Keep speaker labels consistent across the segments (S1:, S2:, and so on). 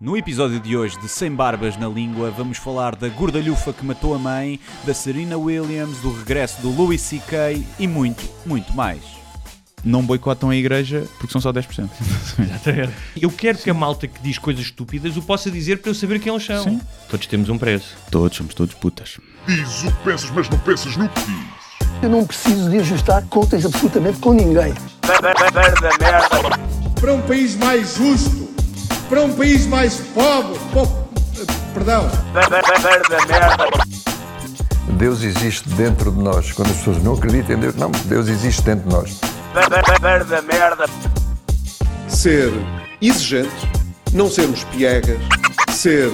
S1: No episódio de hoje de Sem Barbas na Língua, vamos falar da gordalhufa que matou a mãe, da Serena Williams, do regresso do Louis C.K. e muito, muito mais. Não boicotam a igreja porque são só 10%.
S2: Exatamente. Eu quero que a malta que diz coisas estúpidas o possa dizer para eu saber quem eles são.
S1: Sim.
S2: Todos temos um preço.
S1: Todos, somos todos putas.
S3: Diz o que pensas, mas não pensas no que diz.
S4: Eu não preciso de ajustar contas absolutamente com ninguém.
S5: para um país mais justo, para um país mais pobre, po- perdão,
S6: Deus existe dentro de nós. Quando as pessoas não acreditam em Deus, não, Deus existe dentro de nós.
S7: ser exigente, não sermos piegas, ser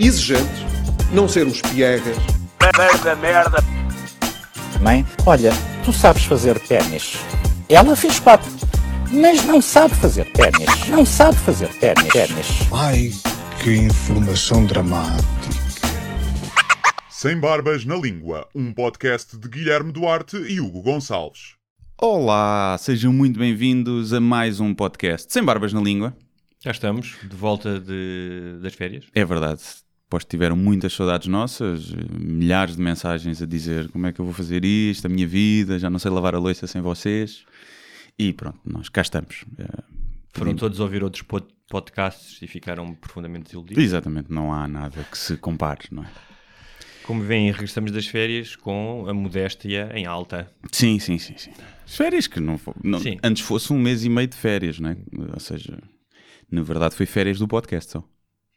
S7: exigente, não sermos piegas,
S8: Mãe, olha, tu sabes fazer ténis. Ela fez quatro, mas não sabe fazer ténis. Não sabe fazer ténis. ténis.
S5: ai que informação dramática.
S3: Sem Barbas na Língua, um podcast de Guilherme Duarte e Hugo Gonçalves.
S1: Olá, sejam muito bem-vindos a mais um podcast Sem Barbas na Língua.
S2: Já estamos de volta de- das férias.
S1: É verdade, pois tiveram muitas saudades nossas, milhares de mensagens a dizer como é que eu vou fazer isto, a minha vida, já não sei lavar a louça sem vocês. E pronto, nós cá estamos. Eh,
S2: Foram todos ouvir outros pod- podcasts e ficaram profundamente desiludidos.
S1: Exatamente, não há nada que se compare, não é?
S2: Como veem, regressamos das férias com a modéstia em alta.
S1: Sim, sim, sim, sim. As Férias que não, não- antes fosse um mês e meio de férias, não é? Ou seja, na verdade foi férias do podcast só.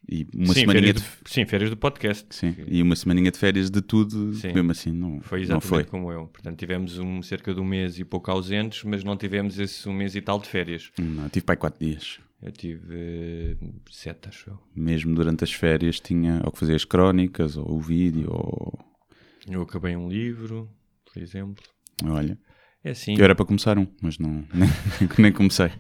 S1: E uma
S2: sim,
S1: semaninha
S2: férias
S1: de
S2: do, sim, férias do podcast.
S1: Sim, e uma semaninha de férias de tudo,
S2: Sim.
S1: mesmo assim não
S2: Foi
S1: não
S2: exatamente
S1: foi.
S2: como eu. Portanto, tivemos um, cerca de um mês e pouco ausentes, mas não tivemos esse um mês e tal de férias.
S1: Não, tive pai quatro dias.
S2: Eu tive eh, sete, acho eu.
S1: Mesmo durante as férias tinha ou que fazer as crónicas, ou o vídeo, ou
S2: Eu acabei um livro, por exemplo.
S1: olha.
S2: É assim.
S1: Eu era para começar um, mas não nem, nem comecei.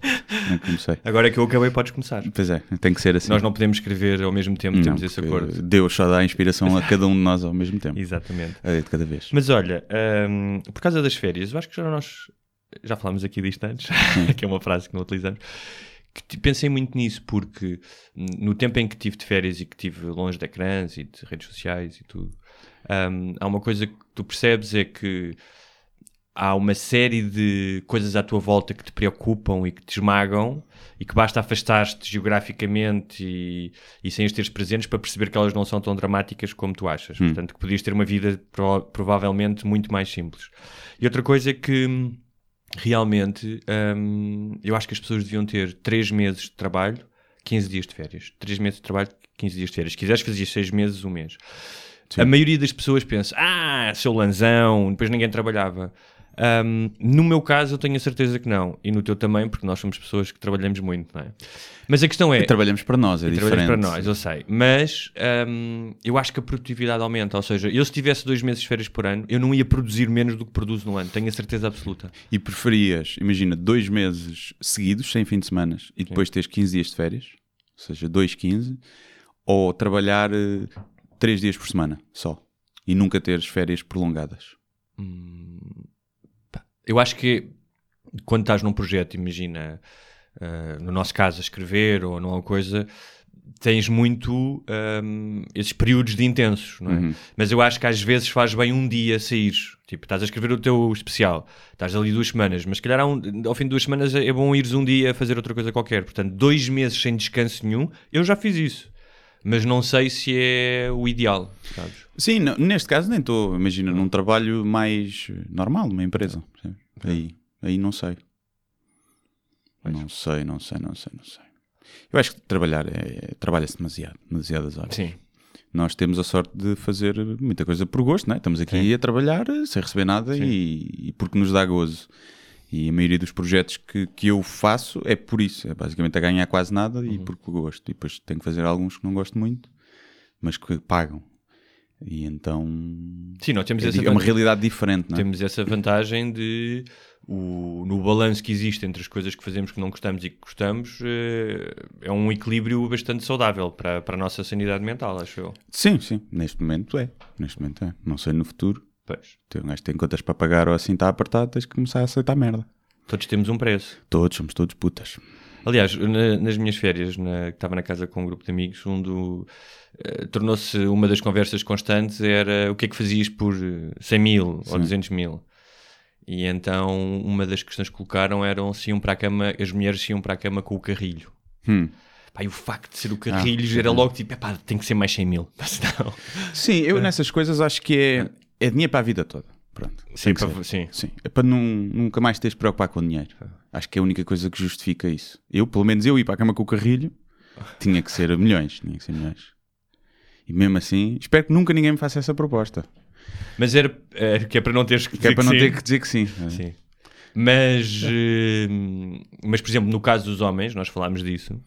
S1: Nem comecei.
S2: Agora que eu acabei, podes começar.
S1: Pois é, tem que ser assim.
S2: Nós não podemos escrever ao mesmo tempo, temos
S1: Não,
S2: esse
S1: porque
S2: acordo.
S1: Deus só dá inspiração a cada um de nós ao mesmo tempo.
S2: Exatamente.
S1: É de cada vez.
S2: Mas olha, hum, por causa das férias, eu acho que já nós já falámos aqui disto antes, que é uma frase que não utilizamos. Que pensei muito nisso porque no tempo em que tive de férias e que estive longe de ecrãs e de redes sociais e tudo, hum, há uma coisa que tu percebes é que há uma série de coisas à tua volta que te preocupam e que te esmagam e que basta afastar-te geograficamente e, e sem as teres presentes para perceber que elas não são tão dramáticas como tu achas. Portanto, que podias ter uma vida prova- provavelmente muito mais simples. E outra coisa é que hum, realmente hum, eu acho que as pessoas deviam ter 3 meses de trabalho, 15 dias de férias. 3 meses de trabalho, 15 dias de férias. Se quiseres, fazias 6 meses, um mês. A maioria das pessoas pensa, ah, seu lanzão, depois ninguém trabalhava. Ahm, no meu caso, eu tenho a certeza que não. E no teu também, porque nós somos pessoas que trabalhamos muito, não é? Mas a questão é.
S1: E trabalhamos para nós, é diferente.
S2: trabalhamos para nós, eu sei. Mas ahm, eu acho que a produtividade aumenta. Ou seja, eu se tivesse dois meses de férias por ano, eu não ia produzir menos do que produzo no ano. Tenho a certeza absoluta.
S1: E preferias, imagina, dois meses seguidos, sem fim de semana, e depois teres 15 dias de férias, ou seja, dois 15, ou trabalhar eh, três dias por semana só, e nunca teres férias prolongadas.
S2: Eu acho que quando estás num projeto, imagina, ah, no nosso caso, a escrever ou numa coisa, tens muito ahm, esses períodos de intensos, não é? Mas eu acho que às vezes faz bem um dia sair. Tipo, estás a escrever o teu especial, estás ali duas semanas, mas se calhar um- ao fim de duas semanas é bom ires um dia fazer outra coisa qualquer. Portanto, dois meses sem descanso nenhum, eu já fiz isso. Mas não sei se é o ideal, sabes?
S1: Sim, não- neste caso nem estou, imagina, num trabalho mais normal, numa empresa. percebes? Aí, aí não sei. Não sei, não sei, não sei, não sei. Eu acho que trabalhar é, trabalha-se demasiado, demasiadas horas.
S2: Sim.
S1: Nós temos a sorte de fazer muita coisa por gosto, não é? Estamos aqui a trabalhar sem receber nada e, e porque nos dá gozo. E a maioria dos projetos que, que eu faço é por isso, é basicamente a ganhar quase nada e porque gosto. E depois tenho que fazer alguns que não gosto muito, mas que pagam. E então
S2: Sim, nós temos
S1: é,
S2: essa
S1: é uma
S2: vantagem.
S1: realidade diferente, não é?
S2: Temos essa vantagem de, o, no balanço que existe entre as coisas que fazemos que não gostamos e que gostamos, eh, é um equilíbrio bastante saudável para, para a nossa sanidade mental, acho eu.
S1: Sim, sim, neste momento é. Neste momento é. Não sei no futuro.
S2: Pois.
S1: Um gajo tem contas para pagar ou assim está apertado, tens que começar a aceitar merda.
S2: Todos temos um preço.
S1: Todos, somos todos putas.
S2: Aliás, na- nas minhas férias, na, que estava na casa com um grupo de amigos, um do. eh, Tornou-se uma das conversas constantes era o que é que fazias por eh, 100 mil ou 200 mil. E então uma das questões que colocaram eram se iam para a cama, as mulheres se iam para a cama com o carrilho.
S1: Hum.
S2: Pá, e o facto de ser o carrilho era logo tipo, epá, tem que ser mais 100 mil. Senão,
S1: Sim, eu nessas coisas acho que é, é dinheiro para a vida toda. Pronto.
S2: sim,
S1: que
S2: para- sim.
S1: Sim, é para não, nunca mais teres de preocupar com o dinheiro. Acho que é a única coisa que justifica isso. Eu, pelo menos eu, ir para a cama com o carrilho, tinha que ser milhões. Tinha que ser milhões. E mesmo assim, espero que nunca ninguém me faça essa proposta.
S2: Mas era, era que é para não teres que
S1: Que é
S2: dizer
S1: para não
S2: sim.
S1: ter que dizer que sim.
S2: Sim. Mas, eh, mas, por exemplo, no caso dos homens, nós falámos disso,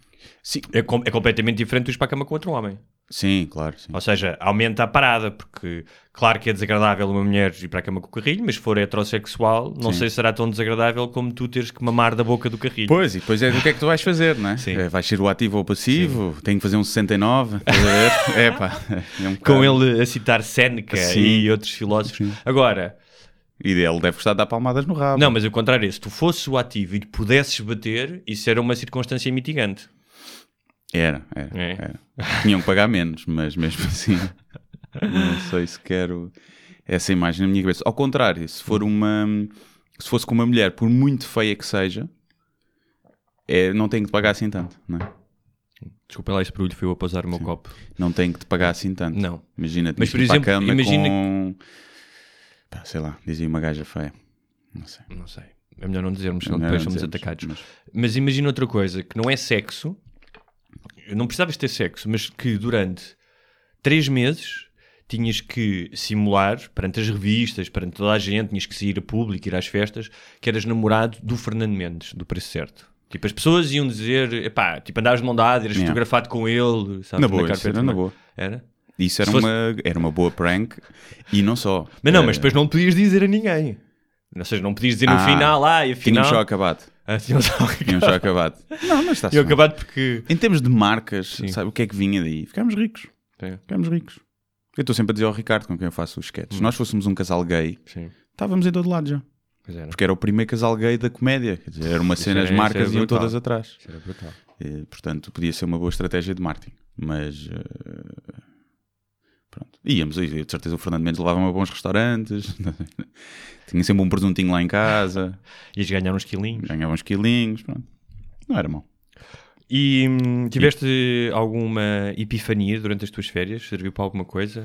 S1: Sim,
S2: é, com- é completamente diferente ires para a cama com outro homem.
S1: Sim claro. Sim.
S2: Ou seja, aumenta a parada, porque claro que é desagradável uma mulher ir para a cama com o carrilho, mas se for heterossexual, não
S1: Sim.
S2: sei se será tão desagradável como tu teres que mamar da boca do carrilho.
S1: Pois, e depois é o que é que tu vais fazer, não é?
S2: Sim.
S1: É, vais ser o ativo ou o passivo, tenho que fazer um 69, estás a ver? É pá, é um
S2: Com ele a citar Séneca
S1: Sim.
S2: e outros filósofos. Agora,
S1: E ele deve gostar de dar palmadas no rabo.
S2: não, mas o contrário se tu fosses o ativo e pudesses bater, isso era uma circunstância mitigante.
S1: Era, era,
S2: É.
S1: era. Tinham que pagar menos, mas mesmo assim, não sei se quero essa imagem na minha cabeça. Ao contrário, se for uma. Se fosse com uma mulher, por muito feia que seja, é, não tem que te pagar assim tanto, não é?
S2: Desculpa lá esse barulho, foi eu a pausar o meu copo.
S1: Não tem que te pagar assim tanto.
S2: Não.
S1: Imagina,
S2: Mas, por exemplo, imagina
S1: com... Pá, sei lá, dizia uma gaja feia. Não sei.
S2: Não sei. É melhor não dizermos, senão
S1: Não,
S2: depois
S1: não
S2: somos
S1: dizemos,
S2: atacados.
S1: mas-
S2: Mas imagina outra coisa, que não é sexo, não precisavas ter sexo, mas que durante três meses tinhas que simular perante as revistas, perante toda a gente, tinhas que sair a público, ir às festas, que eras namorado do Fernando Mendes, do preço certo. Tipo, as pessoas iam dizer, epá, tipo, andavas de mão dada, eras
S1: Yeah.
S2: fotografado com ele, sabes,
S1: Na boa,
S2: carpeta
S1: isso era na boa.
S2: Era?
S1: Isso era,
S2: Se fosse-
S1: uma, era uma boa prank e não só.
S2: Mas não,
S1: Era-
S2: mas depois não podias dizer a ninguém. Ou seja, não podias dizer no
S1: Ah,
S2: final, ah, e afinal...
S1: Tínhamos só acabado.
S2: Ah, tínhamos só
S1: Tínhamos só acabado. Não, mas está
S2: Tinham acabado porque...
S1: Em termos de marcas,
S2: Sim.
S1: sabe o que é que vinha daí? Ficámos ricos.
S2: É.
S1: Ficámos ricos. Eu estou sempre a dizer ao Ricardo com quem eu faço os sketches.
S2: Hum.
S1: Se nós fôssemos um casal gay,
S2: Sim,
S1: estávamos em todo lado já.
S2: era.
S1: Porque era o primeiro casal gay da comédia. Quer dizer, era uma cena, as marcas iam todas atrás.
S2: Isso era brutal.
S1: E, portanto, podia ser uma boa estratégia de marketing. Mas. eh, pronto. Íamos, e de certeza o Fernando Mendes levava-me a bons restaurantes. Tinha sempre um presuntinho lá em casa.
S2: Ias ganhar uns quilinhos.
S1: Ganhava uns quilinhos. Pronto. Não era mau.
S2: E hum, tiveste alguma epifania durante as tuas férias? Serviu para alguma coisa?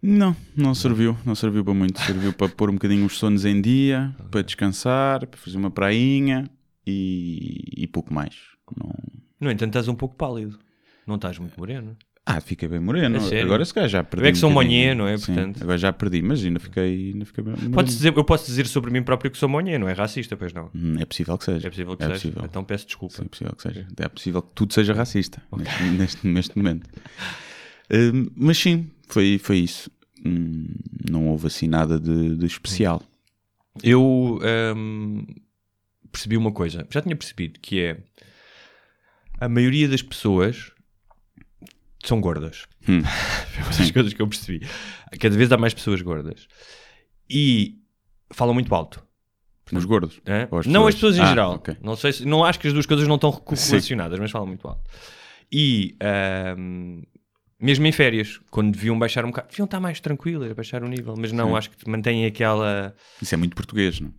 S1: Não, não serviu, não serviu para muito. Serviu para pôr um bocadinho os sonos em dia, para descansar, para fazer uma prainha e, e pouco mais. Não...
S2: No entanto, estás um pouco pálido. Não estás muito moreno.
S1: Ah, fiquei bem moreno.
S2: É?
S1: Agora se calhar já perdi.
S2: Eu é que
S1: um
S2: sou
S1: bocadinho.
S2: monhê, não é?
S1: Sim,
S2: Portanto-
S1: Agora já perdi, mas ainda fiquei, ainda fiquei bem moreno.
S2: Podes dizer, eu posso dizer sobre mim próprio que sou monhê, não é racista, pois não?
S1: Hum, É possível que seja.
S2: É possível que
S1: é
S2: seja.
S1: Possível.
S2: Então peço desculpa.
S1: Sim, é possível que seja. É possível que tudo seja racista neste, neste, neste momento. Hum, mas sim, foi, foi isso. Hum, não houve assim nada de, de especial.
S2: Eu hum, percebi uma coisa, já tinha percebido, que é a maioria das pessoas são gordas.
S1: Hum.
S2: Das coisas que eu percebi. Cada vez há mais pessoas gordas. E falam muito alto.
S1: Os gordos. Ou as
S2: não as
S1: pessoas?
S2: em
S1: Ah,
S2: geral.
S1: ok.
S2: Não, sei se- não acho que as duas coisas não estão relacionadas, mas falam muito alto. E ahm, mesmo em férias, quando deviam baixar um bocado, deviam estar mais tranquilas, baixar o nível, mas não,
S1: Sim.
S2: acho que mantêm aquela.
S1: Isso é muito português, não?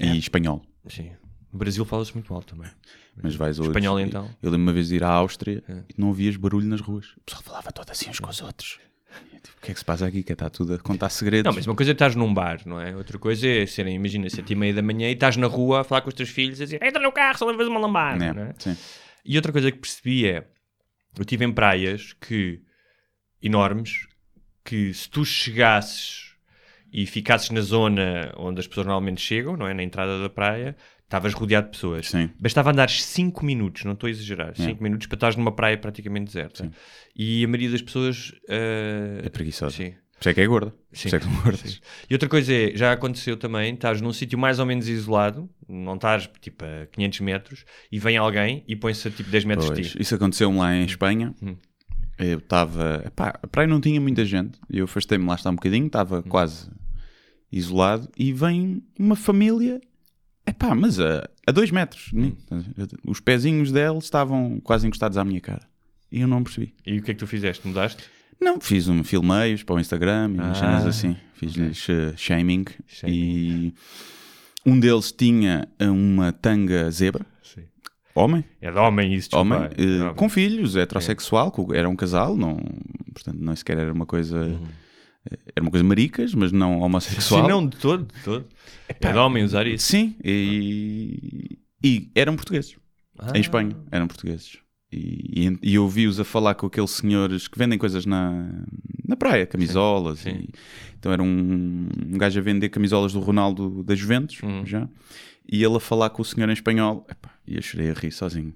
S1: E
S2: É.
S1: espanhol.
S2: Sim. No Brasil fala-se muito alto também.
S1: Mas vais hoje.
S2: Espanhol, então?
S1: Eu lembro uma vez de ir à Áustria
S2: É.
S1: e não ouvias barulho nas ruas. O pessoal falava todo assim uns com os outros. Tipo, o que é que se passa aqui? Que está tudo a contar segredos.
S2: Não, mas uma coisa é estás num bar, não é? Outra coisa é serem, imagina, sete e meia da manhã e estás na rua a falar com os teus filhos a dizer entra no carro, só levas uma lambada,
S1: É,
S2: não é?
S1: sim.
S2: E outra coisa que percebi é, eu estive em praias que, enormes, que se tu chegasses e ficasses na zona onde as pessoas normalmente chegam, não é? Na entrada da praia, estavas rodeado de pessoas.
S1: Sim.
S2: Bastava andares 5 minutos, não estou a exagerar,
S1: É.
S2: 5 minutos para estares numa praia praticamente deserta.
S1: Sim.
S2: E a maioria das pessoas... eh,
S1: É preguiçosa.
S2: Sim.
S1: Por isso é que é gorda. Por
S2: Sim.
S1: isso é que são gordas.
S2: E outra coisa é, já aconteceu também, estás num sítio mais ou menos isolado, não estás tipo a 500 metros, e vem alguém e põe-se a tipo 10 metros de
S1: Pois,
S2: ti.
S1: isso aconteceu-me lá em Espanha.
S2: Hum.
S1: Eu estava. A praia não tinha muita gente. Eu afastei-me lá está um bocadinho, estava
S2: Hum.
S1: quase isolado. E vem uma família Epá, mas a, a dois metros. de mim. Os pezinhos dela estavam quase encostados à minha cara. E eu não percebi.
S2: E o que é que tu fizeste? Mudaste?
S1: Não, fiz um filmeios para o Instagram e
S2: Ah,
S1: cenas assim. Fiz-lhes eh, shaming.
S2: Shaming.
S1: E um deles tinha uma tanga zebra.
S2: Sim.
S1: Homem.
S2: É de homem isso, desculpa.
S1: Homem,
S2: É
S1: eh, com filhos, heterossexual, co- era um casal, não, portanto, não sequer era uma coisa, eh, era uma coisa maricas, mas não homossexual.
S2: Sim, não, de todo, de todo. É de homem usar isso.
S1: Sim, e, e eram portugueses,
S2: Ah.
S1: em Espanha, eram portugueses. E, e, e eu vi-os a falar com aqueles senhores que vendem coisas na, na praia, camisolas.
S2: sim.
S1: e- então era um, um gajo a vender camisolas do Ronaldo da Juventus,
S2: Hum.
S1: já. E ele a falar com o senhor em espanhol, epá, e eu chorei a rir sozinho.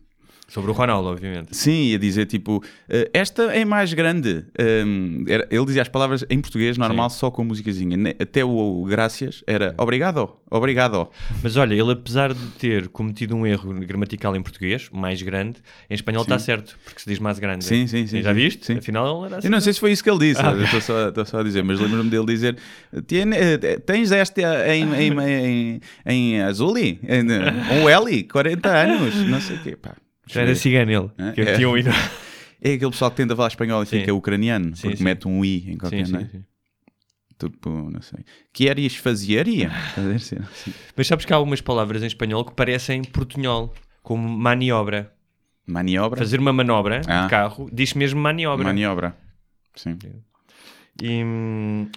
S2: Sobre o Ronaldo, obviamente.
S1: Sim, ia dizer tipo, "Eh, esta é mais grande. Era- ele dizia as palavras em português normal, só com a musicazinha. Até o, graças era obrigado, obrigado.
S2: Mas olha, ele apesar de ter cometido um erro gramatical em português, mais grande, em espanhol está certo, porque se diz mais grande.
S1: Sim, sim, sim,
S2: Já
S1: sim.
S2: viste?
S1: Sim.
S2: Afinal ele era assim.
S1: Eu não sei se foi isso que ele disse, eu estou só, estou só a dizer, mas lembro-me dele dizer: "Tiene- eh, Tens este em, em, em, em Azuli, em, um L, 40 anos, não sei o quê. Pá,
S2: Já era cigano ele.
S1: É,
S2: que
S1: é.
S2: tinha um hino.
S1: É aquele pessoal que tenta falar espanhol e
S2: Sim.
S1: fica ucraniano,
S2: Sim,
S1: porque
S2: sim.
S1: mete um I em qualquer,
S2: Sim,
S1: não
S2: sim,
S1: é?
S2: sim.
S1: Tipo, não sei. Queres fazer? A? Sim, sim.
S2: Mas sabes que há algumas palavras em espanhol que parecem portunhol, como maniobra.
S1: Maniobra?
S2: Fazer uma manobra
S1: Ah.
S2: de carro diz mesmo maniobra.
S1: Maniobra. Sim.
S2: E,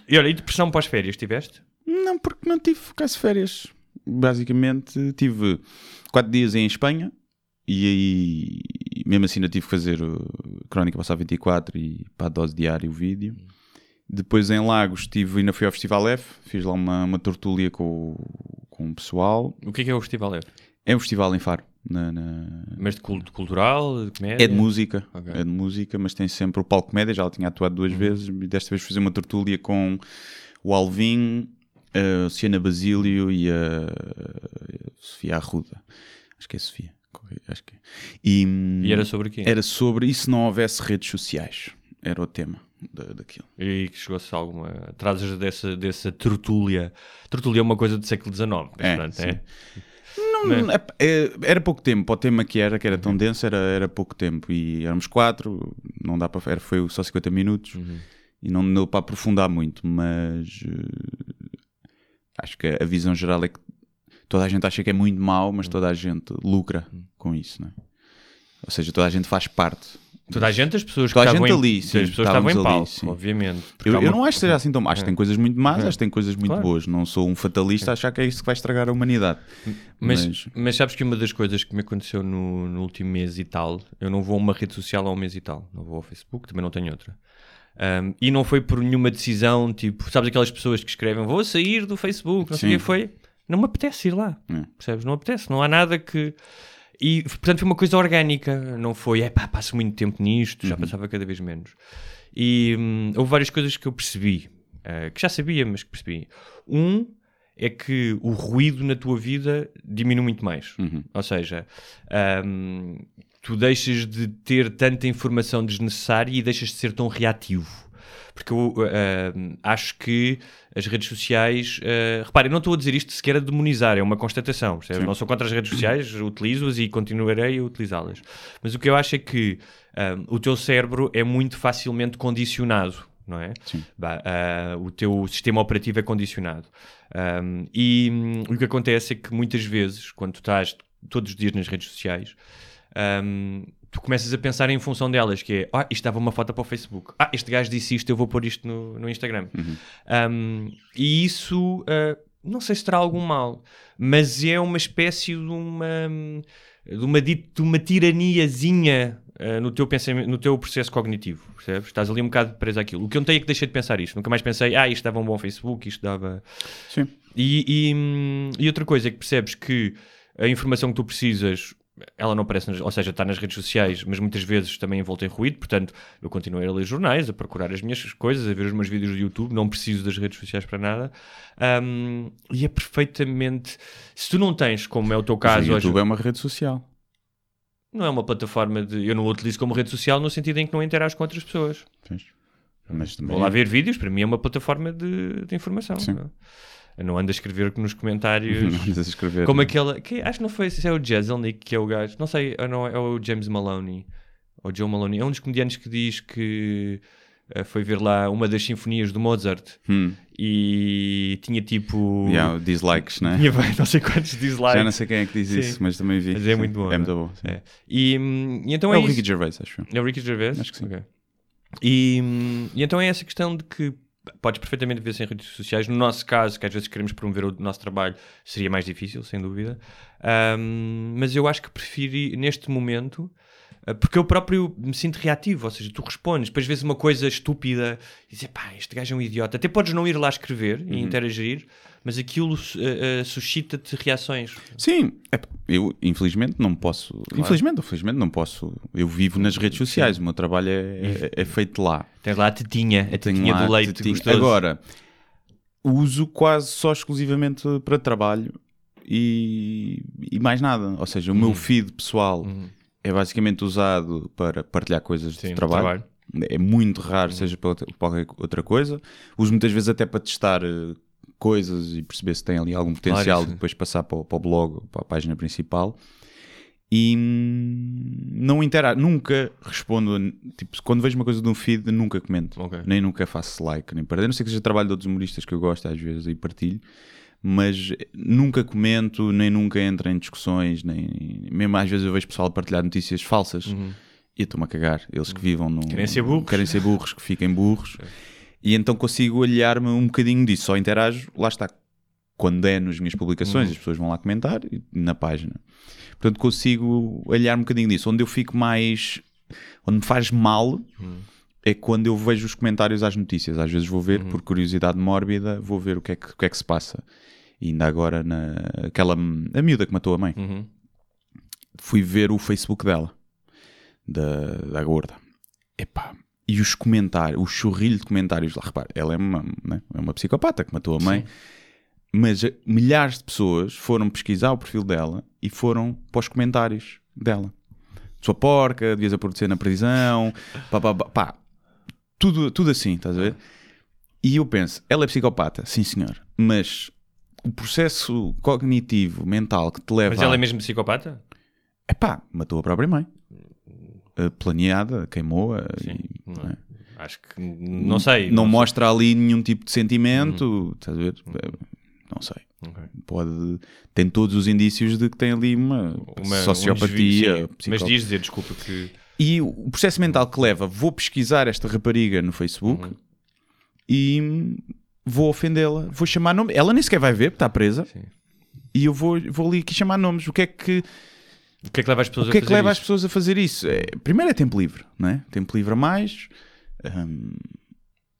S2: e olha, e depressão pós-férias tiveste?
S1: Não, porque não tive quase férias. Basicamente, tive quatro dias em Espanha e aí, mesmo assim, ainda tive que fazer uh, Crónica Passar 24 e para a dose diária o vídeo. Depois em Lagos, tive, ainda fui ao Festival F, fiz lá uma, uma tortúlia com, o- com o pessoal.
S2: O que é que é o Festival F?
S1: É um festival em Faro. Na, na-
S2: Mas de culto cultural, de comédia?
S1: É de música,
S2: Ok.
S1: é de música, mas tem sempre o palco comédia, já tinha atuado
S2: Uhum.
S1: duas vezes, e desta vez fazer uma tertúlia com o Alvin, a Luciana Basílio e a Sofia Arruda. Acho que é Sofia. Acho que é. E,
S2: E era sobre o quê?
S1: era sobre e se não houvesse redes sociais. Era o tema da, daquilo.
S2: E que chegou-se a alguma. Trazes dessa, dessa tertúlia. Tertúlia é uma coisa do século XIX.
S1: É, sim.
S2: é.
S1: Não, é- é- era pouco tempo, para o tema que era, que era tão denso, era, era pouco tempo. E éramos quatro, não dá para. Era, foi só 50 minutos e não deu para aprofundar muito, mas eh, acho que a visão geral é que toda a gente acha que é muito mau, mas toda a gente lucra com isso, não é? Ou seja, toda a gente faz parte.
S2: Toda a gente, as pessoas que
S1: Toda a
S2: estavam
S1: gente
S2: em,
S1: ali, sim,
S2: as pessoas que estavam em
S1: ali,
S2: palco, obviamente.
S1: Eu, eu não acho que seja assim tão mau. Acho que tem coisas muito más,
S2: É.
S1: acho que tem coisas muito
S2: Claro.
S1: boas. Não sou um fatalista a achar que é isso que vai estragar a humanidade.
S2: Mas,
S1: Mas-
S2: mas sabes que uma das coisas que me aconteceu no, no último mês e tal, eu não vou a uma rede social há um mês e tal, não vou ao Facebook, também não tenho outra. Um, e não foi por nenhuma decisão, tipo, sabes aquelas pessoas que escrevem vou sair do Facebook, não sei o que foi, não me apetece ir lá,
S1: É.
S2: percebes? Não apetece, não há nada que. E portanto foi uma coisa orgânica, não foi, é pá, passo muito tempo nisto,
S1: Uhum.
S2: já passava cada vez menos. E hum, houve várias coisas que eu percebi, eh, que já sabia, mas que percebi. Um é que o ruído na tua vida diminui muito mais.
S1: Uhum.
S2: Ou seja, hum, tu deixas de ter tanta informação desnecessária e deixas de ser tão reativo. Porque eu hum, acho que as redes sociais. Uh, reparem, não estou a dizer isto sequer a demonizar, é uma constatação. Não sou contra as redes sociais, utilizo-as e continuarei a utilizá-las. Mas o que eu acho é que o teu cérebro é muito facilmente condicionado. Não é? Bah, ah, o teu sistema operativo é condicionado. Um, e hum, o que acontece é que muitas vezes, quando tu estás todos os dias nas redes sociais, um, tu começas a pensar em função delas, que é, ah, isto dava uma foto para o Facebook. Ah, este gajo disse isto, eu vou pôr isto no, no Instagram. Um, e isso, ah, não sei se terá algum mal, mas é uma espécie de uma, de uma, de uma tiraniazinha ah, no, teu pensamento, no teu processo cognitivo, percebes? Estás ali um bocado preso àquilo. O que eu não tenho é que deixei de pensar isto. Nunca mais pensei, ah, isto dava um bom Facebook, isto dava...
S1: Sim.
S2: E, e, hum, e outra coisa é que percebes que a informação que tu precisas, ela não aparece, nas, ou seja, está nas redes sociais, mas muitas vezes também envolta em ruído, portanto, eu continuei a ler jornais, a procurar as minhas coisas, a ver os meus vídeos do YouTube, não preciso das redes sociais para nada. Hum, e é perfeitamente. Se tu não tens, como é o teu caso
S1: o
S2: hoje,
S1: YouTube é uma rede social.
S2: não é uma plataforma de. Eu não a utilizo como rede social no sentido em que não interajo com outras pessoas.
S1: Pois. Mas também
S2: Vou lá ver vídeos, para mim é uma plataforma de, de informação.
S1: Sim.
S2: não é? Não anda a escrever nos comentários.
S1: Não andas a escrever.
S2: Como aquela. Que, acho que não foi se é o Jezelnik que é o gajo. Não sei, não, é o James Maloney. Ou Joe Maloney. É um dos comediantes que diz que eh, foi ver lá uma das sinfonias do Mozart
S1: Hum.
S2: e tinha tipo.
S1: Yeah, dislikes, né?
S2: Tinha bem, não sei quantos dislikes.
S1: Já não sei quem é que diz
S2: Sim.
S1: isso, mas também vi.
S2: Mas é
S1: Sim.
S2: muito bom.
S1: É muito bom. sim.
S2: É. E, hum, e então
S1: É
S2: é,
S1: o
S2: isso.
S1: Ricky Gervais, acho eu.
S2: É o Ricky Gervais?
S1: Acho que sim.
S2: Ok. E, hum, e então é essa questão de que podes perfeitamente ver-se em redes sociais. No nosso caso, que às vezes queremos promover o nosso trabalho, seria mais difícil, sem dúvida. Hum, mas eu acho que prefiro, ir neste momento, uh, porque eu próprio me sinto reativo, ou seja, tu respondes, depois vês uma coisa estúpida e dizes, pá, este gajo é um idiota. Até podes não ir lá escrever e interagir, mas aquilo uh, uh, suscita-te reações.
S1: Sim, epá, eu infelizmente não posso. Infelizmente ou felizmente não posso. Eu vivo nas redes sociais, o meu trabalho é, é- é feito lá.
S2: Tens lá a tetinha, a tetinha do leite
S1: tetinha. Agora, uso quase só exclusivamente para trabalho e, e mais nada. Ou seja, o
S2: Uhum.
S1: meu feed pessoal é basicamente usado para partilhar coisas
S2: Sim,
S1: de trabalho. É muito raro,
S2: Uhum.
S1: seja para outra coisa. Uso muitas vezes até para testar eh, coisas e perceber se tem ali algum potencial de depois passar para, o- para o blog, para a página principal. E hum, não interajo, nunca respondo. Tipo, quando vejo uma coisa de um feed, nunca comento.
S2: Ok.
S1: Nem nunca faço like, nem para. A não sei que seja trabalho de outros humoristas que eu gosto às vezes e partilho, mas nunca comento, nem nunca entro em discussões, nem mesmo às vezes eu vejo pessoal partilhar notícias falsas e eu estou-me a cagar. Eles que vivam no.
S2: Uhum. Querem ser burros.
S1: Querem ser burros, que fiquem burros. E então consigo aliar-me um bocadinho disso. Só interajo, lá está. Quando é nas minhas publicações, as pessoas vão lá comentar e na página. Portanto, consigo aliar um bocadinho disso. Onde eu fico mais. Onde me faz mal é quando eu vejo os comentários às notícias. Às vezes vou ver, por curiosidade mórbida, vou ver o que é que, o que, é que se passa. E ainda agora, na, aquela, a miúda que matou a mãe,
S2: Uhum.
S1: fui ver o Facebook dela, da, da gorda. Epá, e os comentários, o churrilho de comentários lá, repara, ela é uma, né, é uma psicopata que matou a mãe, mas eh, milhares de pessoas foram pesquisar o perfil dela e foram para os comentários dela. Sua porca, devias apodrecer na prisão, pá, pá, pá, pá. Tudo, tudo assim, estás a ver? E eu penso, ela é psicopata, sim senhor, mas o processo cognitivo, mental que te leva
S2: Mas ela
S1: a-
S2: é mesmo psicopata?
S1: Epá, matou a própria mãe. Uh, planeada, queimou-a.
S2: Não é?
S1: não é?
S2: Acho que não sei.
S1: Não
S2: sei.
S1: mostra ali nenhum tipo de sentimento. Estás a ver? Eh, Não sei.
S2: Ok.
S1: Pode. Tem todos os indícios de que tem ali uma,
S2: Uma- um
S1: sociopatia.
S2: desvio, sim. Mas diz dizer, desculpa, que.
S1: E o processo mental que leva, vou pesquisar esta rapariga no Facebook
S2: Uhum.
S1: e vou ofendê-la, vou chamar nome. Ela nem sequer vai ver, porque está presa.
S2: Sim.
S1: E eu vou, vou ali aqui chamar nomes. O que é que.
S2: O que é que leva as pessoas
S1: O que é
S2: a
S1: que
S2: fazer
S1: leva as
S2: isso?
S1: pessoas a fazer isso? É, primeiro é tempo livre, não é? Tempo livre a mais, hum,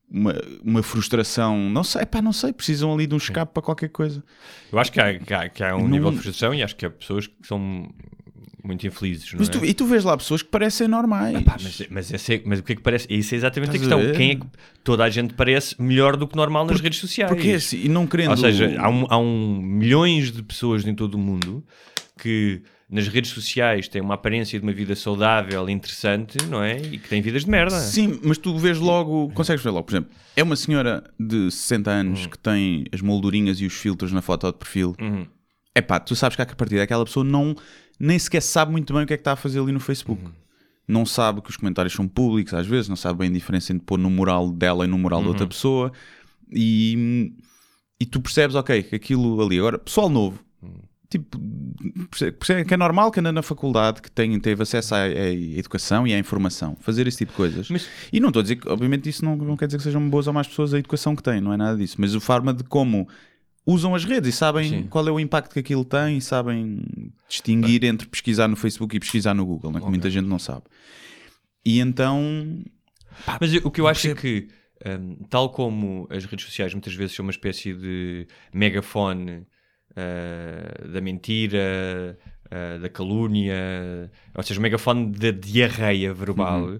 S1: uma, uma frustração, não sei, pá, não sei, precisam ali de um escape para qualquer coisa.
S2: Eu acho que há, que há, que há um
S1: Não-
S2: nível de frustração e acho que há pessoas que são muito infelizes,
S1: Mas
S2: é?
S1: tu, e tu vês lá pessoas que parecem normais.
S2: Pá, mas, mas, esse é- mas o que é que parece? Isso é exatamente
S1: Estás
S2: a
S1: a
S2: questão.
S1: ver?
S2: Quem é que toda a gente parece melhor do que normal nas redes sociais?
S1: Porque é assim, e não querendo.
S2: Ou seja, há, um, há um milhões de pessoas em todo o mundo que nas redes sociais têm uma aparência de uma vida saudável, interessante, não é? E que têm vidas de merda.
S1: Sim, mas tu vês logo, consegues ver logo, por exemplo, é uma senhora de 60 anos que tem as moldurinhas e os filtros na foto de perfil.
S2: Uhum.
S1: É pá, tu sabes que a partir daquela pessoa não, nem sequer sabe muito bem o que é que está a fazer ali no Facebook. Não sabe que os comentários são públicos às vezes, não sabe bem a diferença entre pôr no mural dela e no mural de outra pessoa. E, e tu percebes, ok, que aquilo ali. Agora, pessoal novo, tipo, que é normal que anda na faculdade, que tem, teve acesso à, à educação e à informação, fazer esse tipo de coisas.
S2: Mas-
S1: E não estou a dizer que, obviamente, isso não, não quer dizer que sejam boas ou más pessoas a educação que têm, não é nada disso. Mas a forma de como usam as redes e sabem
S2: Sim.
S1: qual é o impacto que aquilo tem e sabem distinguir entre pesquisar no Facebook e pesquisar no Google, né, que muita gente não sabe. E então,
S2: Mas eu- o que eu acho é que, hum, tal como as redes sociais muitas vezes são uma espécie de megafone ah, da mentira, ah, da calúnia, ou seja, o megafone da diarreia verbal,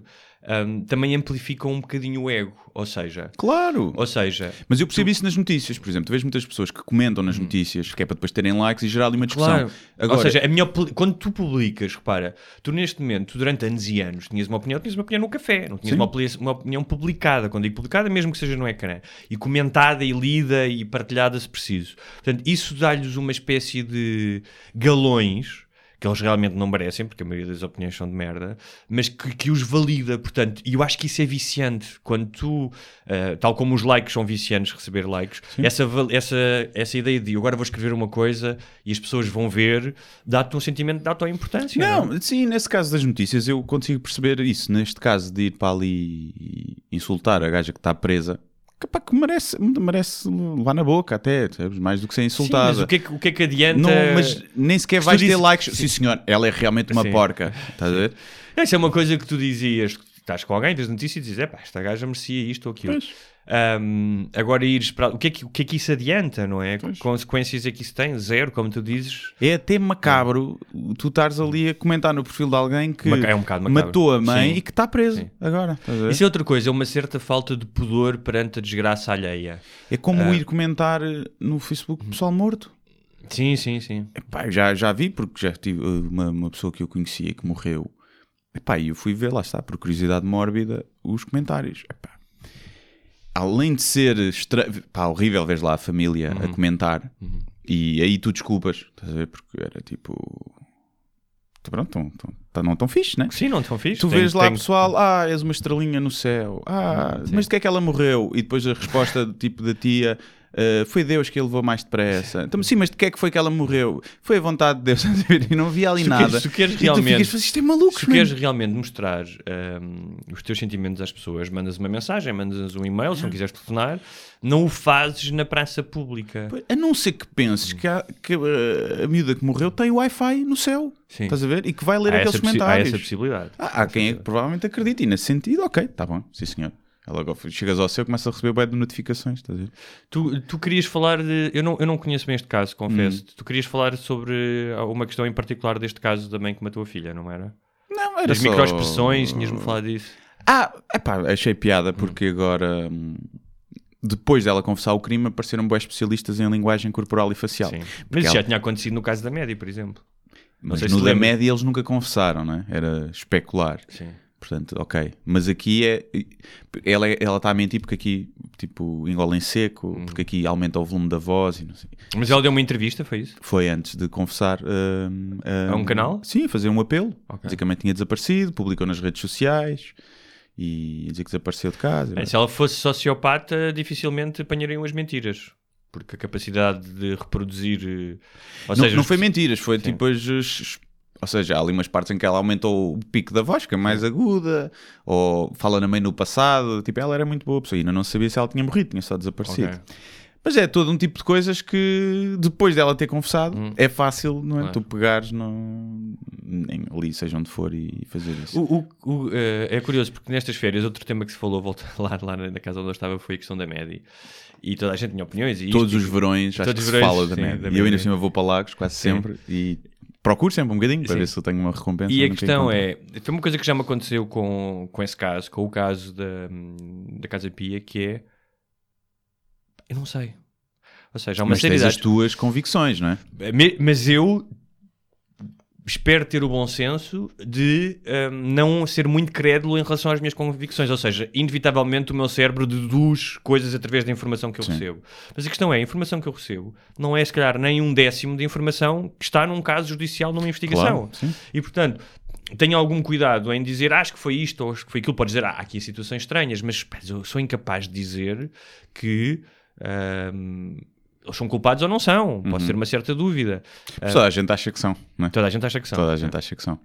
S2: hum, também amplificam um bocadinho o ego. Ou seja,
S1: Claro!
S2: ou seja,
S1: Mas eu percebo isso nas notícias, por exemplo. Tu vês muitas pessoas que comentam nas notícias, que é para depois terem likes e gerar ali uma discussão.
S2: Hum. Claro.
S1: Agora,
S2: Ou seja, a minha opini- quando tu publicas, repara, tu neste momento, tu durante anos e anos, tinhas uma opinião, tinhas uma opinião no café, não tinhas uma, uma opinião publicada. Quando digo publicada, mesmo que seja no ecrã, e comentada e lida e partilhada se preciso. Portanto, isso dá-lhes uma espécie de galões. Que eles realmente não merecem, porque a maioria das opiniões são de merda, mas que, que os valida, portanto, e eu acho que isso é viciante. Quando tu, ah, tal como os likes são viciantes, receber likes, essa, essa, essa ideia de agora vou escrever uma coisa e as pessoas vão ver, dá-te um sentimento de auto-importância. Não,
S1: Não, sim, nesse caso das notícias eu consigo perceber isso. Neste caso de ir para ali e insultar a gaja que está presa, que, pá, que merece, merece levar na boca até, sabes? mais do que ser
S2: Sim,
S1: insultada.
S2: mas o que, é que, o que é que adianta?
S1: Não, mas nem sequer
S2: Se
S1: vais ter
S2: dizes-
S1: likes. Sim, senhor, ela é realmente uma
S2: Sim.
S1: porca. Estás a ver?
S2: Essa é uma coisa que tu dizias, estás com alguém, tens notícia e dizes, epá, esta gaja merecia isto ou aquilo.
S1: Pois.
S2: Ahm, agora ires para... O que, é que, o que é que isso adianta, não é? Que consequências é que isso tem? Zero, como tu dizes.
S1: É até macabro tu estares ali a comentar no perfil de alguém que
S2: Maca- é um
S1: matou a mãe
S2: Sim.
S1: e que está preso
S2: Sim.
S1: agora.
S2: Isso é outra coisa, é uma certa falta de pudor perante a desgraça alheia.
S1: É como
S2: Ah.
S1: ir comentar no Facebook pessoal morto.
S2: Sim, sim, sim.
S1: Epá, eu já, já vi, porque já tive uh, uma, uma pessoa que eu conhecia que morreu. Epá, e eu fui ver, lá está, por curiosidade mórbida, os comentários. Epá, além de ser estra... pá, horrível, vês lá a família a comentar, e aí tu desculpas, estás a ver? Porque era tipo. Pronto, tão, tão, tão- não tão fixe, né?
S2: Sim, não tão fixe.
S1: Tu
S2: Tem-
S1: vês lá
S2: tem-
S1: pessoal, ah, és uma estrelinha no céu, ah, mas de que é que ela morreu? E depois a resposta tipo da tia, ah, foi Deus que a levou mais depressa. Então, sim, mas de que é que foi que ela morreu? Foi a vontade de Deus, e não havia ali
S2: Se
S1: nada.
S2: se queres realmente-
S1: ficas, isto é maluco,
S2: Se queres realmente mostrar hum, os teus sentimentos às pessoas, mandas uma mensagem, mandas um e-mail, se não quiseres telefonar, não o fazes na praça pública.
S1: A não ser que penses que, há- que, ah, a miúda que morreu tem Wi-Fi no céu,
S2: Sim.
S1: estás a ver? E que vai ler
S2: Há
S1: aqueles
S2: possi- há
S1: comentários.
S2: essa possibilidade.
S1: Ah, há quem é que provavelmente acredita e nesse sentido, ok, tá bom, sim senhor. Ela agora chegas ao céu começa a receber bué de notificações, estás a ver?
S2: Tu, tu querias falar de. Eu não, eu não conheço bem este caso, confesso.
S1: Hum.
S2: Tu querias falar sobre uma questão em particular deste caso da mãe que matou a filha, não era?
S1: Não, era
S2: Das
S1: só...
S2: microexpressões, tinhas-me falado disso.
S1: Ah, epá, achei piada porque agora, hum, depois dela confessar o crime, apareceram bons especialistas em linguagem corporal e facial.
S2: Sim. Mas
S1: Porque
S2: isso
S1: ela-
S2: já tinha acontecido no caso da média, por exemplo.
S1: Mas no da média eles nunca confessaram, não é? Era especular.
S2: Sim.
S1: Portanto, ok. Mas aqui é. Ela é- ela está a mentir porque aqui, tipo, engole em seco,
S2: Hum.
S1: porque aqui aumenta o volume da voz e não sei.
S2: Mas ela deu uma entrevista, foi isso?
S1: Foi antes de confessar. hum, hum,
S2: A um canal?
S1: Sim, a fazer um apelo.
S2: Ok.
S1: Basicamente tinha desaparecido, publicou nas redes sociais e dizer que desapareceu de casa.
S2: Bem, se ela fosse sociopata, dificilmente apanhariam as mentiras. Porque a capacidade de reproduzir. eh, Ou
S1: não,
S2: seja,
S1: não
S2: os-
S1: foi mentiras, foi
S2: Sim.
S1: tipo as, as- Ou seja, há ali umas partes em que ela aumentou o pico da voz, que é mais aguda, ou fala na mãe no passado. Tipo, ela era muito boa pessoa, ainda não sabia se ela tinha morrido, tinha só desaparecido.
S2: Ok.
S1: Mas é todo um tipo de coisas que depois dela ter confessado é fácil, não é?
S2: Claro.
S1: Tu pegares no... em- ali, seja onde for, e fazer isso.
S2: O, o- o, eh, é curioso porque nestas férias outro tema que se falou volta, lá, lá na casa onde eu estava foi a questão da média e toda a gente tinha opiniões e
S1: Todos
S2: isto-
S1: os verões, acho
S2: todos
S1: que
S2: os
S1: se
S2: verões,
S1: fala da
S2: sim,
S1: média.
S2: da
S1: E eu ainda
S2: média.
S1: cima vou para Lagos quase
S2: Sim.
S1: sempre e procuro sempre um bocadinho para
S2: Sim.
S1: ver se eu tenho uma recompensa.
S2: E a questão é, foi uma coisa que já me aconteceu com, com esse caso, com o caso da, da Casa Pia, que é eu não sei. Ou seja, há uma
S1: Mas tens as tuas convicções, não é?
S2: Mas eu espero ter o bom senso de hum, não ser muito crédulo em relação às minhas convicções. Ou seja, inevitavelmente o meu cérebro deduz coisas através da informação que eu
S1: Sim.
S2: recebo. Mas a questão é, a informação que eu recebo não é, se calhar, nem um décimo de informação que está num caso judicial, numa investigação.
S1: Claro.
S2: E, portanto, tenho algum cuidado em dizer "Ah, acho que foi isto ou acho que foi aquilo. Pode dizer, ah, há aqui situações estranhas, mas eu sou incapaz de dizer que hum, eles são culpados ou não são.
S1: Uhum.
S2: Posso ter uma certa dúvida.
S1: Toda a gente acha que são, não é?
S2: Toda a gente acha que são.
S1: Toda a gente acha que são.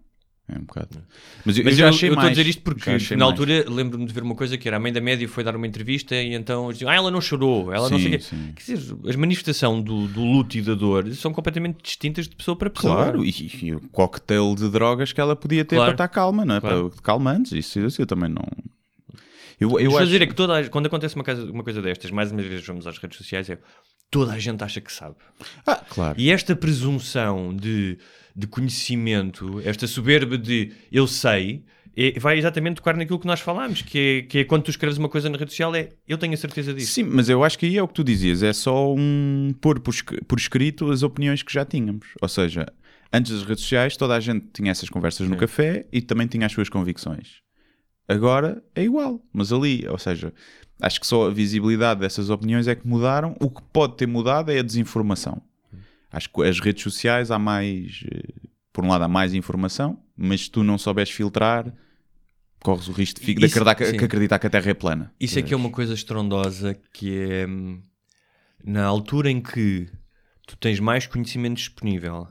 S1: É um bocado. Mas eu,
S2: Mas
S1: eu
S2: eu
S1: já achei
S2: eu estou a dizer isto porque na
S1: mais.
S2: altura lembro-me de ver uma coisa que era a mãe da média foi dar uma entrevista e então eles diziam, ah, ela não chorou, ela não
S1: Sim,
S2: sei o quê. Quer dizer, as manifestações do, do luto e da dor são completamente distintas de pessoa para pessoa.
S1: Claro, e, e o cocktail de drogas que ela podia ter
S2: Claro.
S1: para estar calma, não é?
S2: Claro.
S1: Para, calmantes, isso, isso eu também não. Eu,
S2: Eu
S1: acho...
S2: dizer é que toda a- quando acontece uma coisa, uma coisa destas, mais uma vez vamos às redes sociais, é toda a gente acha que sabe.
S1: Ah, claro.
S2: E esta presunção de, de conhecimento, esta soberba de eu sei, é- vai exatamente tocar naquilo que nós falámos, que é, que é quando tu escreves uma coisa na rede social, é eu tenho a certeza disso.
S1: Sim, mas eu acho que aí é o que tu dizias, é só um pôr por, por escrito as opiniões que já tínhamos. Ou seja, antes das redes sociais, toda a gente tinha essas conversas no café e também tinha as suas convicções. Agora é igual, mas ali, ou seja, acho que só a visibilidade dessas opiniões é que mudaram. O que pode ter mudado é a desinformação. Acho que as redes sociais há mais, eh, por um lado, há mais informação, mas se tu não souberes filtrar, corres o risco de, fi- de
S2: Isso-
S1: acreditar, que- acreditar que a Terra é plana.
S2: Isso é que é uma coisa estrondosa que é hum, na altura em que tu tens mais conhecimento disponível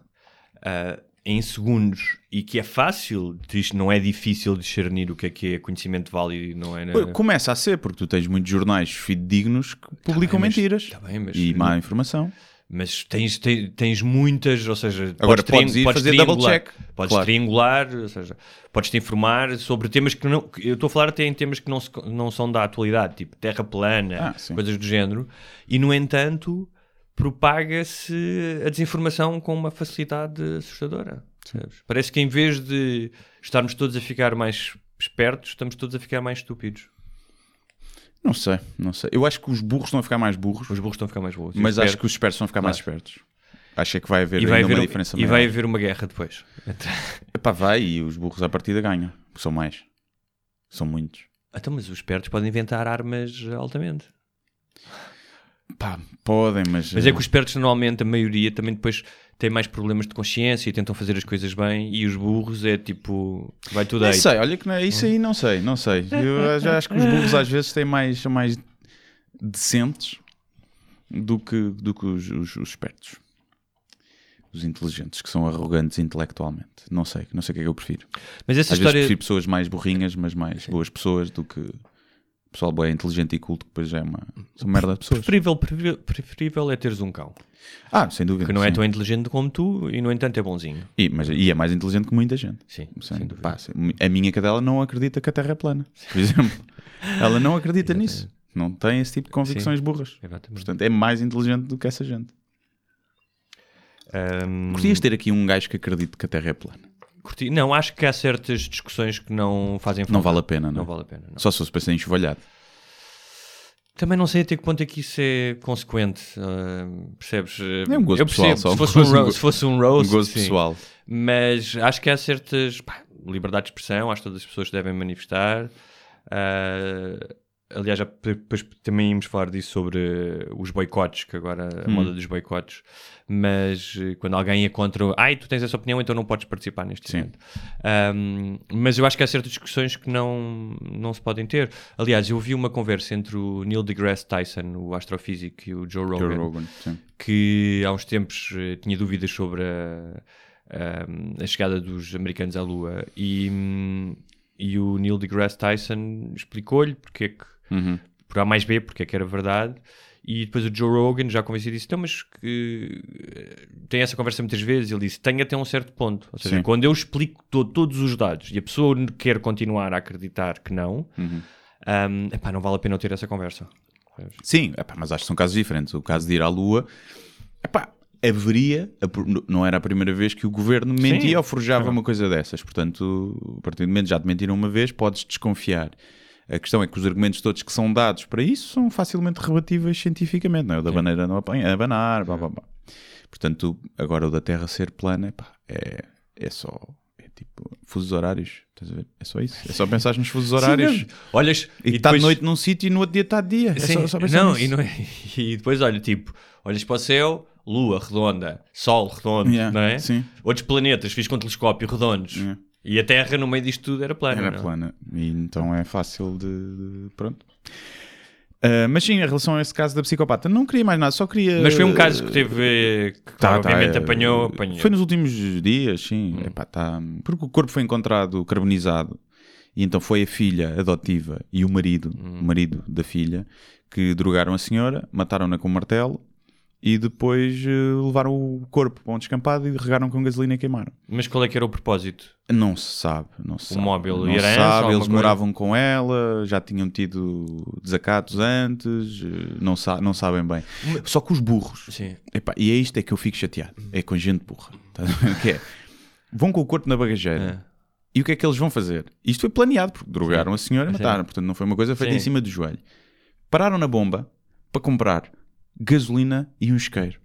S2: ah, em segundos e que é fácil, não é difícil discernir o que é que é conhecimento válido e não é.
S1: Começa a ser, porque tu tens muitos jornais fidedignos que publicam
S2: bem, mas-
S1: mentiras
S2: tá bem, mas-
S1: e má informação.
S2: Mas tens, tens, tens muitas, ou seja,
S1: Agora
S2: triang-
S1: podes ir fazer double check.
S2: Podes
S1: Claro.
S2: triangular, ou seja, podes te informar sobre temas que não. Eu estou a falar até em temas que não, se- não são da atualidade, tipo terra plana,
S1: Ah,
S2: coisas do género, e no entanto propaga-se a desinformação com uma facilidade assustadora. percebes? Parece que em vez de estarmos todos a ficar mais espertos, estamos todos a ficar mais estúpidos.
S1: Não sei, não sei. Eu acho que os burros estão a ficar mais burros,
S2: Os burros estão a ficar mais e
S1: mas acho que os espertos estão a ficar mais
S2: Claro.
S1: espertos. Acho é que vai haver
S2: e vai haver,
S1: uma
S2: um-
S1: diferença
S2: e
S1: maior.
S2: vai haver uma guerra depois.
S1: Epá, vai e os burros à partida ganham. porque São mais. São muitos.
S2: Então, mas os espertos podem inventar armas altamente.
S1: Pá, podem, mas...
S2: Mas é que os espertos, normalmente, a maioria também depois têm mais problemas de consciência e tentam fazer as coisas bem. E os burros é tipo, vai tudo
S1: Não
S2: aí.
S1: sei, olha que não, isso aí não sei, não sei. Eu já acho que os burros às vezes têm mais, são mais decentes do que, do que os, os- os espertos. Os inteligentes, que são arrogantes intelectualmente. Não sei, não sei o que é que eu prefiro.
S2: Mas essa
S1: Às
S2: história.
S1: vezes prefiro pessoas mais burrinhas, mas mais boas pessoas do que pessoal bem inteligente e culto, que depois já é uma, são merda de pessoas.
S2: Preferível, preferível, preferível é teres um cão
S1: Ah, sem dúvida.
S2: que não é
S1: sim.
S2: tão inteligente como tu e, no entanto, é bonzinho.
S1: E, mas, e é mais inteligente que muita gente.
S2: Sim,
S1: Sim,
S2: sem dúvida.
S1: pá, sim. a minha cadela não acredita que a Terra é plana, por exemplo. Ela não acredita nisso. Não tem esse tipo de convicções burras.
S2: Exatamente.
S1: Portanto, é mais inteligente do que essa gente.
S2: Ahm,
S1: Curtias ter aqui um gajo que acredite que a Terra é plana.
S2: Curti- Não, acho que há certas discussões que não fazem falta.
S1: Não vale a pena, não?
S2: Não vale a pena. não.
S1: Só se fosse para ser enxovalhado.
S2: Também não sei até que ponto é que isso é consequente. ahm, percebes?
S1: É um gosto
S2: Eu percebo,
S1: pessoal,
S2: se, fosse um
S1: gosto-
S2: ro- se fosse um roast,
S1: um gosto
S2: sim.
S1: pessoal.
S2: Mas acho que há certas. pá, liberdade de expressão, acho que todas as pessoas devem manifestar. Ah, aliás, já depois também íamos falar disso sobre os boicotes, que agora a
S1: Hum.
S2: moda dos boicotes. Mas eh, quando alguém é contra. Ai, tu tens essa opinião, então não podes participar neste
S1: Sim.
S2: evento. Ahm, mas eu acho que há certas discussões que não, não se podem ter. Aliás, eu vi uma conversa entre o Neil deGrasse Tyson, o astrofísico, e o Joe Rogan
S1: Joe Rogan,
S2: que há uns tempos eh, tinha dúvidas sobre a, a- a chegada dos americanos à Lua e, hum, e o Neil deGrasse Tyson explicou-lhe porque é que
S1: Uhum.
S2: por A mais B, porque é que era verdade e depois o Joe Rogan já convencido disse, então mas que eh, tem essa conversa muitas vezes, ele disse, tem até um certo ponto ou seja,
S1: Sim.
S2: quando eu explico to- todos os dados e a pessoa quer continuar a acreditar que não
S1: Uhum.
S2: hum, epá, não vale a pena eu ter essa conversa
S1: Sim, epá, mas acho que são casos diferentes. O caso de ir à Lua, epá, haveria, não era a primeira vez que o governo mentia
S2: Sim.
S1: ou forjava uma coisa dessas. Portanto, a partir do momento já te mentiram uma vez, podes desconfiar. A questão é que os argumentos todos que são dados para isso são facilmente rebatíveis cientificamente, não é? O da bandeira não apanha, abanar, blá, blá, blá. Portanto, agora o da Terra ser plana, epá, é, é só, é tipo, fusos horários, estás a ver? É só isso. É só pensar nos fusos horários.
S2: olhas
S1: e está de noite num sítio e no outro dia está de dia. É
S2: Sim,
S1: só, só
S2: não,
S1: nisso.
S2: e, não é- e depois olha, tipo, olhas para o céu, lua redonda, sol redondo,
S1: Yeah,
S2: não é?
S1: sim.
S2: Outros planetas, fiz com telescópio redondos.
S1: Yeah.
S2: E a Terra, no meio disto tudo, era plana.
S1: Era
S2: não? é?
S1: plana. E então é fácil de. de- pronto. Ah, mas sim, em relação a esse caso da psicopata, não queria mais nada, só queria.
S2: Mas foi um caso que teve. Que
S1: Tá,
S2: obviamente
S1: tá,
S2: apanhou, apanhou.
S1: Foi nos últimos dias, sim. Epá, tá, porque o corpo foi encontrado carbonizado e então foi a filha adotiva e o marido, o marido da filha, que drogaram a senhora, mataram-na com um martelo e depois eh, levaram o corpo para um descampado e regaram com gasolina e queimaram.
S2: Mas qual é que era o propósito?
S1: Não se sabe, não se sabe.
S2: móvel,
S1: não
S2: herança,
S1: se sabe. Eles moravam com ela, já tinham tido desacatos antes, eh, não, sa não sabem bem. Só que os burros,
S2: Sim.
S1: epá, e é isto é que eu fico chateado, é com gente burra, tá que é, vão com o corpo na bagageira, E o que é que eles vão fazer? Isto foi planeado, porque drogaram a senhora e
S2: Sim.
S1: mataram. Portanto, não foi uma coisa feita
S2: Sim.
S1: em cima do joelho. Pararam na bomba para comprar gasolina e um isqueiro.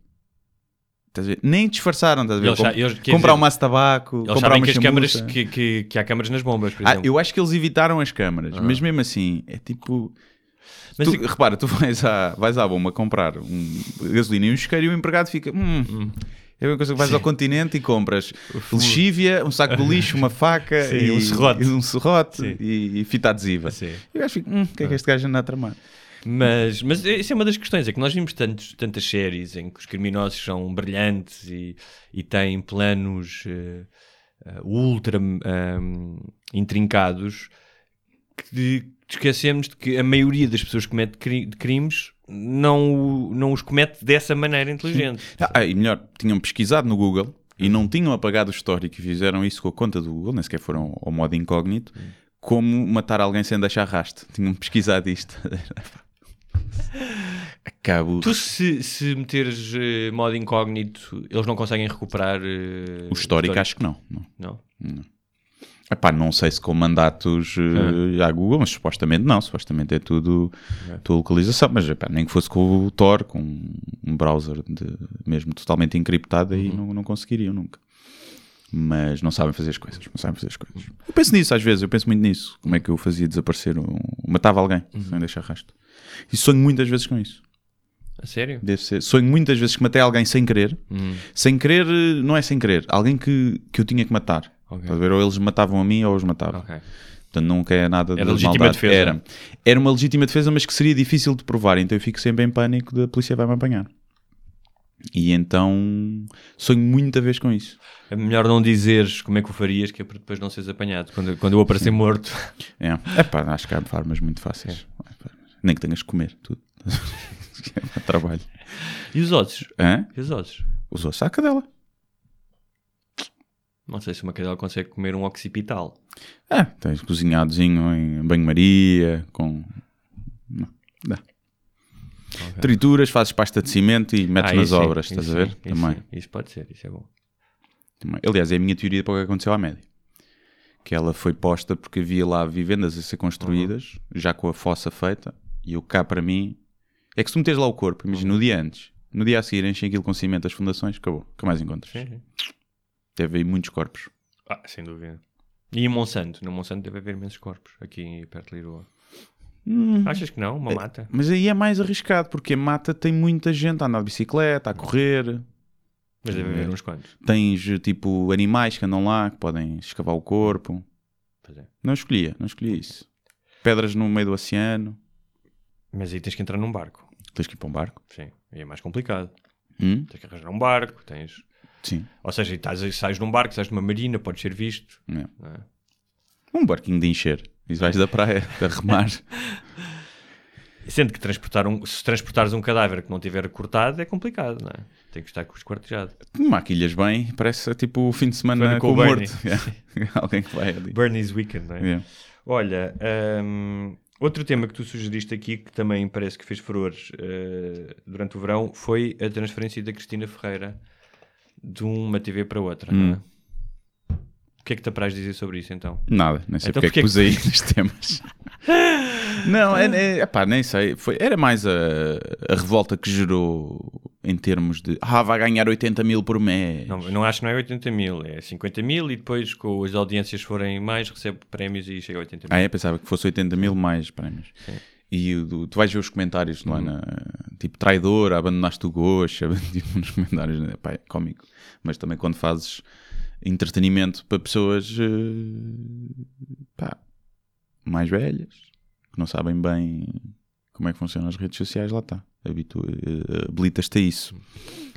S1: Estás a ver? Nem disfarçaram, estás a ver?
S2: Eles já- eles- quer
S1: comprar
S2: dizer,
S1: um maço de tabaco,
S2: Eles
S1: comprar
S2: sabem
S1: uma
S2: que, as câmaras,
S1: chamuça.
S2: que, que, que há câmaras nas bombas, por
S1: Ah,
S2: exemplo.
S1: eu acho que eles evitaram as câmaras, mas mesmo assim, é tipo.
S2: Mas
S1: tu- Repara, tu vais à, vais à bomba comprar um gasolina e um isqueiro e o empregado fica. Hum, É a mesma coisa que vais ao continente e compras lexívia, um saco de lixo, uma faca
S2: Sim,
S1: e
S2: um serrote.
S1: e um serrote
S2: Sim.
S1: e, e fita adesiva.
S2: Sim.
S1: E o gajo fica, hum, o que é que este gajo anda a tramar?
S2: Mas, mas isso é uma das questões, é que nós vimos tantos, tantas séries em que os criminosos são brilhantes e, e têm planos eh, eh, ultra ehm, intrincados que esquecemos de que a maioria das pessoas que comete cri- crimes não, não os comete dessa maneira inteligente.
S1: Ah, e melhor, tinham pesquisado no Google e não tinham apagado o histórico e fizeram isso com a conta do Google, nem sequer foram ao modo incógnito, como matar alguém sem deixar rastro. Tinham pesquisado isto. Acabo.
S2: Tu, se, se meteres eh, modo incógnito, eles não conseguem recuperar eh,
S1: O histórico, acho que não. não.
S2: Não?
S1: Epá, não sei se com mandatos eh, à Google, mas supostamente não. Supostamente é tudo tua localização. Mas epá, nem que fosse com o Tor, com um browser de- mesmo totalmente encriptado, aí não, não conseguiriam nunca. Mas não sabem fazer as coisas. Não sabem fazer as coisas. Eu penso nisso às vezes, eu penso muito nisso. Como é que eu fazia desaparecer, um, matava alguém sem deixar rastro. E sonho muitas vezes com isso.
S2: A sério?
S1: Deve ser. Sonho muitas vezes que matei alguém sem querer. Sem querer, não é sem querer. Alguém que, que eu tinha que matar.
S2: Ok.
S1: Estás a ver? Ou eles matavam a mim ou os matava.
S2: Ok.
S1: Portanto, nunca é nada
S2: Era
S1: de
S2: legítima
S1: maldade.
S2: defesa.
S1: Era. Era uma legítima defesa, mas que seria difícil de provar. Então eu fico sempre em pânico da polícia vai-me apanhar. E então sonho muita vez com isso.
S2: É melhor não dizeres como é que o farias, que é para depois não seres apanhado. Quando, quando eu aparecer morto.
S1: É, Epá, acho que há formas muito fáceis. Nem que tenhas que comer tudo. é trabalho.
S2: E os ossos?
S1: Hã?
S2: E os ossos?
S1: Usou a saca dela.
S2: Não sei se uma cadela consegue comer um occipital.
S1: É, tens cozinhadozinho em banho-maria, com. Não, dá. Trituras, fazes pasta de cimento e metes
S2: Ah,
S1: nas
S2: isso sim,
S1: obras,
S2: isso
S1: estás a
S2: sim,
S1: ver?
S2: Isso,
S1: Também.
S2: sim. Isso pode ser, isso é bom.
S1: Também. Aliás, é a minha teoria para o que aconteceu à média. Que ela foi posta porque havia lá vivendas a ser construídas, já com a fossa feita, e o cá para mim. É que se tu meteres lá o corpo, imagina, no dia antes, no dia a seguir enchem aquilo com cimento as fundações, acabou, nunca mais encontras.
S2: Sim, sim.
S1: Deve haver muitos corpos.
S2: Ah, sem dúvida. E em Monsanto? No Monsanto deve haver imensos corpos, aqui perto de Lisboa. Achas que não? Uma mata?
S1: Mas aí é mais arriscado, porque a mata tem muita gente a andar de bicicleta, a correr,
S2: Mas deve haver uns quantos.
S1: tens tipo animais que andam lá, que podem escavar o corpo.
S2: É.
S1: Não escolhia, não escolhia isso. Pedras no meio do oceano,
S2: Mas aí tens que entrar num barco.
S1: tens que ir para um barco.
S2: Sim. Aí é mais complicado.
S1: Hum?
S2: Tens que arranjar um barco, tens...
S1: Sim.
S2: Ou seja, estás, sais num barco, sais numa marina, podes ser visto.
S1: É.
S2: é?
S1: Um barquinho de encher. E vais da praia a remar.
S2: Sendo que transportar um, se transportares um cadáver que não tiver cortado é complicado, não é? Tem que estar com esquartejado.
S1: Maquilhas bem, parece tipo o fim de semana com,
S2: com
S1: o morto. Yeah. Alguém que vai ali.
S2: Bernie's Weekend, não é?
S1: Yeah.
S2: Olha, hum, outro tema que tu sugeriste aqui, que também parece que fez furores eh, durante o verão, foi a transferência da Cristina Ferreira de uma TV para outra, não é? O que é que te apraz dizer sobre isso, então?
S1: Nada, nem sei
S2: Então
S1: porque é que
S2: porquê
S1: pus aí nestes temas. Não, é, é, epá, nem sei. Foi, era mais a, a revolta que gerou em termos de ah, vai ganhar 80 mil por mês.
S2: Não, não acho que não é 80 mil, é 50 mil e depois, com as audiências forem mais, recebe prémios e chega a 80 mil.
S1: Ah, é? Pensava que fosse 80 mil mais prémios. E o do- tu vais ver os comentários lá na. Tipo, traidor, abandonaste o gosto, tipo, nos comentários. né? Pá, é cómico. Mas também quando fazes entretenimento para pessoas eh, pá, mais velhas, que não sabem bem como é que funcionam as redes sociais, lá está. Habitua- eh, Habilitas-te a isso.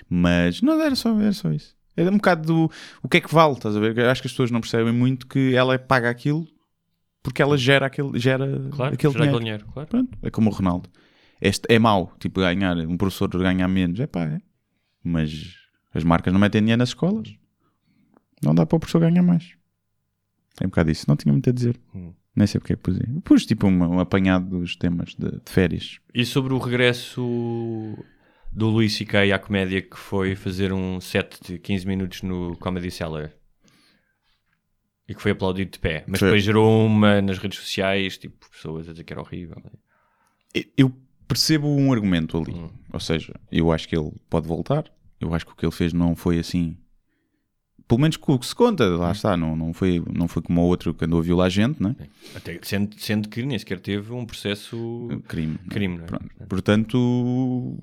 S1: Mas não era só, era só isso. Era um bocado do o que é que vale, estás a ver? Eu Acho que as pessoas não percebem muito que ela paga aquilo porque ela gera aquele, gera
S2: Claro,
S1: aquele
S2: será
S1: dinheiro.
S2: dinheiro, claro.
S1: Pronto, é como o Ronaldo. Este é mau, tipo, ganhar, um professor ganhar menos, é pá, é. Mas as marcas não metem dinheiro nas escolas. Não dá para o professor ganhar mais. É um bocado isso. Não tinha muito a dizer.
S2: Hum.
S1: Nem sei porque é que pus. Pus tipo um, um apanhado dos temas de, de férias.
S2: E sobre o regresso do Luís C.K. à comédia que foi fazer um set de 15 minutos no Comedy Cellar? E que foi aplaudido de pé. Mas
S1: Foi.
S2: depois gerou uma nas redes sociais, tipo, pessoas a dizer que era horrível.
S1: Eu percebo um argumento ali.
S2: Hum.
S1: Ou seja, eu acho que ele pode voltar. Eu acho que o que ele fez não foi assim. Pelo menos com o que se conta, lá está. Não, não, foi, não foi como o outro que andou a violar gente, né?
S2: Até, sendo, sendo que nem sequer teve um processo
S1: Crime. né?
S2: crime, não é?
S1: Portanto,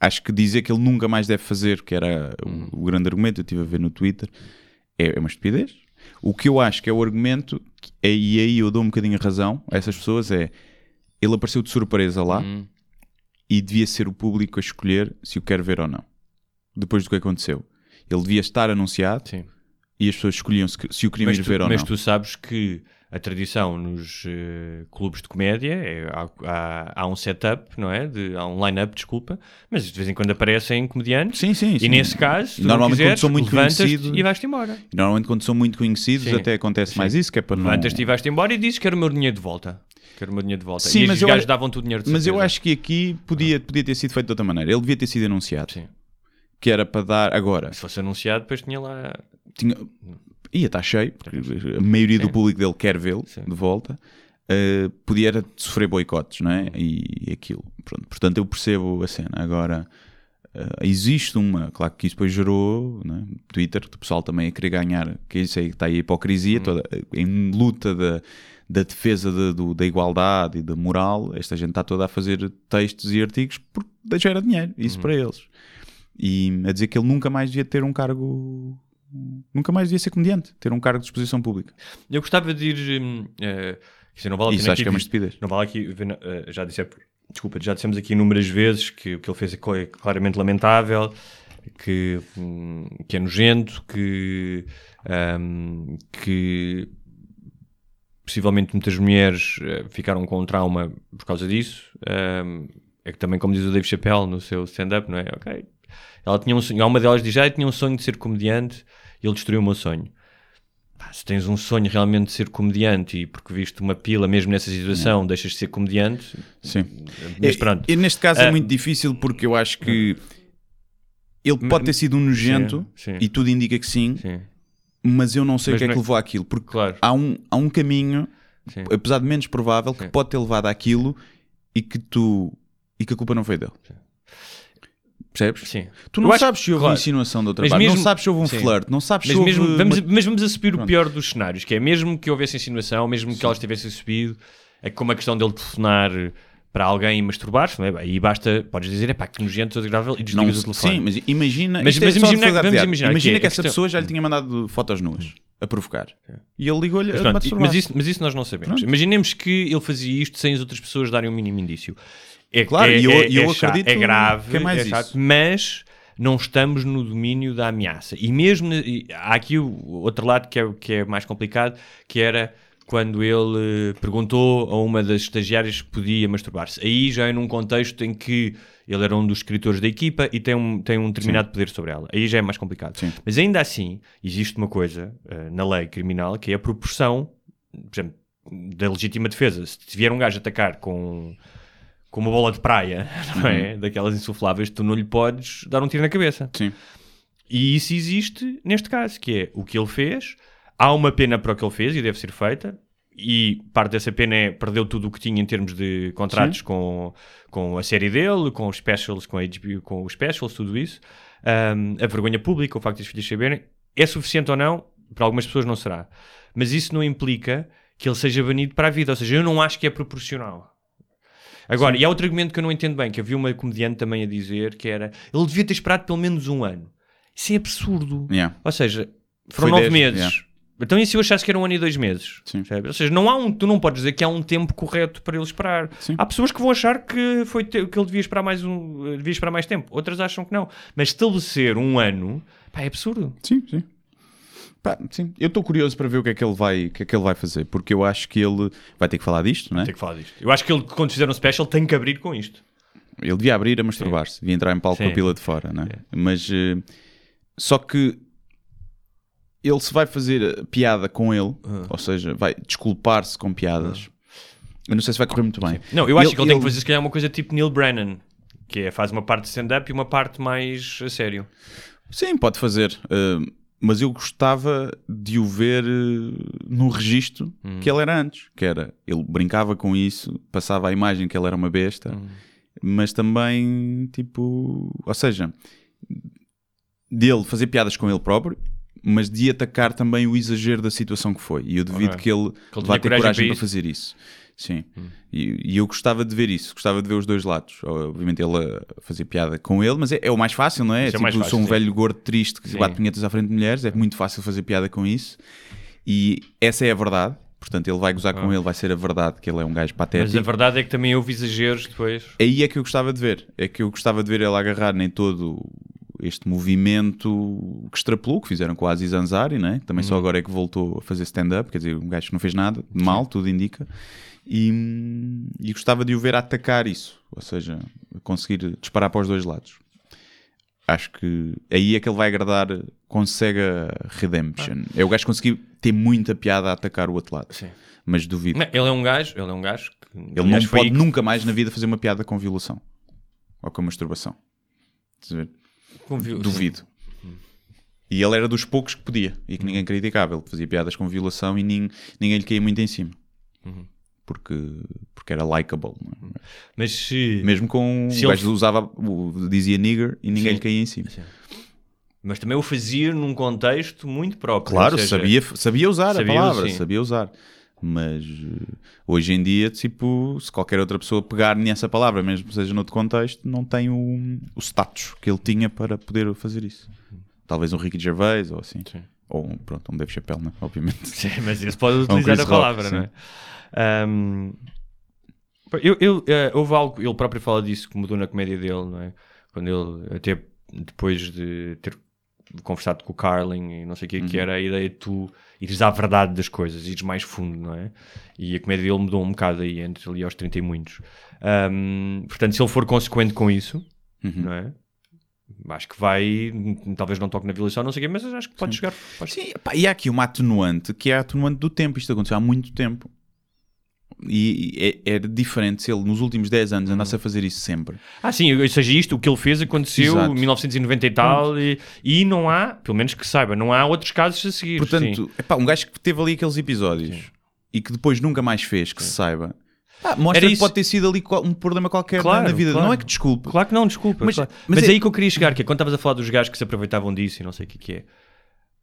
S1: acho que dizer que ele nunca mais deve fazer, que era o-
S2: Hum.
S1: o, grande argumento, eu estive a ver no Twitter, é, é uma estupidez. O que eu acho que é o argumento, é- e aí eu dou um bocadinho a razão a essas pessoas, é ele apareceu de surpresa lá
S2: Hum.
S1: e devia ser o público a escolher se o quer ver ou não. Depois do que aconteceu. Ele devia estar anunciado
S2: Sim.
S1: e as pessoas escolhiam se, se o queriam
S2: Mas,
S1: ir
S2: tu,
S1: ver ou
S2: mas
S1: não.
S2: tu sabes que a tradição nos eh, clubes de comédia é, há, há- há um setup, não é? De, há um line-up, desculpa, mas de vez em quando aparecem comediantes.
S1: Sim, sim,
S2: E
S1: sim.
S2: nesse caso,
S1: Normalmente
S2: quiseres,
S1: quando são muito conhecidos-
S2: e vais-te embora.
S1: E Normalmente quando são muito conhecidos
S2: Sim.
S1: até acontece
S2: Sim.
S1: mais isso, que é para não...
S2: Levantas-te e vais-te embora e dizes que quero o meu dinheiro de volta. Quero o meu dinheiro de volta.
S1: Sim,
S2: e
S1: mas
S2: os
S1: eu
S2: gajos
S1: acho-
S2: davam-te o dinheiro de
S1: Mas eu acho que aqui podia, podia ter sido feito de outra maneira. Ele devia ter sido anunciado.
S2: Sim.
S1: Que era para dar. Agora,
S2: Se fosse anunciado, depois tinha lá.
S1: tinha... ia estar cheio, porque a maioria do público dele quer vê-lo de volta. Uh, podia sofrer boicotes, não é? E aquilo. Pronto. Portanto, eu percebo a cena. Agora, uh, existe uma. Claro que isso depois gerou é? Twitter, o pessoal também a querer ganhar. Que isso aí está aí a hipocrisia, toda, em luta da, da defesa da, do- da igualdade e da moral. Esta gente está toda a fazer textos e artigos porque gera dinheiro. Isso para eles. E a dizer que ele nunca mais devia ter um cargo. Nunca mais devia ser comediante, ter um cargo de exposição pública.
S2: Eu gostava de ir. dizer, não vale
S1: Isso acho
S2: aqui
S1: que é uma estupidez.
S2: Não vale aqui. eh, já disse, desculpa, já dissemos aqui inúmeras vezes que o que ele fez é é claramente lamentável, que, hum, que é nojento, que, hum, que possivelmente muitas mulheres eh, ficaram com um trauma por causa disso. Hum, é que também, como diz o Dave Chappelle no seu stand-up, não é? Ok. Ela tinha um sonho, uma delas diz, ah, eu tinha um sonho de ser comediante e ele destruiu o meu sonho. Pá, se tens um sonho realmente de ser comediante e porque viste uma pila mesmo nessa situação, deixas de ser comediante,
S1: Sim.
S2: mas
S1: É,
S2: pronto.
S1: e neste caso é
S2: Ah,
S1: muito difícil porque eu acho que ele pode ter sido um nojento
S2: Sim, sim.
S1: e tudo indica que sim,
S2: Sim,
S1: mas eu não sei
S2: Mas
S1: o que é que
S2: é-
S1: levou àquilo. Porque
S2: claro.
S1: há um, há um caminho,
S2: Sim.
S1: apesar de menos provável, que
S2: Sim.
S1: pode ter levado àquilo e que tu e que a culpa não foi dele. Percebes?
S2: Sim.
S1: Tu não
S2: Eu acho-
S1: sabes se houve
S2: claro.
S1: insinuação de outra
S2: Mas
S1: não sabes se houve um
S2: Sim.
S1: flirt, não sabes
S2: Mas,
S1: se houve
S2: mesmo, vamos, mas vamos a subir o
S1: Pronto.
S2: pior dos cenários, que é mesmo que houvesse insinuação, mesmo que elas tivessem subido, é como a questão dele telefonar para alguém e masturbar-se, não é? Aí basta, podes dizer, é pá, que nojento, desagradável, e
S1: Não,
S2: desligas o telefone.
S1: sim, mas imagina,
S2: Mas-
S1: é
S2: mas
S1: só
S2: imagina- vamos imaginar
S1: imagina
S2: que
S1: que,
S2: é
S1: essa
S2: questão-
S1: pessoa já lhe tinha mandado fotos nuas a provocar e ele ligou-lhe a
S2: pronto, mas, isso, mas isso nós não sabemos. Imaginemos que ele fazia isto sem as outras pessoas darem o mínimo indício. É,
S1: Claro,
S2: é,
S1: e eu-
S2: é-
S1: eu
S2: é chato,
S1: acredito
S2: é grave,
S1: que é mais isso.
S2: chato, mas não estamos no domínio da ameaça. E mesmo e há aqui o outro lado que é, que é mais complicado, que era quando ele perguntou a uma das estagiárias que podia masturbar-se. Aí já é num contexto em que ele era um dos escritores da equipa e tem um, tem um determinado poder sobre ela. Aí já é mais complicado.
S1: Sim.
S2: Mas ainda assim, existe uma coisa eh, na lei criminal que é a proporção, por exemplo, da legítima defesa. Se vier um gajo atacar com, com uma bola de praia, não é? Daquelas insufláveis, tu não lhe podes dar um tiro na cabeça.
S1: Sim.
S2: E isso existe neste caso, que é o que ele fez, há uma pena para o que ele fez e deve ser feita, e parte dessa pena é perdeu tudo o que tinha em termos de contratos com, com a série dele, com os specials, com a HBO, com os specials, tudo isso. Um, a vergonha pública, o facto de os filhos saberem, é suficiente ou não? Para algumas pessoas não será. Mas isso não implica que ele seja banido para a vida, ou seja, eu não acho que é proporcional. Agora, e há outro argumento que eu não entendo bem, que havia uma comediante também a dizer, que era, ele devia ter esperado pelo menos um ano. Isso é absurdo.
S1: Yeah.
S2: Ou seja, foram
S1: Foi
S2: nove meses.
S1: yeah.
S2: Então e se eu achasse que era um ano e dois meses?
S1: Sim.
S2: Sabe? Ou seja, não há um, tu não podes dizer que há um tempo correto para ele esperar.
S1: Sim.
S2: Há pessoas que vão achar que, foi te- que ele devia esperar, mais um, devia esperar mais tempo. Outras acham que não. Mas estabelecer um ano pá, é absurdo.
S1: Sim, sim. Pá, sim. Eu estou curioso para ver o que, é que ele vai, que é que ele vai fazer, porque eu acho que ele vai ter que falar disto, não é?
S2: Tem que falar disto. Eu acho que ele, quando fizer um special, tem que abrir com isto.
S1: Ele devia abrir a masturbar-se, devia entrar em palco com a pila de fora, não é? Mas eh, só que ele se vai fazer eh, piada com ele, ou seja, vai desculpar-se com piadas. Eu não sei se vai correr muito bem.
S2: Não, eu acho que ele, tem que fazer se calhar uma coisa tipo Neil Brennan, que é faz uma parte de stand-up e uma parte mais a sério.
S1: Sim, pode fazer. Uh, mas eu gostava de o ver eh, no registro
S2: Hum.
S1: que ele era antes, que era, ele brincava com isso, passava a imagem que ele era uma besta,
S2: Hum.
S1: mas também, tipo, ou seja, dele fazer piadas com ele próprio, mas de atacar também o exagero da situação que foi. E eu duvido
S2: Ok.
S1: que ele,
S2: Que ele
S1: vá ter
S2: coragem para
S1: fazer isso. Sim. E, e eu gostava de ver isso, gostava de ver os dois lados. Obviamente ele a fazer piada com ele, mas é, é o mais fácil, não é?
S2: Isso é
S1: tipo,
S2: fácil,
S1: sou um
S2: sim.
S1: velho gordo triste que
S2: Sim.
S1: bate punhetas à frente de mulheres, é muito fácil fazer piada com isso. E essa é a verdade. Portanto, ele vai gozar com ele, vai ser a verdade que ele é um gajo
S2: Ah. Mas
S1: patético.
S2: a verdade é que também houve exageros depois.
S1: Aí é que eu gostava de ver. É que eu gostava de ver ele agarrar nem todo este movimento que extrapolou, que fizeram com o Aziz Ansari, né? também
S2: Uhum.
S1: só agora é que voltou a fazer stand-up, quer dizer, um gajo que não fez nada mal, tudo indica. E, e gostava de o ver atacar isso, ou seja, conseguir disparar para os dois lados. Acho que aí é que ele vai agradar, consegue a redemption. É o gajo conseguir ter muita piada a atacar o outro lado.
S2: Sim.
S1: Mas duvido.
S2: Não, ele é um gajo, ele é um gajo que
S1: Ele não pode
S2: que-
S1: nunca mais na vida fazer uma piada com violação ou com masturbação. Ver?
S2: conviu-
S1: Duvido. E ele era dos poucos que podia e que ninguém criticava. Ele fazia piadas com violação e nin- ninguém lhe caía muito em cima. Porque, porque era likable. é?
S2: Mas se.
S1: Mesmo com.
S2: Se
S1: o
S2: ele-
S1: gajo usava, o- dizia nigger e ninguém
S2: Sim.
S1: lhe caía em cima.
S2: Mas também o fazia num contexto muito próprio.
S1: Claro,
S2: seja,
S1: sabia, sabia usar
S2: sabia,
S1: a palavra,
S2: sim.
S1: sabia usar. Mas eh, hoje em dia, tipo, se qualquer outra pessoa pegar nessa palavra, mesmo que seja noutro contexto, não tem o, o status que ele tinha para poder fazer isso. Talvez um Ricky Gervais ou assim.
S2: Sim.
S1: Ou um, pronto, um Dave Chappelle, né? obviamente.
S2: Sim, mas isso pode
S1: um
S2: utilizar
S1: Chris
S2: a palavra,
S1: Rock,
S2: não é? Ahm, eu, eu, eh, houve algo, ele próprio fala disso que mudou na comédia dele, não é? Quando ele, até depois de ter conversado com o Carlin e não sei o que,
S1: Uhum.
S2: que era a ideia de tu ires à verdade das coisas, ires mais fundo, não é? E a comédia dele mudou um bocado aí, entre ali aos 30 e muitos. Ahm, portanto, se ele for consequente com isso,
S1: Uhum.
S2: não é? Acho que vai, talvez não toque na violação, não sei o quê, mas acho que pode chegar. pode-
S1: Sim, pá, e há aqui uma atenuante que é a atenuante do tempo. Isto aconteceu há muito tempo. E e é, era diferente se ele nos últimos 10 anos andasse a fazer isso sempre.
S2: Ah, sim, ou seja, isto, o que ele fez aconteceu
S1: Exato.
S2: em 1990 e tal, e, e não há, pelo menos que saiba, não há outros casos a seguir.
S1: Portanto,
S2: sim.
S1: epá, um gajo que teve ali aqueles episódios e que depois nunca mais fez, que se saiba, pá, mostra
S2: Era
S1: que
S2: isso.
S1: pode ter sido ali um problema qualquer na-
S2: Claro,
S1: na vida.
S2: claro.
S1: Não é que desculpe.
S2: Claro que não, desculpa.
S1: Mas-
S2: claro.
S1: mas
S2: Mas,
S1: é-
S2: aí que eu queria chegar, que é quando estavas a falar dos gajos que se aproveitavam disso e não sei o que, que é.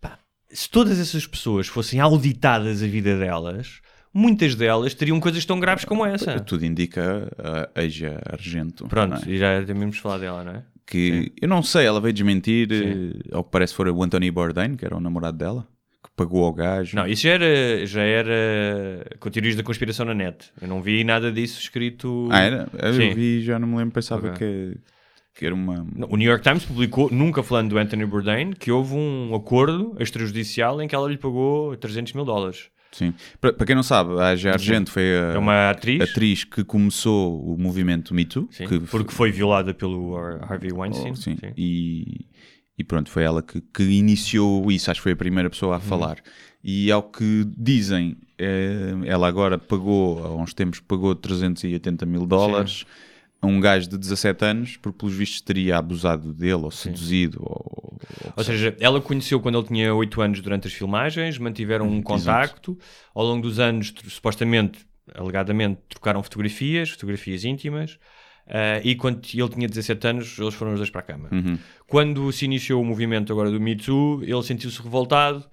S2: Pá, se todas essas pessoas fossem auditadas a vida delas, muitas delas teriam coisas tão graves como essa.
S1: Tudo indica a Asia Argento.
S2: Pronto,
S1: é?
S2: e já temos falar dela, não é?
S1: Que eu não sei, ela veio desmentir, eh, ao que parece foi o Anthony Bourdain, que era o namorado dela, que pagou ao gajo.
S2: Não, isso já era, já era teorias da conspiração na net. Eu não vi nada disso escrito.
S1: Ah, era? Eu
S2: Sim.
S1: vi, já não me lembro, pensava
S2: Ok.
S1: que, que era uma.
S2: Não, O New York Times publicou, nunca falando do Anthony Bourdain, que houve um acordo extrajudicial em que ela lhe pagou 300 mil dólares.
S1: Sim. Para, para quem não sabe, a Asia Argento foi a
S2: É uma atriz,
S1: atriz que começou o movimento Me Too.
S2: sim,
S1: que
S2: porque foi violada pelo Har- Harvey Weinstein.
S1: Oh, sim.
S2: sim.
S1: E, e pronto, foi ela que, que iniciou isso, acho que foi a primeira pessoa a
S2: Uhum.
S1: falar. E ao que dizem, eh, ela agora pagou, há uns tempos, pagou 380 mil dólares a um gajo de 17 anos, porque pelos vistos teria abusado dele, ou seduzido, ou... ou-
S2: Ou seja, ela conheceu quando ele tinha 8 anos durante as filmagens, mantiveram um contacto. Ao longo dos anos, supostamente, alegadamente, trocaram fotografias, fotografias íntimas. Ah, e quando ele tinha 17 anos, eles foram os dois para a cama.
S1: Uhum.
S2: Quando se iniciou o movimento agora do Me Too, ele sentiu-se revoltado.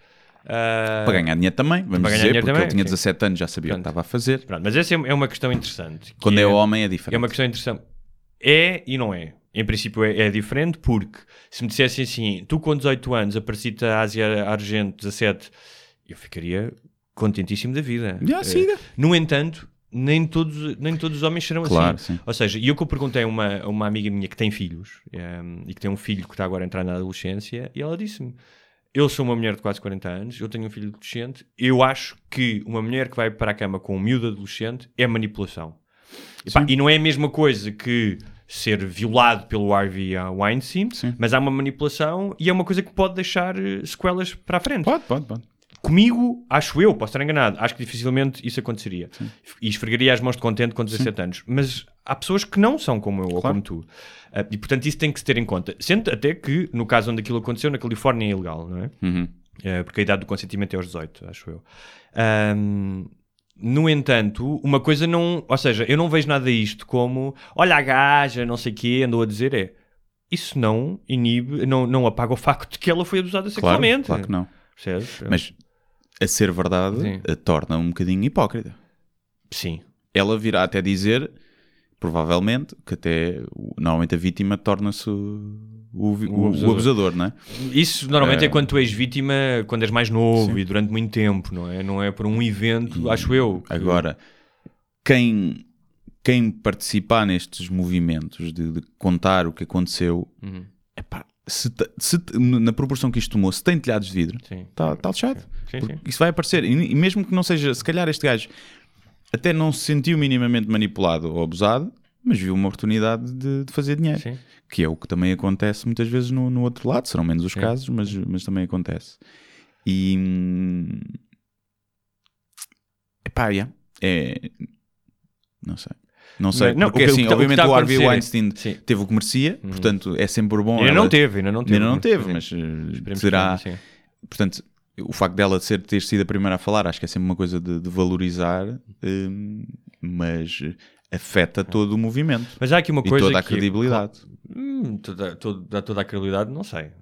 S2: ah,
S1: Para ganhar dinheiro também, vamos dizer, porque
S2: também,
S1: ele tinha
S2: sim.
S1: 17 anos, já sabia o que
S2: Pronto.
S1: estava a fazer.
S2: Pronto, mas essa é é uma questão interessante.
S1: Quando é homem é diferente.
S2: É uma questão interessante. É e não é. Em princípio é, é diferente porque se me dissessem assim, tu com 18 anos apareciste a Ásia Argento 17, eu ficaria contentíssimo da vida. Eh,
S1: siga.
S2: No entanto, nem todos, nem todos os homens serão
S1: Claro,
S2: assim.
S1: sim.
S2: Ou seja, e o que eu perguntei a uma, a uma amiga minha que tem filhos ehm, e que tem um filho que está agora a entrar na adolescência, e ela disse-me: Eu sou uma mulher de quase 40 anos, eu tenho um filho adolescente, eu acho que uma mulher que vai para a cama com um miúdo adolescente é manipulação. Epá, e não é a mesma coisa que ser violado pelo Harvey Weinstein,
S1: Sim.
S2: mas há uma manipulação e é uma coisa que pode deixar eh, sequelas para a frente.
S1: Pode, pode, pode.
S2: Comigo, acho eu, posso estar enganado, acho que dificilmente isso aconteceria. E esfregaria as mãos de contente com 17 anos. Mas há pessoas que não são como eu ou
S1: Claro.
S2: como tu. Ah, e portanto isso tem que se ter em conta. Sendo até que, no caso onde aquilo aconteceu, na Califórnia é ilegal, não é?
S1: Uhum.
S2: Eh, porque a idade do consentimento é aos 18, acho eu. Ahm, no entanto, uma coisa não. Ou seja, eu não vejo nada isto como olha a gaja, não sei o quê, andou a dizer é. Isso não inibe, não, não apaga o facto de que ela foi abusada
S1: Claro,
S2: sexualmente.
S1: claro que não.
S2: Percebes?
S1: Mas a ser verdade
S2: Sim.
S1: a torna um bocadinho hipócrita.
S2: Sim.
S1: Ela virá até dizer, provavelmente, que até normalmente a vítima torna-se o, o,
S2: O
S1: o- o
S2: abusador.
S1: abusador. não é?
S2: Isso normalmente é,
S1: É.
S2: quando tu és vítima, quando és mais novo
S1: Sim.
S2: e durante muito tempo, não é? Não é por um evento, acho eu. que-
S1: Agora, quem, quem participar nestes movimentos de, de contar o que aconteceu,
S2: Uhum.
S1: Se, se na proporção que isto tomou, se tem telhados de vidro,
S2: Sim.
S1: está tá lixado.
S2: Sim,
S1: Porque
S2: sim.
S1: Isso vai aparecer. E, e mesmo que não seja, se calhar este gajo até não se sentiu minimamente manipulado ou abusado, mas viu uma oportunidade de, de fazer dinheiro.
S2: Sim.
S1: Que é o que também acontece muitas vezes no, no outro lado, serão menos os
S2: Sim.
S1: casos, mas, mas também acontece. E. hum, Epá, yeah, é. Não sei. Não sei,
S2: Não,
S1: porque
S2: o que- o
S1: assim,
S2: tá- o que
S1: obviamente
S2: tá
S1: o Harvey
S2: é-
S1: Weinstein
S2: Sim.
S1: teve o que merecia, portanto é sempre bom.
S2: Ainda
S1: ela-
S2: não teve, ainda não teve.
S1: Ainda não teve,
S2: Sim.
S1: mas uh,
S2: Esperemos que
S1: terá.
S2: não, sim.
S1: Portanto, o facto dela ser, ter sido a primeira a falar, acho que é sempre uma coisa de, de valorizar, hum, mas afeta todo o movimento
S2: Mas há aqui uma
S1: e
S2: coisa
S1: toda a
S2: que-
S1: credibilidade.
S2: Hum, toda, toda, toda a credibilidade, não sei. Eh,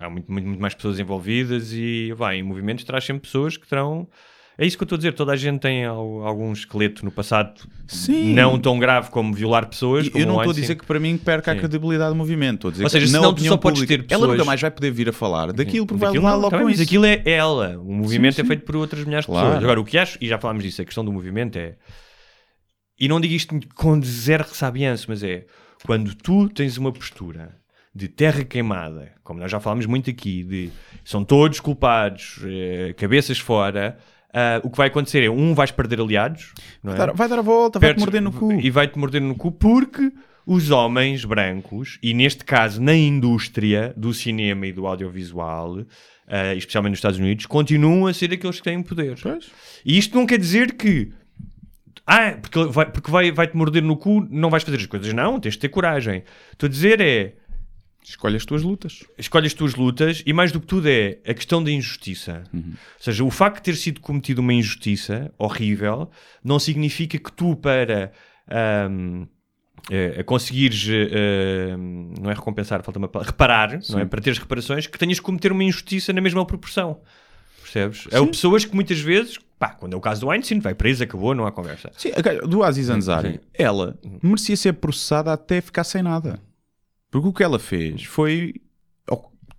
S2: Há muito, muito, muito mais pessoas envolvidas e vai, em movimentos traz sempre pessoas que terão. É isso que eu estou a dizer, toda a gente tem al- algum esqueleto no passado
S1: Sim.
S2: não tão grave como violar pessoas.
S1: E
S2: como
S1: eu não estou a dizer que para mim perca a
S2: Sim.
S1: credibilidade do movimento. Estou a dizer
S2: Ou seja, senão tu só podes ter
S1: ela
S2: pessoas-
S1: nunca mais vai poder vir a falar daquilo porque vai
S2: Daquilo
S1: levar
S2: não,
S1: logo com
S2: mas
S1: isso.
S2: aquilo é ela. O movimento
S1: Sim,
S2: é
S1: sim.
S2: feito por outras milhares de
S1: Claro.
S2: pessoas. Agora, o que acho, e já falámos disso, a questão do movimento é. E não digo isto com zero ressabiança, mas é quando tu tens uma postura de terra queimada, como nós já falámos muito aqui, de são todos culpados, eh, cabeças fora, ah, o que vai acontecer é um vais perder aliados, é?
S1: Vai dar- Vai dar a volta, vai-te morder no cu.
S2: E vai-te morder no cu porque os homens brancos, e neste caso na indústria do cinema e do audiovisual, eh, especialmente nos Estados Unidos, continuam a ser aqueles que têm poder.
S1: Pois.
S2: E isto não quer dizer que. Ah, porque, ele vai, porque vai, vai-te morder no cu, não vais fazer as coisas. Não, tens de ter coragem. Estou a dizer é.
S1: Escolhe as tuas lutas.
S2: Escolhe as tuas lutas e mais do que tudo é a questão da injustiça. Ou seja, o facto de ter sido cometido uma injustiça horrível não significa que tu para ahm, eh, conseguires ahm, não é recompensar, falta uma palavra, reparar, não é? Para teres reparações, que tenhas que cometer uma injustiça na mesma proporção. Percebes? É pessoas que muitas vezes, pá, quando é o caso do Weinstein, vai preso, acabou, não há conversa.
S1: Sim, do Aziz Ansari,
S2: sim.
S1: ela merecia ser processada até ficar sem nada. Porque o que ela fez foi,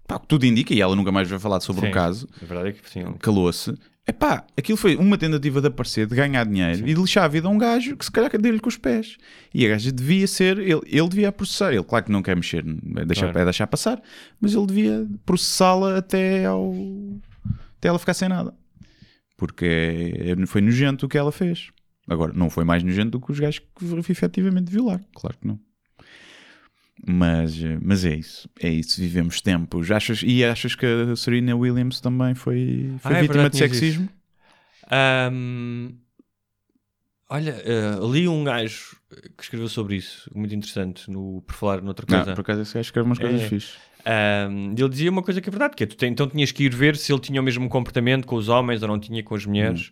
S1: pá, o que tudo indica, e ela nunca mais vai falar sobre
S2: Sim.
S1: o caso,
S2: A verdade é que sim.
S1: calou-se. Epá, aquilo foi uma tentativa de aparecer, de ganhar dinheiro e de lixar a vida a um gajo que se calhar deu-lhe com os pés. E a gaja devia ser, ele, ele devia processar. Ele, claro que não quer mexer, é deixar,
S2: Claro.
S1: é deixar passar, mas ele devia processá-la até, ao, até ela ficar sem nada. Porque é- é- foi nojento o que ela fez. Agora, não foi mais nojento do que os gajos que efetivamente violaram. Claro que não. Mas, mas é isso. É isso. Vivemos tempos. Achas, e achas que a Serena Williams também foi, foi
S2: Ah, é
S1: vítima
S2: verdade,
S1: de sexismo?
S2: Ahm, olha, eh, li um gajo que escreveu sobre isso, muito interessante, no, por falar noutra
S1: Não,
S2: coisa.
S1: por acaso esse gajo escreve umas coisas
S2: É.
S1: fixes.
S2: Ahm, ele dizia uma coisa que é verdade, que é, tu tem- então tinhas que ir ver se ele tinha o mesmo comportamento com os homens ou não tinha com as mulheres.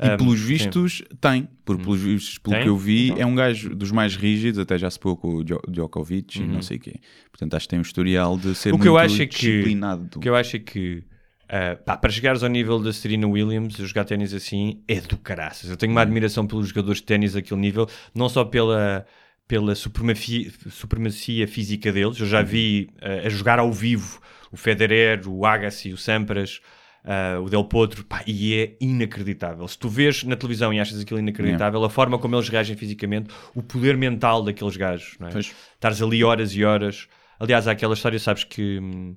S1: E
S2: Ahm,
S1: pelos
S2: sim.
S1: vistos, tem. Por, pelos vistos, pelo
S2: Tem?
S1: que eu vi,
S2: Então.
S1: é um gajo dos mais rígidos, até já se pôs com o Djo- Djokovic e não sei o quê. Portanto, acho que tem um historial de ser
S2: Uhum. O
S1: muito
S2: que eu acho é que-
S1: disciplinado.
S2: O que eu acho é que ah, pá, para chegares ao nível da Serena Williams, jogar ténis assim é do caraças. Eu tenho uma admiração pelos jogadores de ténis daquele nível, não só pela, pela supremacia, supremacia física deles. Eu já vi ah, a jogar ao vivo o Federer, o Agassi, o Sampras. ah, o Del Potro, pá, e é inacreditável. Se tu vês na televisão e achas aquilo inacreditável, a forma como eles reagem fisicamente, o poder mental daqueles gajos, não é? Estares ali horas e horas. Aliás, há aquela história, sabes que hum,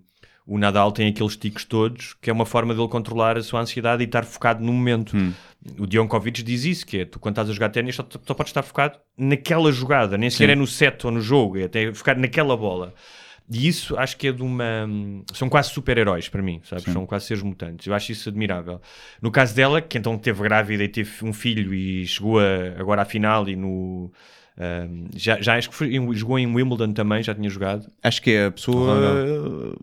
S2: o Nadal tem aqueles ticos todos, que é uma forma dele controlar a sua ansiedade e estar focado no momento.
S1: Hum.
S2: O Djokovic diz isso, que é, tu quando estás a jogar ténis só, só podes estar focado naquela jogada, nem sequer
S1: Sim.
S2: é no set ou no jogo, é até focar naquela bola. E isso acho que é de uma. São quase super-heróis para mim, sabes? São quase seres mutantes. Eu acho isso admirável. No caso dela, que então teve grávida e teve um filho e chegou a- agora à final e no. ahm, já, já acho que foi, jogou em Wimbledon também, já tinha jogado.
S1: Acho que é a pessoa.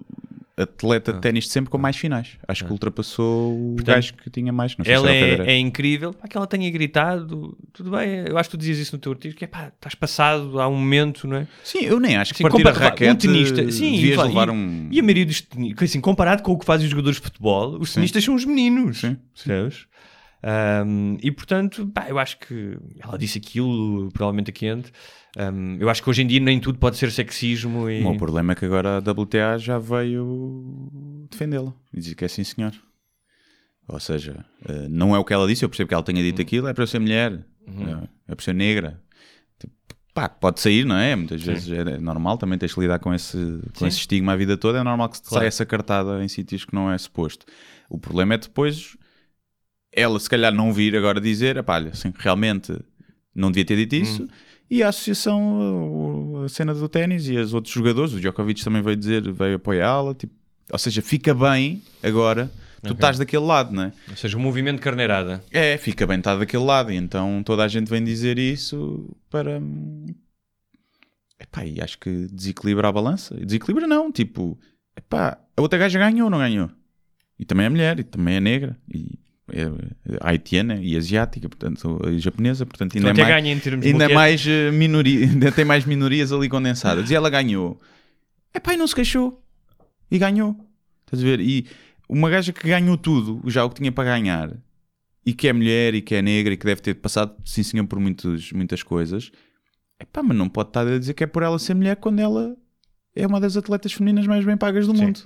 S1: Atleta de ténis de sempre com mais finais. Acho que ultrapassou o
S2: Portanto,
S1: gajo que tinha mais. Não sei
S2: Ela é, é incrível. Pá, que ela tenha gritado, tudo bem. Eu acho que tu dizias isso no teu artigo, que é pá, estás passado há um momento, não é?
S1: Sim, eu nem acho que
S2: Sim,
S1: partir a raquete
S2: um tenista, sim,
S1: devias
S2: e,
S1: levar um...
S2: E a maioria dos tenistas, assim, comparado com o que fazem os jogadores de futebol, os tenistas são os meninos.
S1: Sim, sim.
S2: Sabes? Um, e portanto, pá, eu acho que ela disse aquilo, provavelmente a quente. Um, eu acho que hoje em dia nem tudo pode ser sexismo e.
S1: O meu problema é que agora a WTA já veio defendê-la e dizer que é sim senhor. Ou seja, eh, não é o que ela disse, eu percebo que ela tenha
S2: Uhum.
S1: dito aquilo, é para eu ser mulher, eh, é para eu ser negra. Tipo, pá, pode sair, não é? Muitas vezes é normal, também tens de lidar com esse, com
S2: Sim.
S1: esse estigma a vida toda, é normal que se
S2: Claro.
S1: saia essa cartada em sítios que não é suposto. O problema é depois ela se calhar não vir agora dizer, "Epá, olha, assim, realmente não devia ter dito isso.
S2: Hum.
S1: E a associação, a cena do ténis e os outros jogadores, o Djokovic também veio dizer, veio apoiá-la, tipo, ou seja, fica bem agora, tu estás daquele lado, não é?
S2: Ou seja, o movimento de carneirada.
S1: É, fica bem estar daquele lado, e então toda a gente vem dizer isso para. Epá, e acho que desequilibra a balança. E Desequilibra não, tipo, epá, a outra gaja ganhou ou não ganhou? E também é mulher, e também é negra, e haitiana e asiática, portanto, e japonesa, portanto, ainda
S2: Então
S1: é mais, ainda é mais eh, minoria, ainda tem mais minorias ali condensadas. E ela ganhou. Epá, e não se queixou. E ganhou. Estás a ver? E uma gaja que ganhou tudo, já o que tinha para ganhar, e que é mulher e que é negra e que deve ter passado, sim senhor, por muitos, muitas coisas, epá, mas não pode estar a dizer que é por ela ser mulher quando ela é uma das atletas femininas mais bem pagas do
S2: Sim.
S1: mundo.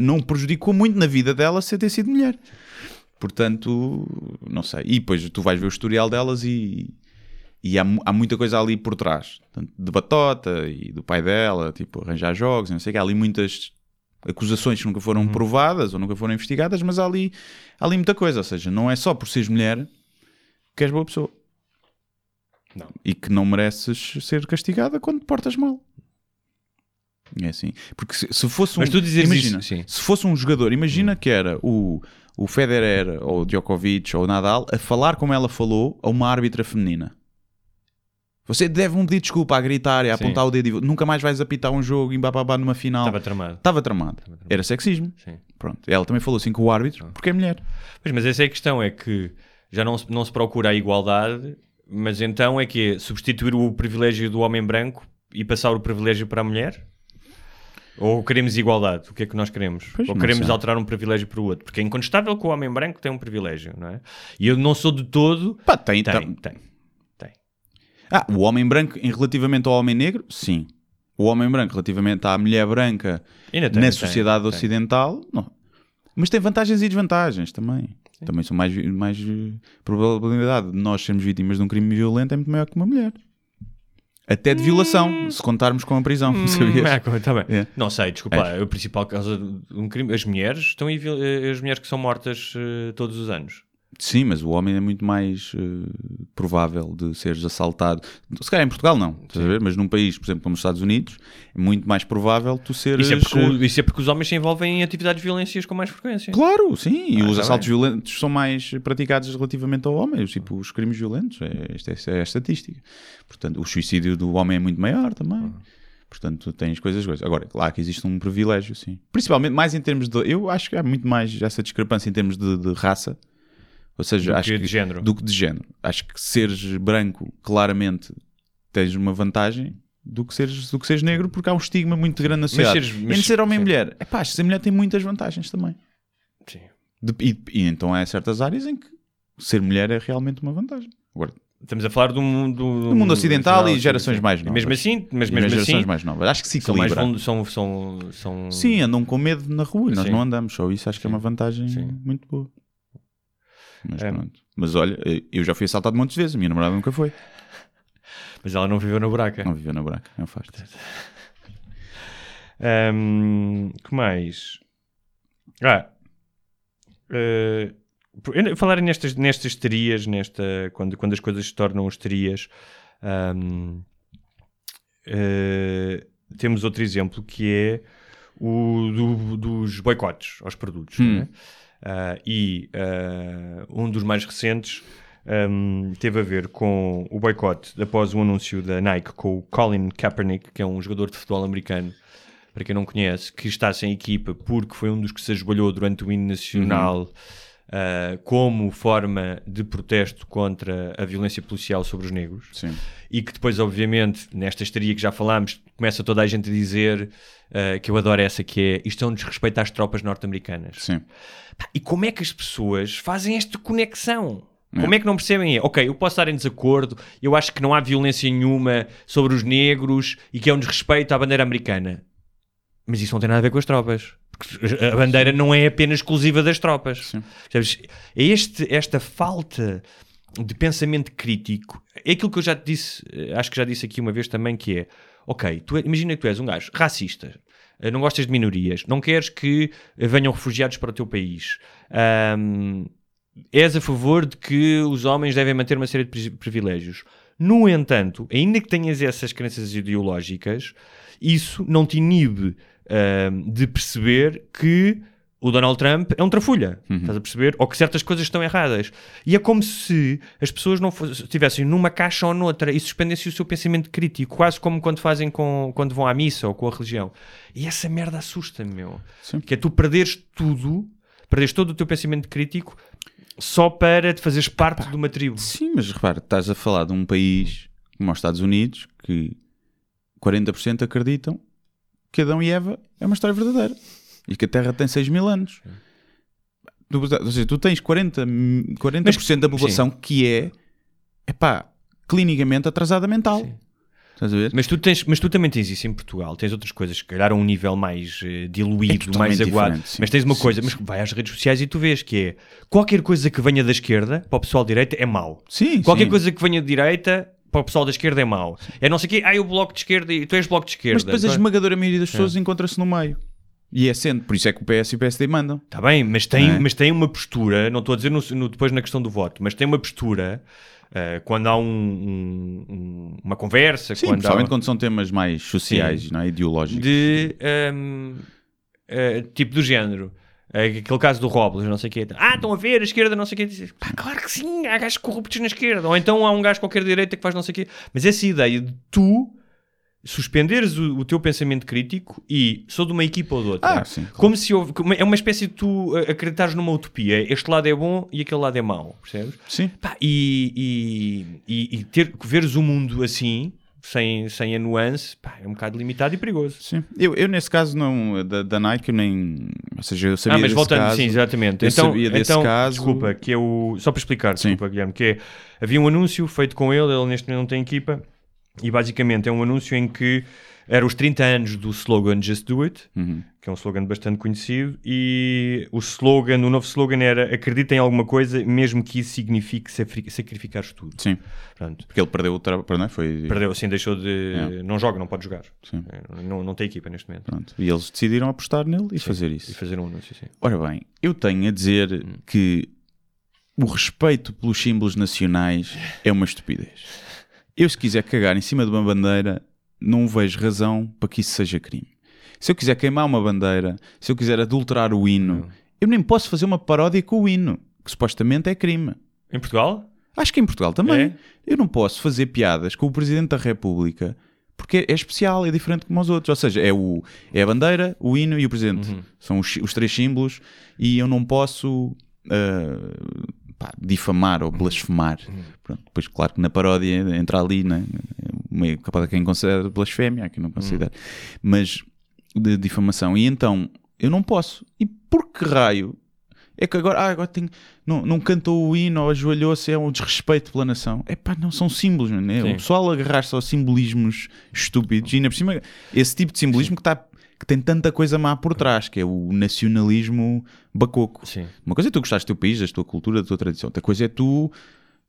S1: Não prejudicou muito na vida dela ser ter sido mulher. Portanto, não sei. E depois tu vais ver o historial delas e, e há, há muita coisa ali por trás. Tanto de batota e do pai dela, tipo, arranjar jogos, não sei o que. Há ali muitas acusações que nunca foram
S2: Uhum.
S1: provadas ou nunca foram investigadas, mas há ali, há ali muita coisa. Ou seja, não é só por seres mulher que és boa pessoa.
S2: Não.
S1: E que não mereces ser castigada quando te portas mal. É assim. Porque se, se fosse um.
S2: Mas tu dizeres
S1: imagina,
S2: isso,
S1: se fosse um jogador, imagina que era o, o Federer ou o Djokovic ou o Nadal a falar como ela falou a uma árbitra feminina. Você deve um pedir desculpa a gritar e a
S2: Sim.
S1: apontar o dedo e nunca mais vais apitar um jogo em bababá numa final.
S2: Estava tramado.
S1: Estava tramado. Era sexismo.
S2: Sim.
S1: Pronto. Ela também falou assim com o árbitro porque é mulher.
S2: Pois, mas essa é a questão, é que já não se, não se procura a igualdade, mas então é que é substituir o privilégio do homem branco e passar o privilégio para a mulher? Ou queremos igualdade? O que é que nós queremos?
S1: Pois,
S2: Ou queremos
S1: sei.
S2: alterar um privilégio para o outro? Porque é incontestável que o homem branco tem um privilégio, não é? E eu não sou de todo...
S1: Pá, tem,
S2: Tem,
S1: tem.
S2: tem, tem.
S1: Ah, o homem branco em relativamente ao homem negro, sim. O homem branco relativamente à mulher branca
S2: tem,
S1: na
S2: tem,
S1: sociedade ocidental, não. Mas tem vantagens e desvantagens também. Também são mais, mais eh, probabilidade de nós sermos vítimas de um crime violento é muito maior que uma mulher. Até de violação, se contarmos com a prisão, sabias?
S2: Ah, como- tá bem.
S1: É.
S2: Não sei, desculpa, lá, a principal causa de um crime, as mulheres estão eh, as mulheres que são mortas eh, todos os anos.
S1: Sim, mas o homem é muito mais eh, provável de seres assaltado. Se calhar em Portugal não, estás a ver? Mas num país, por exemplo, como os Estados Unidos, é muito mais provável tu seres...
S2: Isso é, porque,
S1: eh,
S2: isso é porque os homens se envolvem em atividades de violências com mais frequência.
S1: Claro, sim. E
S2: Ah,
S1: os
S2: tá
S1: assaltos
S2: bem.
S1: violentos são mais praticados relativamente ao homem. Tipo, os crimes violentos. É, esta é, é a estatística. Portanto, o suicídio do homem é muito maior também. Portanto, tens coisas, coisas. Agora, claro que existe um privilégio, sim. Principalmente mais em termos de. Eu acho que há muito mais essa discrepância em termos de, de raça. Ou seja,
S2: Do
S1: acho
S2: que de género.
S1: Do que de género. Acho que seres branco, claramente, tens uma vantagem. Do que, seres, do que seres negro, porque há um estigma muito grande na sociedade.
S2: seres-
S1: e
S2: mas-
S1: ser homem e
S2: sim.
S1: mulher, é pá, ser mulher tem muitas vantagens também.
S2: Sim.
S1: De- e, e então há certas áreas em que ser mulher é realmente uma vantagem. Agora,
S2: Estamos a falar do mundo,
S1: do mundo ocidental e
S2: sim,
S1: gerações
S2: sim.
S1: mais
S2: E
S1: novas.
S2: mesmo assim, mas
S1: E
S2: mesmo
S1: gerações
S2: assim,
S1: mais novas. Acho que se
S2: são mais
S1: equilibra.
S2: são, são, são,
S1: Sim, andam com medo na rua e nós
S2: Sim.
S1: não andamos. Só isso acho que é uma vantagem muito boa. Mas
S2: É.
S1: pronto. Mas olha, eu já fui assaltado muitas vezes. A minha namorada nunca foi.
S2: mas ela não viveu na buraca.
S1: Não viveu na buraca. É um facto.
S2: Ahm, que mais? Ah, eh, ainda falar nestas, nestas histerias, nesta, quando, quando as coisas se tornam histerias, ahm, eh, temos outro exemplo que é o do- dos boicotes aos produtos.
S1: Hum.
S2: não Ah, e ah, um dos mais recentes hum, teve a ver com o boicote após o anúncio da Nike com o Colin Kaepernick, que é um jogador de futebol americano, para quem não conhece, que está sem equipa porque foi um dos que se esbolhou durante o hino nacional ah, como forma de protesto contra a violência policial sobre os negros
S1: Sim.
S2: e que depois, obviamente, nesta histeria que já falámos, começa toda a gente a dizer ah, que eu adoro essa, que é isto é um desrespeito às tropas norte-americanas.
S1: Sim.
S2: E como é que as pessoas fazem esta conexão? Como é que não percebem? É, ok, eu posso estar em desacordo, eu acho que não há violência nenhuma sobre os negros e que é um desrespeito à bandeira americana. Mas isso não tem nada a ver com as tropas. Porque a bandeira não é apenas exclusiva das tropas.
S1: Sim.
S2: É este, esta falta de pensamento crítico. É aquilo que eu já te disse, eh, acho que já disse aqui uma vez também, que é, ok, tu, é- imagina que tu és um gajo racista, eh, não gostas de minorias, não queres que eh, venham refugiados para o teu país, ahm, és a favor de que os homens devem manter uma série de pri- privilégios. No entanto, ainda que tenhas essas crenças ideológicas, isso não te inibe ahm, de perceber que o Donald Trump é um trafulha, estás a perceber? Ou que certas coisas estão erradas. E é como se as pessoas não estivessem numa caixa ou noutra e suspendessem o seu pensamento crítico, quase como quando fazem com, quando vão à missa ou com a religião. E essa merda assusta-me, meu.
S1: Sim.
S2: Que é tu perderes tudo, perderes todo o teu pensamento crítico só para te fazeres parte de uma tribo.
S1: Sim, mas repara, estás a falar de um país como os Estados Unidos que 40% acreditam que Adão e Eva é uma história verdadeira e que a Terra tem 6 mil anos. Tu, ou seja, tu tens 40%, mi- 40 da população que é, epá, clinicamente atrasada mental.
S2: Sim. Mas tu, tens, mas tu também tens isso em Portugal, tens outras coisas, se calhar a um nível mais
S1: É
S2: diluído,
S1: totalmente
S2: mais aguado.
S1: sim.
S2: Mas tens uma
S1: Sim,
S2: coisa,
S1: sim.
S2: mas vai às redes sociais e tu vês que é qualquer coisa que venha da esquerda para o pessoal de direita é mau.
S1: Sim,
S2: Qualquer
S1: sim.
S2: coisa que venha de direita para o pessoal da esquerda é mau. É não sei o quê, ah, eu bloco de esquerda e tu és bloco de esquerda.
S1: Mas depois a
S2: Está
S1: esmagadora maioria das pessoas encontra-se no meio. E é sendo, por isso é que o PS e o PSD mandam.
S2: Tá bem, mas tem,
S1: é?
S2: mas tem uma postura, não estou a dizer no- no- depois na questão do voto, mas tem uma postura eh, quando há um- um- um- uma conversa,
S1: Sim,
S2: quando há,
S1: principalmente quando são temas mais sociais, não é? ideológicos.
S2: de eh, tipo do género. Eh, Aquele caso do Robles, não sei o quê. Ah, estão a ver, a esquerda, não sei o quê. Pá, claro que sim, há gajos corruptos na esquerda. Ou então há um gajo qualquer direita que faz não sei o quê. Mas essa ideia de tu suspenderes o, o teu pensamento crítico e sou de uma equipa ou de outra.
S1: Ah, sim, claro.
S2: Como se houve, como- é uma espécie de tu eh, acreditares numa utopia. Este lado é bom e aquele lado é mau, percebes?
S1: Sim.
S2: Pá, e, e, e, e ter, veres o mundo assim, sem, sem a nuance, pá, é um bocado limitado e perigoso.
S1: Sim. Eu, eu nesse caso não, da, da Nike, eu nem. Ou seja, eu sabia
S2: Ah, mas
S1: desse
S2: voltando,
S1: caso.
S2: sim, exatamente.
S1: eu
S2: então,
S1: sabia desse
S2: então
S1: caso.
S2: desculpa, que eu. Só para explicar,
S1: Sim.
S2: desculpa, Guilherme, que é, havia um anúncio feito com ele, ele neste momento não tem equipa, e basicamente é um anúncio em que era os 30 anos do slogan Just Do It,
S1: Uhum.
S2: que é um slogan bastante conhecido, e o slogan, o novo slogan era acredita em alguma coisa, mesmo que isso signifique sacrificares tudo.
S1: Sim,
S2: Pronto.
S1: porque ele perdeu o trabalho, não é? Foi.
S2: Perdeu, assim, deixou de.
S1: É.
S2: Não joga, não pode jogar.
S1: Sim.
S2: É, Não, não tem equipa neste momento.
S1: Pronto. E eles decidiram apostar nele e fazer isso.
S2: E fazer um anúncio, sim.
S1: Ora bem, eu tenho a dizer
S2: Hum.
S1: que o respeito pelos símbolos nacionais é uma estupidez. Eu, se quiser cagar em cima de uma bandeira, não vejo razão para que isso seja crime. Se eu quiser queimar uma bandeira, se eu quiser adulterar o hino, eu nem posso fazer uma paródia com o hino, que supostamente é crime.
S2: Em Portugal?
S1: Acho que em Portugal também.
S2: É?
S1: Eu não posso fazer piadas com o Presidente da República porque é especial, é diferente como os outros. Ou seja, é, o, é a bandeira, o hino e o Presidente.
S2: Uhum.
S1: São os, os três símbolos e eu não posso ah, pá, difamar ou blasfemar.
S2: Uhum.
S1: Pronto, depois, claro que na paródia entra ali, né? meio capaz de quem considera blasfémia, aqui não considera.
S2: Uhum.
S1: Mas de difamação. E então, eu não posso. E por que raio é que agora, ah, agora tem, não, não cantou o hino ou ajoelhou-se, é um desrespeito pela nação. É pá, não são símbolos, não é?
S2: Sim.
S1: O pessoal agarrar-se aos simbolismos estúpidos e ainda por cima, esse tipo de simbolismo que, tá, que tem tanta coisa má por trás, que é o nacionalismo bacoco.
S2: Sim.
S1: Uma coisa é tu gostares do teu país, da tua cultura, da tua tradição. Outra coisa é tu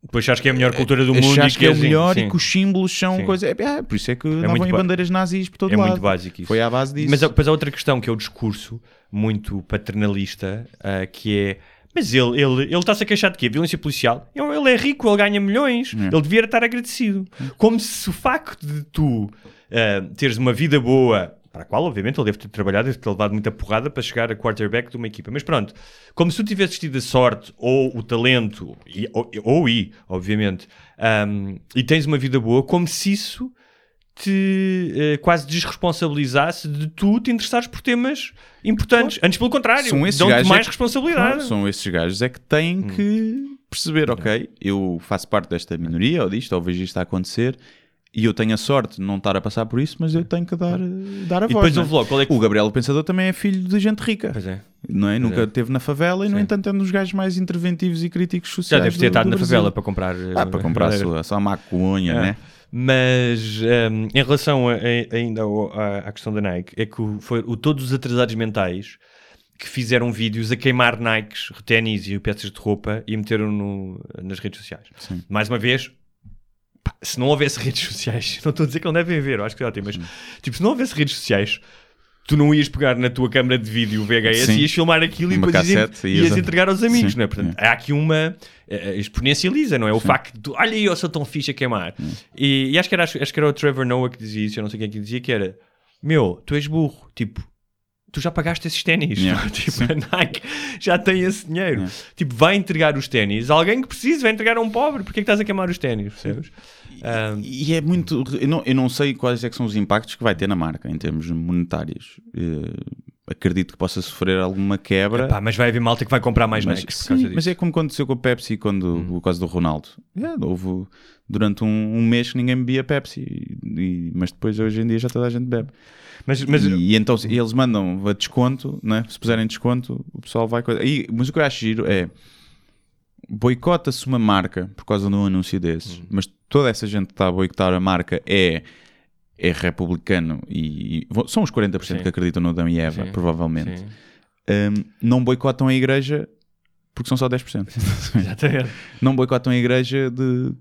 S2: Depois achas que é a melhor cultura do mundo e
S1: que é o
S2: assim,
S1: melhor
S2: sim.
S1: e que os símbolos são
S2: Sim.
S1: coisa. É, por isso é que não vêm
S2: ba-
S1: bandeiras nazis por todo
S2: É
S1: lado.
S2: muito básico isso.
S1: Foi à base disso.
S2: Mas depois há outra questão que é o discurso muito paternalista, ah, que é Mas ele ele ele está-se a queixar de quê? Violência policial? Ele é rico, ele ganha milhões. Ele devia estar agradecido. Como se o facto de tu ah, teres uma vida boa, para a qual, obviamente, ele deve ter trabalhado, deve ter levado muita porrada para chegar a quarterback de uma equipa. Mas pronto, como se tu tivesses tido a sorte ou o talento, e, ou, ou e, obviamente, ahm, e tens uma vida boa, como se isso te eh, quase desresponsabilizasse de tu te interessares por temas importantes. Antes, pelo contrário,
S1: São esses
S2: dão-te
S1: gajos
S2: mais
S1: é que-
S2: responsabilidade.
S1: Claro, são esses gajos é que têm que perceber, ok, eu faço parte desta minoria ou disto, ou vejo isto a acontecer e eu tenho a sorte de não estar a passar por isso, mas eu tenho que dar, dar a
S2: E
S1: voz.
S2: depois
S1: não é?
S2: houve logo, qual é que-
S1: O Gabriel o Pensador também é filho de gente rica.
S2: Pois é.
S1: Não é? Nunca
S2: é.
S1: esteve na favela e, no
S2: Sim.
S1: entanto, é um dos gajos mais interventivos e críticos
S2: Já
S1: sociais.
S2: deve ter
S1: do-
S2: estado
S1: do
S2: na
S1: Brasil.
S2: favela para comprar. eh,
S1: Ah, para comprar a sua, a sua maconha,
S2: É.
S1: né?
S2: Mas um, em relação a- a- ainda à, questão da Nike, é que o- foi o, todos os atrasados mentais que fizeram vídeos a queimar Nikes, ténis e peças de roupa e meteram no- nas redes sociais. Mais uma vez, se não houvesse redes sociais, não estou a dizer que não devem eu acho que já tem, mas tipo, se não houvesse redes sociais, tu não ias pegar na tua câmara de vídeo VHS
S1: Sim.
S2: e ias filmar aquilo e depois ias,
S1: cassete,
S2: ias entregar aos amigos,
S1: Sim,
S2: não é? Portanto, há aqui uma eh, exponencializa, não é? O facto de, olha aí, eu sou tão fixe a queimar. E, e acho, que era, acho, acho que era o Trevor Noah que dizia isso, eu não sei quem é que dizia, que era, meu, tu és burro, tipo, tu já pagaste esses ténis.
S1: Yeah.
S2: tipo, a Nike já tem esse dinheiro. Tipo, vai entregar os ténis, alguém que precisa vai entregar a um pobre, porque é que estás a queimar os ténis, percebes?
S1: E é muito. Eu não, eu não sei quais é que são os impactos que vai ter na marca em termos monetários. Eh, acredito que possa sofrer alguma quebra.
S2: epá, mas vai haver malta que vai comprar mais
S1: mas,
S2: Nikes por
S1: sim.
S2: Hum.
S1: mas é como aconteceu com a Pepsi quando o caso do Ronaldo. É, houve durante um, um mês que ninguém bebia Pepsi, e- mas depois hoje em dia já toda a gente bebe.
S2: Mas, mas
S1: e, e então eles mandam a desconto, né? se puserem desconto, o pessoal vai. E, mas o que eu acho giro é boicota-se uma marca por causa de um anúncio desses,
S2: Hum.
S1: mas toda essa gente que está a boicotar a marca é, é republicano e, e são os 40%
S2: Sim.
S1: que acreditam no Adão e Eva,
S2: Sim,
S1: provavelmente.
S2: sim.
S1: Um, não boicotam a igreja porque são só 10%.
S2: Exatamente.
S1: não boicotam a igreja de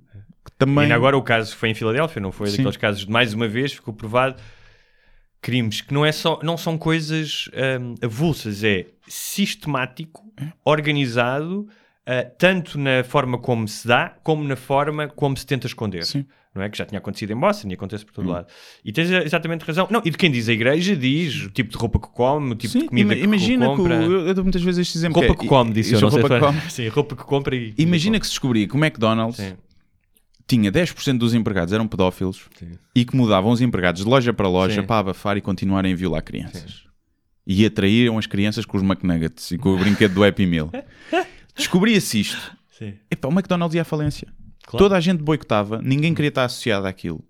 S1: que também.
S2: E agora o caso foi em Filadélfia, não foi?
S1: Sim.
S2: Daqueles casos de mais uma vez ficou provado crimes que não, é só, não são coisas hum, avulsas, é sistemático, organizado, ah, tanto na forma como se dá, como na forma como se tenta esconder.
S1: Sim. Hum.
S2: Não é? Que já tinha acontecido em Boston e acontece por todo lado. E tens exatamente razão. Não, e de quem diz a igreja, diz o tipo de roupa que come, o tipo
S1: Sim,
S2: de comida
S1: ima-
S2: que
S1: imagina que,
S2: compra.
S1: o- eu, eu dou muitas vezes este exemplo.
S2: Roupa
S1: é-
S2: que come, disse eu. Não sei
S1: roupa
S2: se
S1: que come.
S2: Sim, roupa que compra e.
S1: Imagina que se descobria que o McDonald's
S2: Sim.
S1: tinha 10% dos empregados eram pedófilos
S2: Sim.
S1: e que mudavam os empregados de loja para loja para abafar e continuarem a violar crianças. E atraíam as crianças com os McNuggets e com o brinquedo do Happy Meal. Descobria-se isto.
S2: Sim.
S1: Epá, o McDonald's ia à falência.
S2: Claro.
S1: Toda a gente boicotava, ninguém queria estar associado àquilo.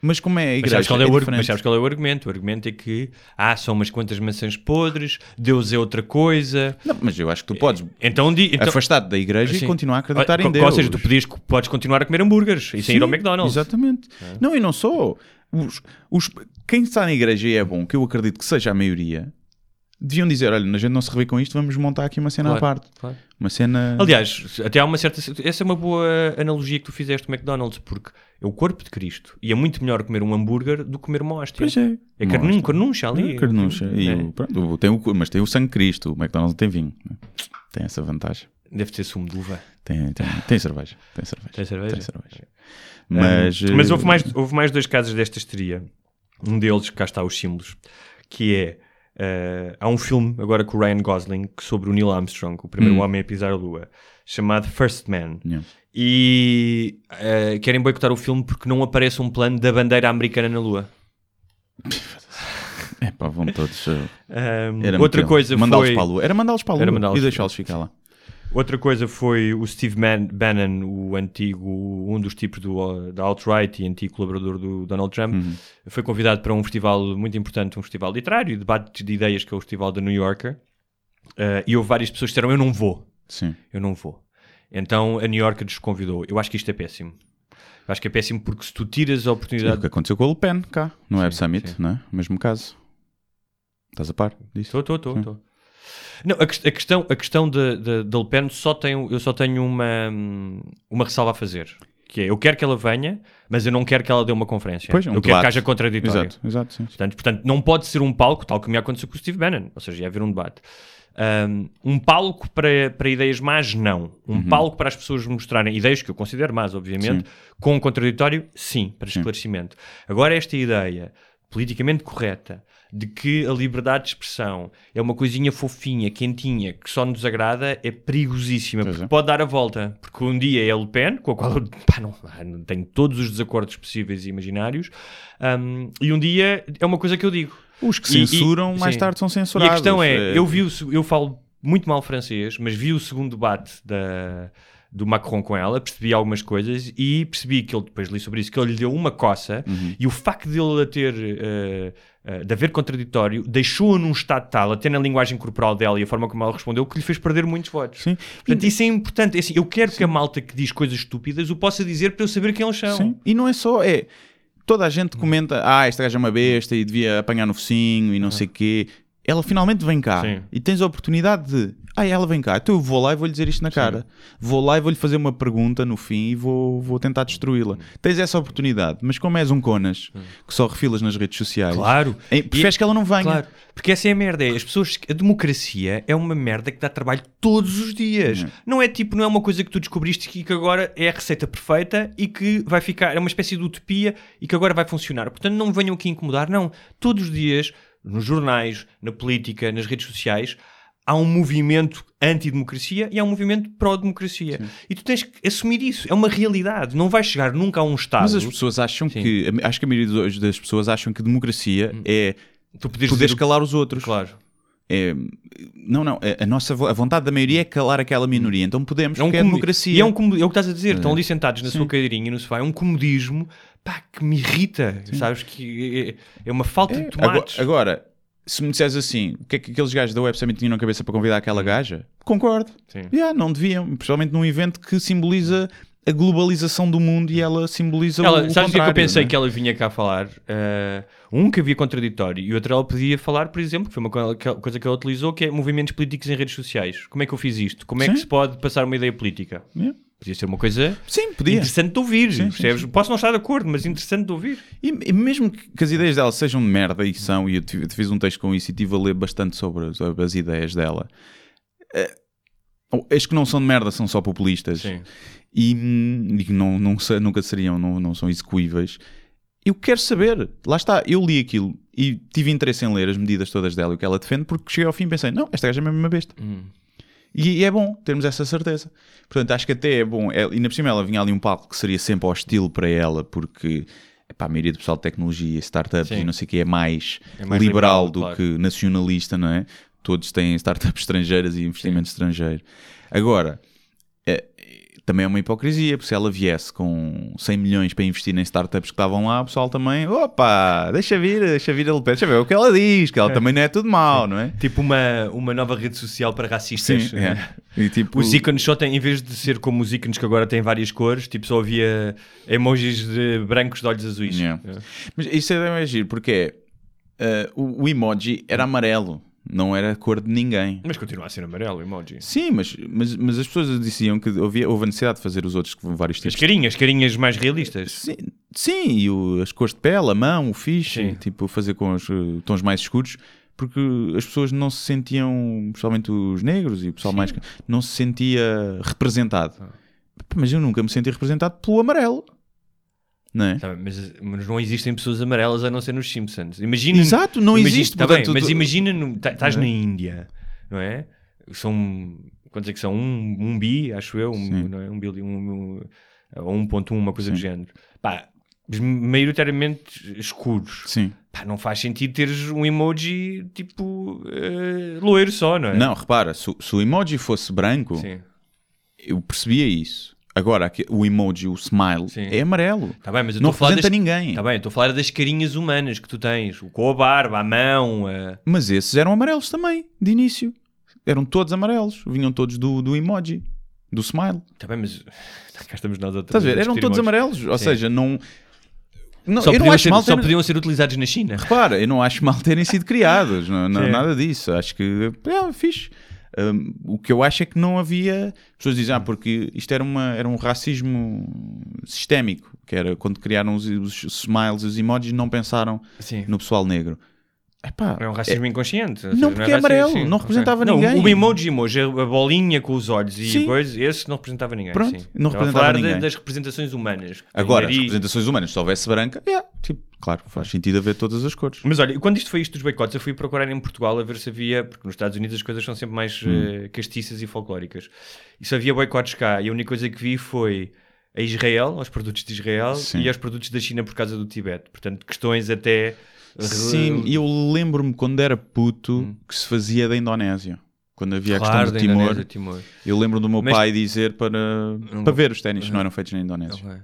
S1: Mas como é a
S2: Mas
S1: igreja,
S2: sabes, qual é o,
S1: é
S2: argu-
S1: diferente.
S2: mas sabes qual é o argumento? O argumento é que ah, são umas quantas maçãs podres, Deus é outra coisa.
S1: Não, mas eu acho que tu podes
S2: Então, di, então
S1: afastar-te da igreja
S2: Sim.
S1: e continuar a acreditar
S2: Ou-
S1: em Deus.
S2: Ou seja, tu podias, podes continuar a comer hambúrgueres e sem ir ao McDonald's.
S1: Exatamente. Não, e não só. Os, os- quem está na igreja e é bom, que eu acredito que seja a maioria, deviam dizer: olha, a gente não se revê com isto, vamos montar aqui uma cena
S2: Claro,
S1: à parte.
S2: claro.
S1: Uma cena.
S2: Aliás, até há uma certa. Essa é uma boa analogia que tu fizeste do McDonald's, porque é o corpo de Cristo e é muito melhor comer um hambúrguer do que comer uma hóstia.
S1: Pois é.
S2: É carnum, carnuncha ali.
S1: É, carnuncha. E
S2: É.
S1: o- pronto, tem o, mas tem o sangue de Cristo. O McDonald's tem vinho. né? Tem essa vantagem.
S2: Deve ter sumo de uva.
S1: Tem, tem, tem cerveja. Tem cerveja.
S2: Tem cerveja?
S1: Tem cerveja. Mas,
S2: Um, mas
S1: eh,
S2: houve, mais, houve mais dois casos desta histeria. Um deles, cá está os símbolos, que é. Eh, há um filme agora com o Ryan Gosling sobre o Neil Armstrong, o primeiro
S1: Hum.
S2: homem a pisar a lua, chamado First Man.
S1: Yeah.
S2: E eh, querem boicotar o filme porque não aparece um plano da bandeira americana na lua.
S1: É pá, vão todos. Era
S2: outra coisa
S1: mandá-los
S2: foi
S1: para a lua. Era mandá-los para a lua
S2: Era
S1: e deixá-los ficar lá.
S2: Outra coisa foi o Steve Bannon, o antigo um dos tipos do, da alt-right e antigo colaborador do Donald Trump,
S1: Uhum.
S2: foi convidado para um festival muito importante, um festival literário, debate de ideias que é o Festival da New Yorker. Uh, e houve várias pessoas que disseram: Eu não vou,
S1: Sim.
S2: eu não vou. Então a New Yorker desconvidou. Eu acho que isto é péssimo. Eu acho que é péssimo porque se tu tiras a
S1: Sim, o
S2: oportunidade.
S1: que aconteceu com o Le Pen cá, no Web Summit,
S2: sim.
S1: não é? O mesmo caso. Estás a par disso?
S2: Estou, estou, estou. Não, a, a questão, a questão da da- da Le Pen só tenho, eu só tenho uma, uma ressalva a fazer. Que é, eu quero que ela venha, mas eu não quero que ela dê uma conferência.
S1: Pois, um
S2: eu quero
S1: debate.
S2: que haja contraditório.
S1: Exato, exato, sim.
S2: Portanto, portanto, não pode ser um palco, tal como ia acontecer com o Steve Bannon. Ou seja, ia haver um debate. Um, um palco para, para ideias más, não. Um palco para as pessoas mostrarem ideias que eu considero más, obviamente, com um contraditório, sim, para esclarecimento. Agora, esta ideia politicamente correta de que a liberdade de expressão é uma coisinha fofinha, quentinha, que só nos agrada, é perigosíssima,
S1: Pois
S2: porque
S1: é.
S2: pode dar a volta. Porque um dia é Le Pen, com a qual eu pá, não, não tenho todos os desacordos possíveis e imaginários, um, e um dia é uma coisa que eu digo.
S1: Os que
S2: E- e-
S1: censuram, mais
S2: sim.
S1: tarde são
S2: E
S1: censurados.
S2: a questão é,
S1: É,
S2: eu vi o, eu falo muito mal francês, mas vi o segundo debate da, do Macron com ela, percebi algumas coisas e percebi que ele, depois li sobre isso, que ele lhe deu uma coça
S1: Uhum.
S2: e o facto de ele a ter, eh, de haver contraditório, deixou-a num estado tal, até na linguagem corporal dela e a forma como ela respondeu, que lhe fez perder muitos votos.
S1: Sim.
S2: Portanto, isso é importante. É assim, eu quero que a malta que diz coisas estúpidas o possa dizer para eu saber quem eles são.
S1: Sim. E não é só, é. Toda a gente comenta, ah, esta gaja é uma besta e devia apanhar no focinho e não sei o quê. Ela finalmente vem cá
S2: Sim.
S1: e tens a oportunidade de, ah, ela vem cá, então eu vou lá e vou-lhe dizer isto na cara. Vou lá e vou-lhe fazer uma pergunta no fim e vou, vou tentar destruí-la. Tens essa oportunidade, mas como és um conas que só refilas nas redes sociais,
S2: Claro.
S1: preferes que ela não venha.
S2: Claro, porque essa é a merda. É, as pessoas, a democracia é uma merda que dá trabalho todos os dias. Não é tipo, não é uma coisa que tu descobriste que, que agora é a receita perfeita e que vai ficar, é uma espécie de utopia e que agora vai funcionar. Portanto, não me venham aqui incomodar. Não, todos os dias, nos jornais, na política, nas redes sociais, há um movimento anti-democracia e há um movimento pró-democracia. E tu tens que assumir isso. É uma realidade. Não vais chegar nunca a um Estado.
S1: Mas as pessoas acham
S2: Sim. Hum.
S1: que, acho que a maioria das pessoas acham que democracia é
S2: tu poderes
S1: poder escalar os outros.
S2: Claro.
S1: É, não, não, a, a nossa a vontade da maioria é calar aquela minoria, então podemos,
S2: É um
S1: é democracia.
S2: E é, um é o que estás a dizer. Estão ali sentados na sua cadeirinha no sofá. É um comodismo pá, que me irrita. Sabes? Que é, é uma falta de
S1: Agora,
S2: tomates.
S1: agora, se me disseres assim, o que é que aqueles gajos da Web Summit tinham na cabeça para convidar aquela gaja? Concordo.
S2: Sim.
S1: Yeah, não deviam, principalmente num evento que simboliza a globalização do mundo e ela simboliza
S2: Ela,
S1: o, o
S2: sabes o que é que eu
S1: contrário,
S2: pensei
S1: é?
S2: que ela vinha cá falar? Uh, um que havia contraditório e outro ela podia falar, por exemplo, que foi uma co- que- coisa que ela utilizou, que é movimentos políticos em redes sociais. Como é que eu fiz isto? Como é que
S1: Sim.
S2: se pode passar uma ideia política?
S1: Yeah.
S2: Podia ser uma coisa
S1: Sim, podia.
S2: interessante de ouvir.
S1: Sim, sim,
S2: percebes? Posso não estar de acordo, mas interessante de ouvir.
S1: E, e mesmo que, que as ideias dela sejam de merda e são, e eu tive- fiz um texto com isso e estive a ler bastante sobre, sobre as ideias dela, eh, as que não são de merda são só populistas
S2: Sim.
S1: e, hum, e que não, não, nunca seriam, não, não são execuíveis. Eu quero saber, lá está, eu li aquilo e tive interesse em ler as medidas todas dela e o que ela defende, porque cheguei ao fim e pensei, não, esta gaja é mesmo uma besta. E, e é bom termos essa certeza. Portanto, acho que até é bom. É, ainda por cima, ela vinha ali um palco que seria sempre hostil para ela, porque epá, a maioria do pessoal de tecnologia, startups
S2: Sim.
S1: e não sei o que é mais,
S2: É mais
S1: liberal,
S2: liberal,
S1: do
S2: claro.
S1: que nacionalista, não é? Todos têm startups estrangeiras e investimento estrangeiro. Agora, é, também é uma hipocrisia, porque se ela viesse com 100 milhões para investir em startups que estavam lá, o pessoal também, opa, deixa vir, deixa vir a Le Pen, deixa ver o que ela diz, que ela também não é tudo mau, não é?
S2: Tipo uma, uma nova rede social para racistas.
S1: Sim, é. E tipo,
S2: Os ícones só têm, em vez de ser como os ícones que agora têm várias cores, tipo só havia emojis de brancos de olhos azuis.
S1: Yeah.
S2: É.
S1: Mas isso é mais giro, porque é, uh, o, o emoji era amarelo, não era a cor de ninguém.
S2: Mas continua a ser amarelo o emoji.
S1: Sim, mas, mas, mas as pessoas diziam que havia, houve a necessidade de fazer os outros com vários
S2: As
S1: tipos.
S2: carinhas, carinhas mais realistas.
S1: Sim, sim e o- as cores de pele, a mão, o fixe,
S2: Sim.
S1: tipo fazer com os uh, tons mais escuros, porque as pessoas não se sentiam, principalmente os negros e o pessoal mais. não se sentia representado.
S2: Ah.
S1: Mas eu nunca me senti representado pelo amarelo. Não é?
S2: Tá bem, mas, mas não existem pessoas amarelas a não ser nos Simpsons. Imagina,
S1: Exato, não
S2: imagina-
S1: existe.
S2: tá bem,
S1: portanto,
S2: mas
S1: tu-
S2: imagina, tá- estás
S1: é?
S2: na Índia, não é? São, quantos é que são? Um, um bi, acho eu, um,
S1: Sim.
S2: não é? um, bilhão, um, um, ou 1.1, uma coisa do género. Pá, mas maioritariamente escuros.
S1: Sim.
S2: Pá, não faz sentido teres um emoji tipo eh, loiro só, não é?
S1: Não, repara, se, o- se o emoji fosse branco,
S2: Sim.
S1: eu percebia isso. Agora, o emoji, o smile,
S2: Sim.
S1: é amarelo.
S2: Tá bem, mas eu
S1: não representa
S2: das...
S1: ninguém.
S2: Tá bem, estou a falar das carinhas humanas que tu tens. O com a barba, a mão, a...
S1: Mas esses eram amarelos também, de início. Eram todos amarelos. Vinham todos do, do emoji, do smile.
S2: Tá bem, mas cá estamos nós outra
S1: Estás a ver? Eram todos
S2: emojis.
S1: amarelos. Ou
S2: Sim.
S1: seja, não. não
S2: Só,
S1: eu não
S2: podiam
S1: acho
S2: ser,
S1: mal
S2: só
S1: ter-
S2: podiam ser utilizados na China.
S1: Repara, eu não acho mal terem sido criados, não, não- nada disso. Acho que é fixe. Hum, o que eu acho é que não havia. As pessoas dizem, ah, porque isto era, uma, era um racismo sistémico, que era quando criaram os, os smiles e os emojis, não pensaram
S2: Sim.
S1: no pessoal negro. Epá,
S2: É um racismo inconsciente. ou
S1: Não,
S2: seja,
S1: porque
S2: é
S1: é amarelo,
S2: sim.
S1: não representava
S2: Ok.
S1: ninguém.
S2: Não, o emoji emoji, a bolinha com os olhos e
S1: Sim.
S2: coisa, esse não representava ninguém.
S1: Pronto,
S2: sim.
S1: não
S2: Estava a
S1: representava
S2: falar de-
S1: ninguém.
S2: das representações humanas.
S1: Agora, as representações humanas, se houvesse branca, yeah, tipo, claro, faz sentido haver todas as cores.
S2: Mas olha, quando isto foi isto dos boicotes, eu fui procurar em Portugal a ver se havia, porque nos Estados Unidos as coisas são sempre mais
S1: Hum.
S2: eh, castiças e folclóricas. E se havia boicotes cá, e a única coisa que vi foi a Israel, aos produtos de Israel
S1: Sim.
S2: e aos produtos da China por causa do Tibete. Portanto, questões até.
S1: Sim, eu lembro-me quando era puto que se fazia da Indonésia. Quando havia a
S2: Hum. Claro,
S1: questão
S2: da
S1: do Timor,
S2: Timor.
S1: eu lembro do meu
S2: Mas-
S1: pai dizer para, para ver os ténis que não eram feitos na Indonésia.
S2: Ok.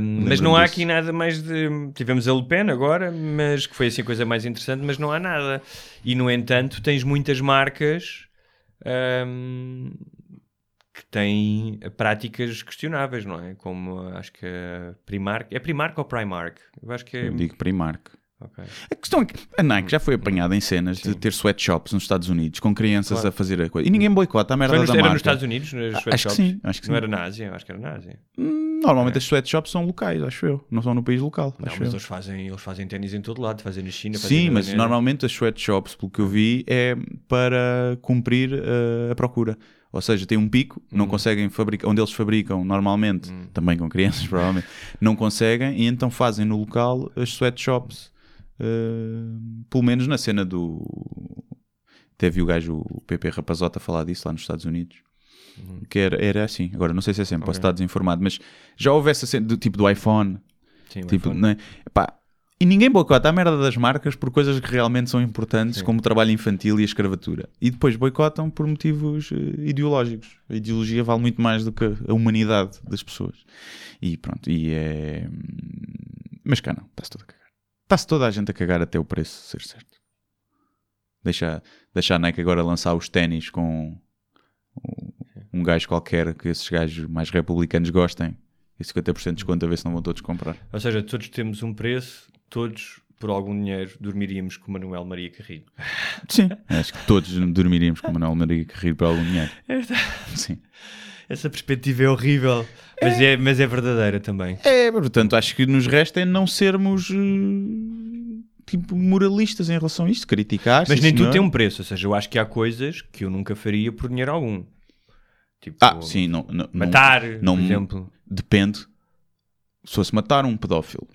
S2: Um, mas não há
S1: disso.
S2: aqui nada mais de. Tivemos a Le Pen agora, mas que foi assim a coisa mais interessante, mas não há nada. E no entanto, tens muitas marcas um, que têm práticas questionáveis, não é? Como uh, acho que a Primark. É Primark ou Primark? Eu acho que é.
S1: Eu digo Primark.
S2: Ok.
S1: A questão é que a Nike já foi apanhada em cenas de ter sweatshops nos Estados Unidos com crianças
S2: Claro.
S1: a fazer a coisa. E ninguém boicota a merda
S2: Foi nos,
S1: da
S2: era
S1: marca.
S2: nos Estados Unidos, nas
S1: Acho que
S2: sweatshops?
S1: sim, acho que
S2: Não
S1: sim.
S2: era na Ásia? Acho que era na Ásia.
S1: Hum, Normalmente as sweatshops são locais, acho eu. Não são no país local.
S2: Não,
S1: acho
S2: mas
S1: eu.
S2: eles fazem, eles fazem ténis em todo lado, fazem na China, fazem
S1: Sim,
S2: na
S1: mas
S2: Indonésia.
S1: normalmente as sweatshops, pelo que eu vi, é para cumprir uh, a procura. Ou seja, tem um pico,
S2: Hum.
S1: não conseguem fabricar, onde eles fabricam normalmente, também com crianças provavelmente, não conseguem e então fazem no local as sweatshops, uh, pelo menos na cena do. Até vi o gajo, o PP Rapazota, falar disso lá nos Estados Unidos. Que era, era assim, agora não sei se é sempre, posso
S2: Uhum. Ok.
S1: estar desinformado, mas já houve essa cena do tipo do iPhone,
S2: Sim,
S1: Tipo,
S2: iPhone.
S1: não é? Epá, e ninguém boicota a merda das marcas por coisas que realmente são importantes,
S2: Sim.
S1: como o trabalho infantil e a escravatura. E depois boicotam por motivos eh, ideológicos. A ideologia vale muito mais do que a humanidade das pessoas. E pronto, e é. Mas cá não, está-se toda a cagar. Está-se toda a gente a cagar até o preço ser certo. Deixa, deixa a Nike agora lançar os ténis com um- um gajo qualquer que esses gajos mais republicanos gostem. E 50% de desconto a ver se não vão todos comprar.
S2: Ou seja, todos temos um preço, todos, por algum dinheiro, dormiríamos com o Manuel Maria Carrilho.
S1: Sim, acho que todos dormiríamos com o Manuel Maria Carrilho por algum dinheiro. Sim.
S2: Essa perspectiva é horrível, mas é, mas é verdadeira também.
S1: É, portanto, acho que nos resta é não sermos eh, tipo moralistas em relação a isto, criticar.
S2: Mas nem tudo
S1: senhor.
S2: tem um preço, ou seja, eu acho que há coisas que eu nunca faria por dinheiro algum. Tipo,
S1: Ah, sim, não, não, não-
S2: matar,
S1: não-
S2: por exemplo.
S1: Depende. Se fosse matar um pedófilo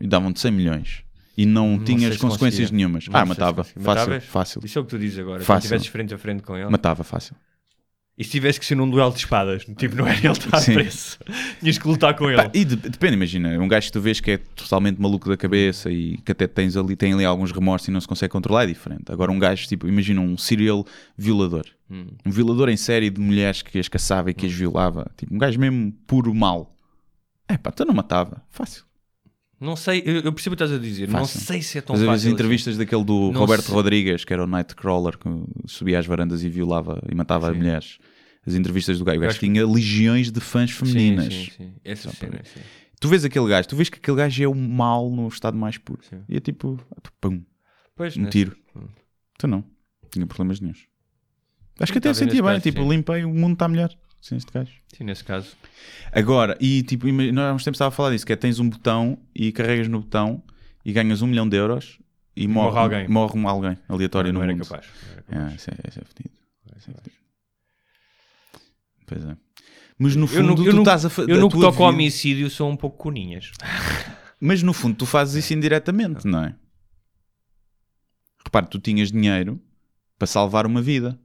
S1: e davam-te 100 milhões e não,
S2: Hum. Não
S1: tinhas
S2: se
S1: consequências
S2: conseguia.
S1: nenhumas,
S2: Não
S1: ah,
S2: se
S1: matava. Fácil,
S2: Matavas?
S1: fácil.
S2: Isso é o que tu dizes agora. Se
S1: Fácil.
S2: estivesses frente a frente com ele.
S1: Matava fácil.
S2: E se tivesse que ser num duelo de espadas? Tipo, não era ele estar
S1: Sim.
S2: preso. Tinhas que lutar com ele.
S1: E de- depende, imagina, um gajo que tu vês que é totalmente maluco da cabeça e que até tens ali, tem ali alguns remorsos e não se consegue controlar é diferente. Agora um gajo, tipo, imagina um serial violador.
S2: Hum.
S1: Um violador em série de mulheres que as caçava e que as violava. Tipo, um gajo mesmo puro mal. É pá, tu não matava. Fácil.
S2: Não sei, eu, eu percebo o que estás a dizer. Não
S1: Fácil.
S2: sei se é tão
S1: Mas
S2: fácil.
S1: as entrevistas daquele do
S2: Não
S1: Roberto
S2: sei.
S1: Rodrigues, que era o Nightcrawler, que subia às varandas e violava e matava
S2: Sim.
S1: mulheres. As entrevistas do gajo. O gajo
S2: acho que-
S1: tinha legiões de fãs
S2: assim.
S1: femininas.
S2: Sim, sim, sim.
S1: Ver.
S2: sim.
S1: Tu vês aquele gajo, tu vês que aquele gajo é o mal no estado mais puro.
S2: Sim.
S1: E é tipo, pum,
S2: Pois,
S1: um
S2: né?
S1: tiro.
S2: Hum.
S1: Tu não, tinha problemas nenhums. Acho que
S2: Sim,
S1: até sentia bem, tipo,
S2: sim.
S1: limpei, o mundo está melhor. Sem este gajo.
S2: Sim, nesse caso.
S1: Agora, e tipo, nós há uns tempos estava a falar disso, que é tens um botão e carregas no botão e ganhas um milhão de euros e morre,
S2: Morre alguém.
S1: morre um alguém aleatório
S2: não
S1: no
S2: era
S1: mundo.
S2: capaz. não era capaz.
S1: Ah, isso é, isso é fedido. Isso é fedido. Pois é. Mas no
S2: Eu
S1: fundo,
S2: não-
S1: tu
S2: eu não-
S1: estás a
S2: Eu
S1: a
S2: no que
S1: tua
S2: toco ao
S1: vida-
S2: homicídio sou um pouco coninhas.
S1: Mas no fundo tu fazes isso indiretamente, não é? Repare, tu tinhas dinheiro para salvar uma vida.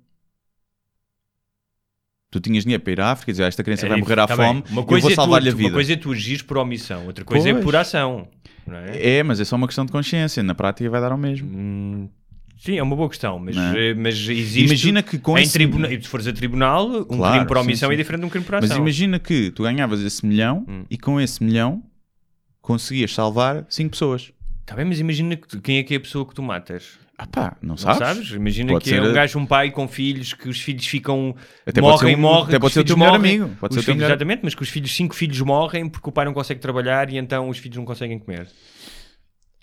S1: Tu tinhas dinheiro para ir à África e dizer "Ah, esta criança
S2: É
S1: vai morrer à
S2: tá
S1: fome
S2: Uma
S1: eu
S2: coisa
S1: vou
S2: é tu-
S1: salvar-lhe a vida.
S2: Uma coisa é tu agires por omissão, outra coisa é
S1: Pois.
S2: por ação. É?
S1: É, mas é só uma questão de consciência. Na prática vai dar ao mesmo.
S2: Hum, sim, é uma boa questão, mas,
S1: é?
S2: eh, mas existe.
S1: Imagina que com
S2: em
S1: esse-
S2: tribunal, e se fores a tribunal, um
S1: Claro,
S2: crime por
S1: sim,
S2: omissão
S1: sim.
S2: é diferente de um crime por
S1: Mas
S2: ação.
S1: imagina que tu ganhavas esse milhão
S2: Hum.
S1: e com esse milhão conseguias salvar cinco pessoas.
S2: Tá bem, mas imagina que tu- quem é que é a pessoa que tu matas.
S1: Ah pá, não
S2: Não
S1: sabes?
S2: sabes? Imagina
S1: Pode
S2: que é um gajo, um pai com filhos, que os filhos ficam.
S1: Até
S2: morrem,
S1: um-
S2: morrem.
S1: até pode ser o teu melhor
S2: morrem,
S1: amigo, pode
S2: os
S1: ser
S2: filhos-
S1: melhor-
S2: Exatamente, mas que os filhos, cinco filhos morrem porque o pai não consegue trabalhar e então os filhos não conseguem comer.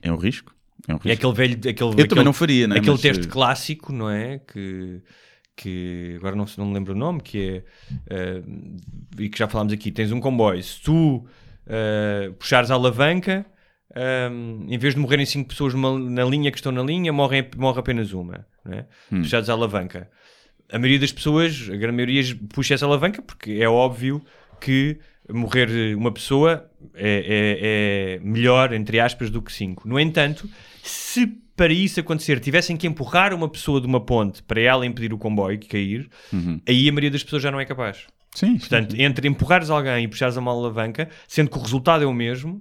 S1: É um risco. É um risco.
S2: É aquele velho. Aquele,
S1: Eu
S2: aquele,
S1: também não faria, né?
S2: Aquele
S1: Mas,
S2: texto
S1: eh,
S2: clássico, não é? Que, que agora não, não me lembro o nome, que é. eh, e que já falámos aqui: tens um comboio, se tu eh, puxares a alavanca. Ahm, em vez de morrerem 5 pessoas na linha que estão na linha, morrem, morre apenas uma, não é? Puxados à alavanca. A maioria das pessoas, a grande maioria, puxa essa alavanca porque é óbvio que morrer uma pessoa é, é- é melhor, entre aspas, do que 5. No entanto, se para isso acontecer tivessem que empurrar uma pessoa de uma ponte para ela impedir o comboio de cair, aí a maioria das pessoas já não é capaz.
S1: Sim, sim.
S2: Portanto, entre empurrares alguém e puxares a uma alavanca, sendo que o resultado é o mesmo,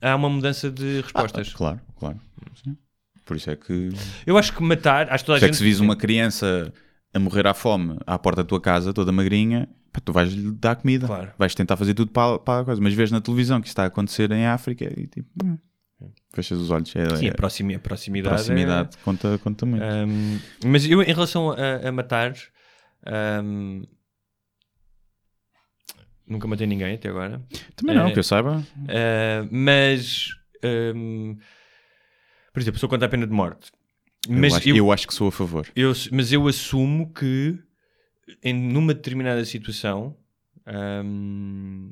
S2: há uma mudança de respostas.
S1: Claro, claro. Sim. Por isso é que,
S2: Eu acho que matar, acho que toda a
S1: isso é
S2: gente.
S1: que se vis uma criança a morrer à fome à porta da tua casa, toda magrinha, pá, tu vais-lhe dar comida.
S2: Claro.
S1: Vais tentar fazer tudo para, para a coisa. Mas vês na televisão que isto está a acontecer em África e tipo, hum, fechas os olhos. É,
S2: Sim,
S1: é-
S2: a, proximi- a proximidade.
S1: proximidade conta, conta muito.
S2: é- Ahm, mas eu, em relação a, a matar, ahm, nunca matei ninguém até agora.
S1: Também não,
S2: é-
S1: que eu saiba.
S2: Ah, mas, ahm, por exemplo, sou contra a pena de morte.
S1: Eu,
S2: Mas
S1: acho,
S2: eu,
S1: eu acho que sou a favor.
S2: eu- mas eu assumo que em numa determinada situação, ahm,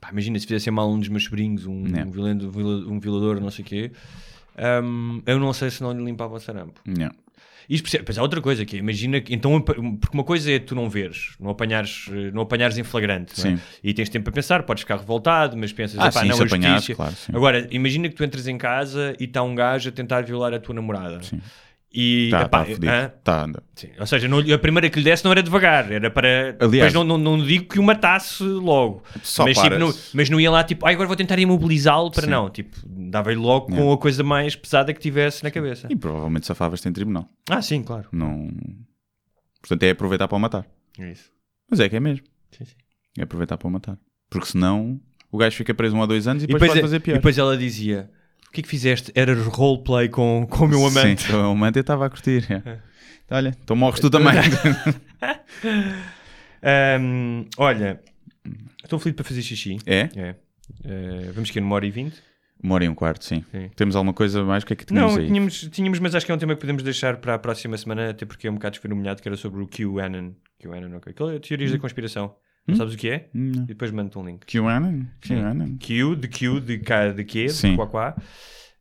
S2: pá, imagina se fizessem mal um dos meus sobrinhos, um, um, violento- um violador, não sei o quê, ahm, eu não sei se não lhe limpava o sarampo.
S1: Não.
S2: Isto, percebe- pois há outra coisa que é, imagina que, então, porque uma coisa é tu não veres, não apanhares, eh, não apanhares em flagrante, é?
S1: Sim.
S2: e tens tempo para pensar, podes ficar revoltado, mas pensas,
S1: Ah,
S2: "Epá,
S1: sim,
S2: não,
S1: se
S2: a
S1: apanhares,
S2: justiça.
S1: claro, sim.
S2: Agora, imagina que tu entras em casa e está um gajo a tentar violar a tua namorada.
S1: Sim.
S2: E,
S1: Tá,
S2: epá,
S1: tá? Tá.
S2: Sim. Ou seja, não- a primeira que lhe desse não era devagar, era para.
S1: Aliás-
S2: Depois não, não, não digo que o matasse logo.
S1: Só
S2: mas, tipo, não, mas não ia lá tipo, "Ai, agora vou tentar imobilizá-lo para
S1: Sim.
S2: não. Tipo, dava-lhe logo com a coisa mais pesada que tivesse na cabeça.
S1: E provavelmente safavas-te em tribunal.
S2: Ah, sim, claro.
S1: Não... Portanto, é aproveitar para o matar.
S2: É isso.
S1: Mas é que é mesmo.
S2: Sim, sim.
S1: É aproveitar para o matar. Porque senão o gajo fica preso um ou dois anos e
S2: E
S1: depois,
S2: depois,
S1: pode
S2: é-
S1: fazer
S2: e
S1: pior.
S2: depois ela dizia: O que é que fizeste? Era roleplay com, com o meu amante.
S1: Sim, o amante eu estava a curtir. é. Olha, então morres tu também.
S2: Ahm, olha, estou feliz para fazer xixi.
S1: é?
S2: É. Eh, vamos que uma hora e vinte.
S1: Uma hora e um quarto, sim.
S2: Sim.
S1: Temos alguma coisa mais? O que é que tínhamos
S2: Não,
S1: aí?
S2: tínhamos, tínhamos, mas acho que é um tema que podemos deixar para a próxima semana, até porque é um bocado desfenomenado, que era sobre o QAnon. QAnon, ok. É teorias da conspiração. Não sabes o que é?
S1: Hum, não.
S2: E depois mando-te um link.
S1: QAnon? QAnon?
S2: Q, de Q, de K, de Q, de
S1: Sim.
S2: quá, quá.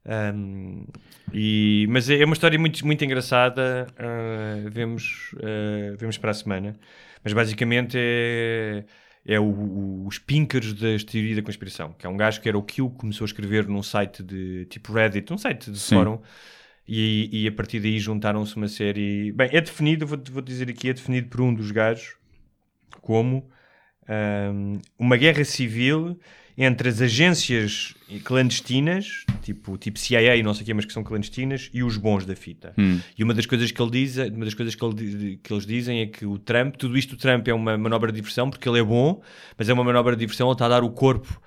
S2: Um, e, mas é uma história muito, muito engraçada. uh, vemos, uh, vemos para a semana. Mas basicamente é, é o, o- os pinkers da teoria da conspiração. Que é um gajo que era o Q, começou a escrever num site de tipo Reddit, um site de
S1: Sim.
S2: fórum. E, e a partir daí juntaram-se uma série. Bem, é definido, vou, vou dizer aqui, é definido por um dos gajos como um, uma guerra civil entre as agências clandestinas, tipo, tipo CIA e não sei o quê, mas que são clandestinas, e os bons da fita.
S1: Hum.
S2: E uma das coisas que ele diz, uma das coisas que, ele que eles dizem é que o Trump, tudo isto o Trump é uma manobra de diversão porque ele é bom, mas é uma manobra de diversão, ele está a dar o corpo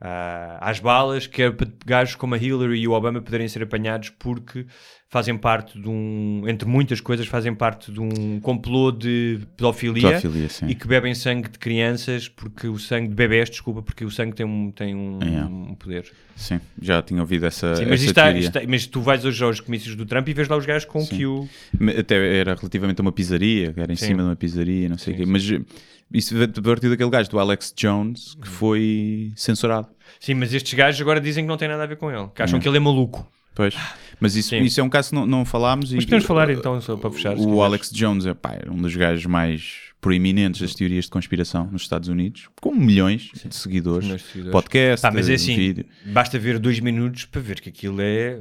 S2: ah, às balas, que é para gajos como a Hillary e o Obama poderem ser apanhados porque fazem parte de um, entre muitas coisas, fazem parte de um complô de pedofilia,
S1: Pedofilia, sim.
S2: e que bebem sangue de crianças porque o sangue de bebés, desculpa, porque o sangue tem um, tem um,
S1: É.
S2: um poder.
S1: Sim, já tinha ouvido essa,
S2: Sim, mas,
S1: essa
S2: está- está- mas tu vais hoje aos comícios do Trump e vês lá os gajos com que o
S1: Até era relativamente a uma pizzaria, era em
S2: Sim.
S1: cima de uma pizzaria, não sei o
S2: Sim,
S1: quê. Mas isso partir daquele gajo, do Alex Jones, que foi censurado.
S2: Sim, mas estes gajos agora dizem que não tem nada a ver com ele, que acham que ele é maluco.
S1: Pois. Mas isso,
S2: Sim.
S1: isso é um caso que não, não falámos.
S2: Mas
S1: e,
S2: podemos falar então, só para fechar.
S1: O
S2: quiseres.
S1: Alex Jones é pá, era um dos gajos mais proeminentes das teorias de conspiração nos Estados Unidos, com milhões de seguidores,
S2: Milhões de seguidores.
S1: podcast,
S2: Pá, mas é assim,
S1: vídeo.
S2: basta ver dois minutos para ver que aquilo é...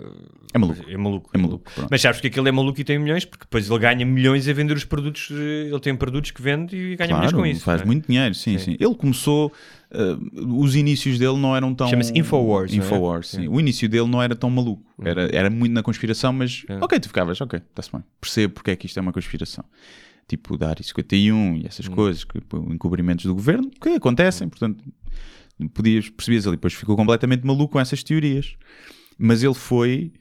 S1: É maluco.
S2: É maluco.
S1: É maluco.
S2: Mas sabes que aquilo é maluco e tem milhões, porque depois ele ganha milhões a vender os produtos, eh, ele tem produtos que vende e ganha milhões
S1: Claro,
S2: com isso.
S1: faz
S2: é?
S1: muito dinheiro, sim,
S2: Sim.
S1: sim. Ele começou, uh, os inícios dele não eram tão...
S2: Chama-se Infowars, é?
S1: Infowars, sim.
S2: Sim.
S1: O início dele não era tão maluco. Era, era muito na conspiração, mas
S2: É.
S1: ok, tu ficavas, ok, está-se bem. Percebo porque é que isto é uma conspiração. Tipo, da Área 51 e essas coisas, que, encobrimentos do governo, que acontecem, portanto, podias, percebias ali, depois ficou completamente maluco com essas teorias. Mas ele foi...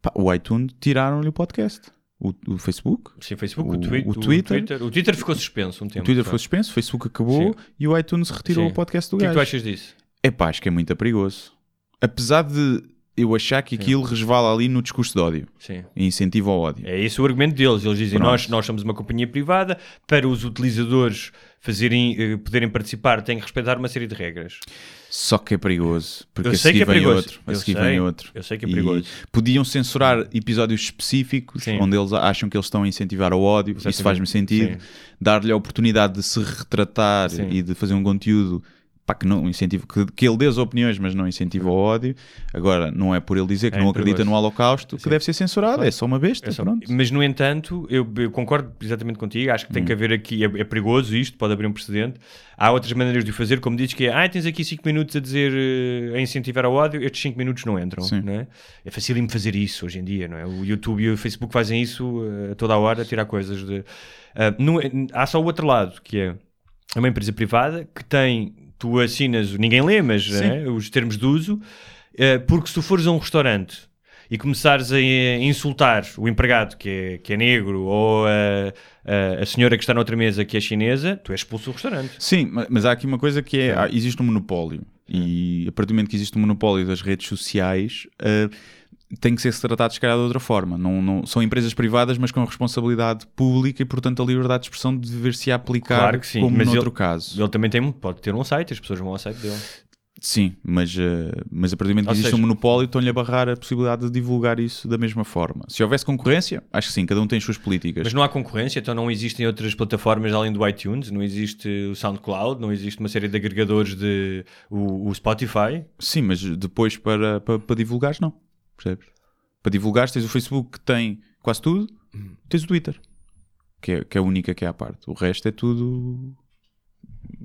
S1: pá, o iTunes tiraram-lhe o podcast. O, o Facebook,
S2: Sim, Facebook, o,
S1: O-
S2: twi-
S1: o Twitter.
S2: Twitter. O Twitter ficou suspenso um tempo.
S1: o Twitter foi suspenso, o Facebook acabou
S2: Sim.
S1: e o iTunes retirou
S2: Sim.
S1: o podcast do
S2: O que é que
S1: gajo.
S2: tu achas disso?
S1: É pá, acho que é muito perigoso. Apesar de eu achar que aquilo resvala ali no discurso de ódio
S2: Sim.
S1: e incentiva ao ódio.
S2: É esse o argumento deles. Eles dizem:
S1: Pronto.
S2: nós, nós somos uma companhia privada, para os utilizadores fazerem, eh, poderem participar, têm que respeitar uma série de regras.
S1: Só que é perigoso, porque
S2: Eu
S1: a
S2: sei
S1: seguir
S2: que é
S1: vem
S2: perigoso.
S1: outro, a
S2: Eu
S1: seguir
S2: sei.
S1: vem outro.
S2: Eu sei que é
S1: E
S2: perigoso.
S1: Podiam censurar episódios específicos
S2: Sim.
S1: onde eles acham que eles estão a incentivar ao ódio, isso
S2: Exatamente.
S1: faz-me sentido.
S2: Sim.
S1: Dar-lhe a oportunidade de se retratar
S2: Sim.
S1: e de fazer um conteúdo pá, que não incentiva, que, que ele dê as opiniões, mas não incentiva o ódio. Agora, não é por ele dizer que
S2: É
S1: não acredita no Holocausto que
S2: Sim.
S1: deve ser censurado, é só uma besta.
S2: É só-. Mas, no entanto, eu, eu concordo exatamente contigo. Acho que
S1: Hum.
S2: tem que haver aqui. É, é perigoso isto, pode abrir um precedente. Há outras maneiras de o fazer, como dizes que é. Ah, tens aqui 5 minutos a dizer. eh, a incentivar ao ódio, estes 5 minutos não entram.
S1: Sim.
S2: Não é? é facílimo fazer isso hoje em dia, não é? O YouTube e o Facebook fazem isso a toda a hora, tirar coisas de. É- há só o outro lado, que é. É uma empresa privada que tem. Tu assinas, ninguém lê, mas eh, os termos de uso, eh, porque se tu fores a um restaurante e começares a eh, insultar o empregado que é, que é negro ou a, a, a senhora que está noutra mesa que é chinesa, tu és expulso do restaurante.
S1: Sim, ma- mas há aqui uma coisa que é: há- existe um monopólio. E a partir do momento que existe um monopólio das redes sociais, ah, tem que ser tratado, se calhar, de outra forma. Não, não- são empresas privadas, mas com responsabilidade pública e, portanto, a liberdade de expressão dever-se aplicar
S2: Claro que sim,
S1: como
S2: mas
S1: noutro
S2: ele-
S1: caso.
S2: Ele também tem, pode ter um site, as pessoas vão ao site dele.
S1: Sim, mas, ah, mas a partir do momento que existe
S2: seja-
S1: um monopólio, estão-lhe a barrar a possibilidade de divulgar isso da mesma forma. Se houvesse concorrência, acho que sim, cada um tem as suas políticas.
S2: Mas não há concorrência, então não existem outras plataformas além do iTunes, não existe o SoundCloud, não existe uma série de agregadores de o, o Spotify.
S1: Sim, mas depois para, para, para divulgares, não. Percebes? Para divulgares, tens o Facebook que tem quase tudo, tens o Twitter, que é, que é a única que é à parte. O resto é tudo.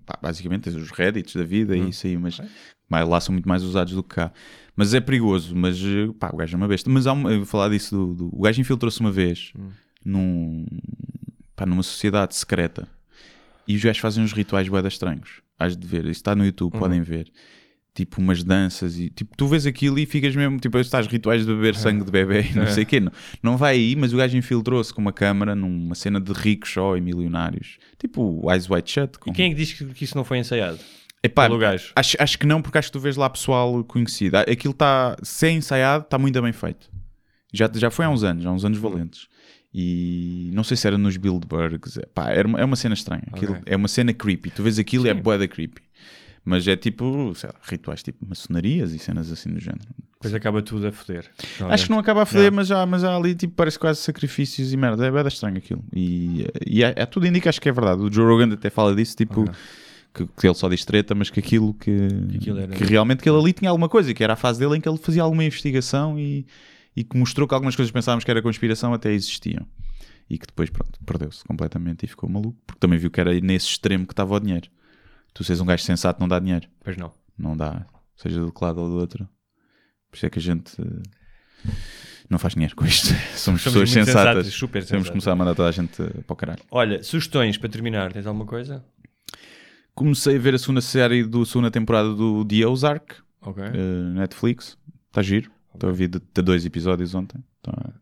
S1: pá, basicamente, tens os Reddits da vida e isso aí, mas mas lá são muito mais usados do que cá. Mas é perigoso, mas eh, pá, o gajo é uma besta. Mas há uma, eu vou falar disso: do, do- o gajo infiltrou-se uma vez num, pá, numa sociedade secreta e os gajos fazem uns rituais boedas estranhos. Hás de ver, isso está no YouTube, podem ver. Tipo umas danças e tipo, tu vês aquilo e ficas mesmo, tipo, estás rituais de beber sangue de bebê e não sei o quê. Não, não vai aí, mas o gajo infiltrou-se com uma câmara numa cena de ricos só e milionários. Tipo o Eyes Wide Shut. Com...
S2: E quem é que diz que, que isso não foi ensaiado?
S1: Epá,
S2: pelo gajo?
S1: Acho, acho que não, porque acho que tu vês lá pessoal conhecido. Aquilo está, se é ensaiado, está muito bem feito. Já, já foi há uns anos, há uns anos valentes. E não sei se era nos Bildbergs. Pá, era uma, é uma cena estranha. Aquilo,
S2: Ok.
S1: É uma cena creepy. Tu vês aquilo e é
S2: Sim.
S1: boeda creepy. Mas é tipo, sei lá, rituais tipo maçonarias e cenas assim do género.
S2: Depois acaba tudo a foder.
S1: Acho que não acaba a foder,
S2: Não.
S1: mas, já, mas já ali tipo, parece quase sacrifícios e merda. É bem estranho aquilo. E, e é, é tudo indica, acho que é verdade. O Joe Rogan até fala disso, tipo,
S2: Ok.
S1: que, que ele só diz treta, mas que aquilo que,
S2: Que aquilo era-
S1: que realmente que ele ali tinha alguma coisa, que era a fase dele em que ele fazia alguma investigação e, e que mostrou que algumas coisas pensávamos que era conspiração até existiam. E que depois, pronto, perdeu-se completamente e ficou maluco, porque também viu que era nesse extremo que estava o dinheiro. Tu seres um gajo sensato não dá dinheiro
S2: Pois não.
S1: não dá, seja do lado ou do outro. Por isso é que a gente eh, não faz dinheiro com isto. Somos, pessoas
S2: muito
S1: sensatas.
S2: sensatas, super
S1: Temos que começar a mandar toda a gente eh, para o caralho.
S2: Olha, sugestões para terminar, tens alguma coisa?
S1: Comecei a ver a segunda série do segunda temporada do The Ozark,
S2: Ok.
S1: eh, Netflix. Está giro. Estou a ouvir de, de dois episódios ontem. Tá-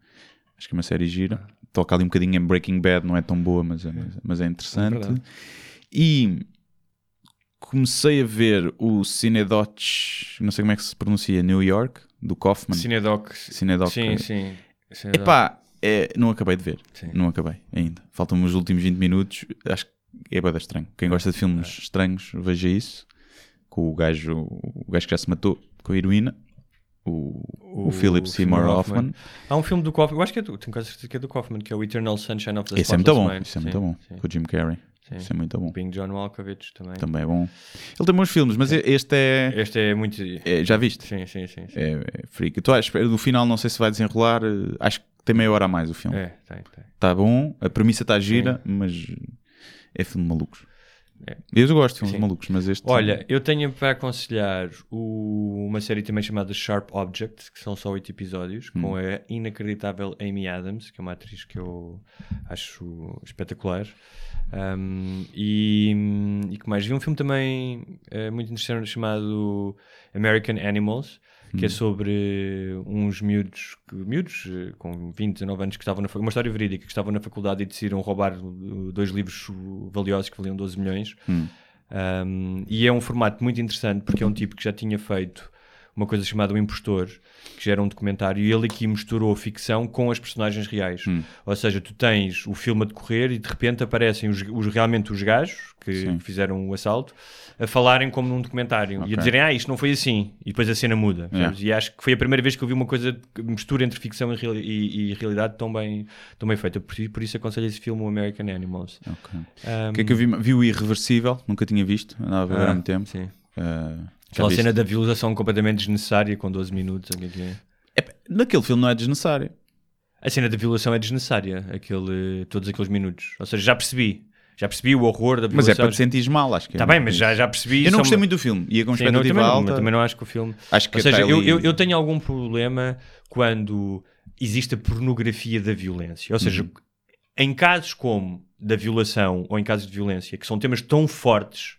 S1: acho que é uma série gira. Toca ali um bocadinho em Breaking Bad, não é tão boa, mas é, mas é interessante.
S2: verdade.
S1: e comecei a ver o Cinedoc, não sei como é que se pronuncia, New York, do Kaufman.
S2: Cinedoc.
S1: Cinedoc.
S2: Sim, sim. Cinedoc.
S1: Epá, é, não acabei de ver.
S2: Sim.
S1: Não acabei ainda. Faltam-me os últimos 20 minutos. Acho que é bada estranho. Quem gosta de filmes estranhos, veja isso. Com o gajo, o gajo que já se matou com a heroína. O, o, Philip Seymour Hoffman.
S2: Há um filme do Kaufman, eu acho que é do, tenho quase certeza que é do Kaufman, que é o Eternal Sunshine of the
S1: Esse é muito
S2: Spotless
S1: bom.
S2: Mind.
S1: Isso é
S2: Sim,
S1: muito bom.
S2: sim,
S1: Com o Jim Carrey.
S2: Sim.
S1: Isso é muito bom.
S2: Being John Malkovich também.
S1: Também é bom. Ele tem bons filmes, mas este é.
S2: Este é muito.
S1: é- já viste?
S2: Sim, sim, sim. sim.
S1: É, é freak. Estou à espera do final, não sei se vai desenrolar. eh, Acho que tem meia hora a mais o filme.
S2: É, tem, tem.
S1: Está bom, a premissa está gira, mas é filme de malucos.
S2: É.
S1: Eu gosto de filmes
S2: Sim.
S1: malucos, mas este.
S2: Olha, eu tenho para aconselhar o- uma série também chamada Sharp Objects, que são só oito episódios,
S1: Hum.
S2: com a inacreditável Amy Adams, que é uma atriz que eu acho espetacular. Um, e, e que mais? Vi um filme também eh, muito interessante chamado American Animals, que é sobre uns miúdos, miúdos eh, com 20, 19 anos que estavam na uma história verídica, que estavam na faculdade e decidiram roubar uh, dois livros valiosos que valiam 12 milhões. Um, e é um formato muito interessante porque é um tipo que já tinha feito uma coisa chamada O Impostor, que já era um documentário, e ele aqui misturou ficção com as personagens reais.
S1: Hum.
S2: Ou seja, tu tens o filme a decorrer e de repente aparecem os, os- realmente os gajos que
S1: Sim.
S2: fizeram o assalto a falarem como num documentário e
S1: Ok.
S2: a dizerem, ah, isto não foi assim, e depois a cena muda. percebes? E acho que foi a primeira vez que eu vi uma coisa mistura entre ficção e, reali- e- e realidade tão bem, tão bem feita. Por, por isso aconselho esse filme, o American Animals.
S1: Ok.
S2: Um,
S1: O que é que eu vi? Vi o Irreversível, nunca tinha visto, andava a ver há
S2: ah,
S1: muito tempo.
S2: Sim.
S1: Já
S2: Aquela cena da violação completamente desnecessária com 12 minutos. o que é que é?
S1: Epá, naquele filme não é desnecessário.
S2: A cena da violação é desnecessária, aquele, todos aqueles minutos. Ou seja, já percebi. Já percebi o horror da
S1: Mas
S2: violação.
S1: é para te sentires mal, acho que é.
S2: Está bem, mas já, já percebi.
S1: Eu não gostei
S2: uma-
S1: muito do filme, ia com
S2: Sim, não, também, não,
S1: alta.
S2: eu também não acho que o filme.
S1: Acho que
S2: Ou seja,
S1: está
S2: eu, eu, eu tenho algum problema quando existe a pornografia da violência. Ou seja,
S1: Uhum.
S2: em casos como da violação ou em casos de violência, que são temas tão fortes,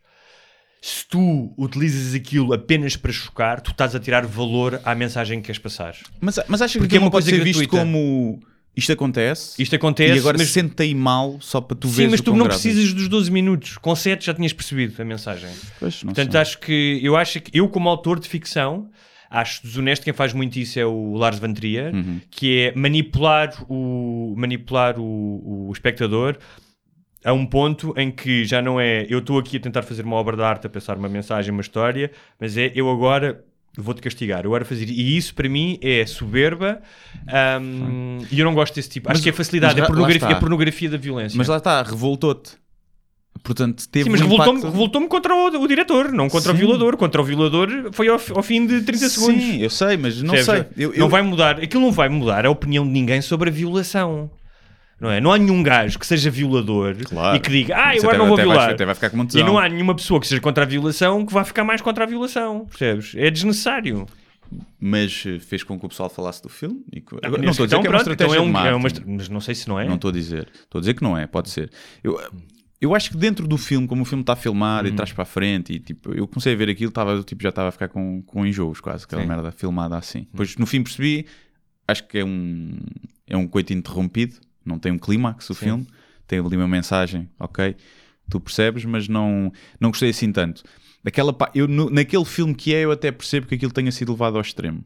S2: se tu utilizas aquilo apenas para chocar, tu estás a tirar valor à mensagem que queres passar.
S1: Mas, mas acho que
S2: Porque é
S1: aquilo
S2: uma
S1: não pode
S2: coisa
S1: ser visto como isto acontece,
S2: Isto acontece,
S1: e agora
S2: mas,
S1: sente-te aí mal só para tu
S2: sim,
S1: veres
S2: mas tu não
S1: grave é.
S2: precisas dos 12 minutos. Com 7 já tinhas percebido a mensagem.
S1: Pois, não
S2: Portanto,
S1: sei.
S2: acho que eu acho que eu, como autor de ficção, acho desonesto quem faz muito isso é o Lars van Trier,
S1: Uhum.
S2: que é manipular o manipular o, o espectador a um ponto em que já não é eu estou aqui a tentar fazer uma obra de arte, a pensar uma mensagem, uma história, mas é eu agora vou-te castigar, eu agora fazer. E isso para mim é soberba ahm, e eu não gosto desse tipo.
S1: Mas-
S2: acho que é facilidade, é pornografia, a pornografia da violência.
S1: Mas lá está, revoltou-te. Portanto, teve
S2: Sim, mas
S1: um
S2: revoltou-me revoltou contra o, o diretor, não contra o
S1: Sim.
S2: violador. Contra o violador foi ao, ao fim de 30 segundos.
S1: Sim, eu sei, mas não sei. Eu,
S2: Não
S1: eu-
S2: vai mudar, aquilo não vai mudar a opinião de ninguém sobre a violação. Não é? Não há nenhum gajo que seja violador
S1: Claro.
S2: e que diga, ah, agora não vou
S1: até vai-
S2: violar.
S1: até vai ficar com uma
S2: e não há nenhuma pessoa que seja contra a violação que vá ficar mais contra a violação. Percebes? É desnecessário.
S1: Mas eh, fez com que o pessoal falasse do filme. E que-
S2: Ah,
S1: Agora, não estou a dizer
S2: então,
S1: que é uma
S2: pronto,
S1: estratégia
S2: então é um- é uma Mas não sei se não é.
S1: Não estou a dizer. Estou a dizer que não é, pode ser. Eu, eu acho que dentro do filme, como o filme está filmado
S2: Hum.
S1: e traz para a frente, e tipo, eu comecei a ver aquilo, estava, tipo, já estava a ficar com, com enjoos quase, aquela
S2: Sim.
S1: Merda filmada assim. Depois no fim percebi, acho que é um, é um coito interrompido, não tem um clímax o
S2: Sim.
S1: filme, tem ali uma mensagem, ok? Tu percebes, mas não, não gostei assim tanto. Daquela, pa- eu, no- naquele filme que é, eu até percebo que aquilo tenha sido levado ao extremo.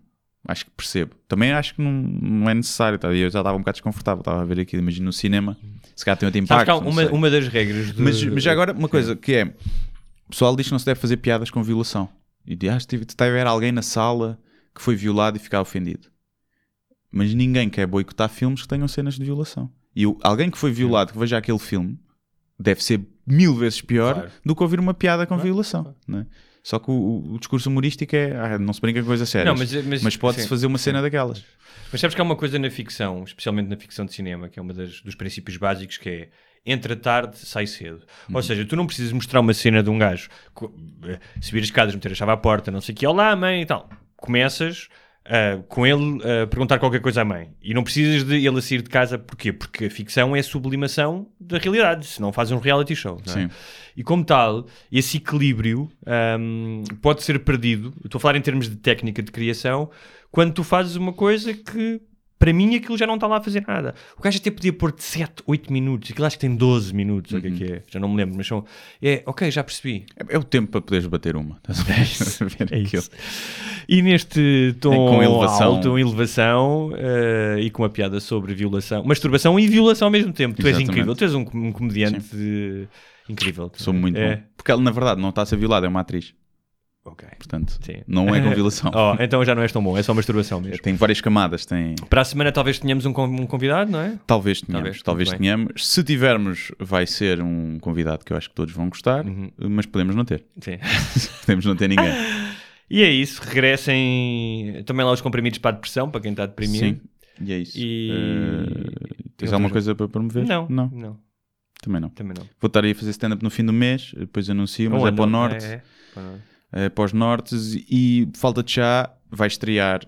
S1: Acho que percebo. Também acho que não, não é necessário. tá? Eu já estava um bocado desconfortável. Estava a ver aquilo, imagino no cinema. Se calhar tem outro impacto.
S2: há uma, uma das regras de...
S1: Mas, mas já agora, uma coisa que é: o pessoal diz que não se deve fazer piadas com violação. E diz, ah, se tiver alguém na sala que foi violado e ficar ofendido. Mas ninguém quer boicotar filmes que tenham cenas de violação. E o- alguém que foi violado, que veja aquele filme, deve ser mil vezes pior
S2: Claro.
S1: do que ouvir uma piada com violação. Não é? Só que o, o discurso humorístico é ah, não se brinca com coisas sérias.
S2: Mas- mas-
S1: mas pode-se fazer uma
S2: sim.
S1: cena daquelas.
S2: Mas sabes que há uma coisa na ficção, especialmente na ficção de cinema, que é um dos princípios básicos, que é entra tarde, sai cedo.
S1: Uhum.
S2: Ou seja, tu não precisas mostrar uma cena de um gajo eh, subir as escadas, meter a chave à porta, não sei o que, olá mãe e tal. Começas ah, com ele a perguntar qualquer coisa à mãe. E não precisas de ele a sair de casa, porquê? Porque a ficção é a sublimação da realidade, senão fazes um reality show. não é? E como tal, esse equilíbrio ahm, pode ser perdido, estou a falar em termos de técnica de criação, quando tu fazes uma coisa que, para mim, aquilo já não está lá a fazer nada. O gajo até podia pôr de 7, 8 minutos, aquilo acho que tem 12 minutos, ou o que é que é, já não me lembro, mas são. É, ok, já percebi.
S1: É, é o tempo para poderes bater uma. Estás a ver? Estás a ver
S2: É isso. E neste tom
S1: com elevação.
S2: alto, elevação eh, e com uma piada sobre violação, masturbação e violação ao mesmo tempo. Tu és
S1: Exatamente.
S2: incrível, tu és um, um comediante eh, incrível.
S1: Sou muito
S2: é.
S1: bom. Porque ela, na verdade, não está a ser violada, é uma atriz.
S2: Ok.
S1: Portanto,
S2: Sim.
S1: não é com violação.
S2: Oh, então já não és tão bom, é só masturbação mesmo.
S1: Tem várias camadas. Tem...
S2: Para a semana talvez tenhamos um, con- um convidado, não é?
S1: Talvez tenhamos.
S2: Talvez,
S1: Talvez, tenhamos. Se tivermos, vai ser um convidado que eu acho que todos vão gostar,
S2: Uhum.
S1: mas podemos não ter.
S2: Sim.
S1: podemos não ter ninguém.
S2: E é isso, regressem também lá os comprimidos para a depressão, para quem está deprimido.
S1: Sim. E é isso.
S2: E- e
S1: tens alguma coisa para promover?
S2: Não,
S1: Não,
S2: não,
S1: também não.
S2: também não.
S1: Vou estar aí a fazer stand-up no fim do mês, depois anuncio, mas
S2: Ou
S1: é para o
S2: não,
S1: norte.
S2: é, é, para o norte.
S1: É para os nortes e Falta de Chá vai estrear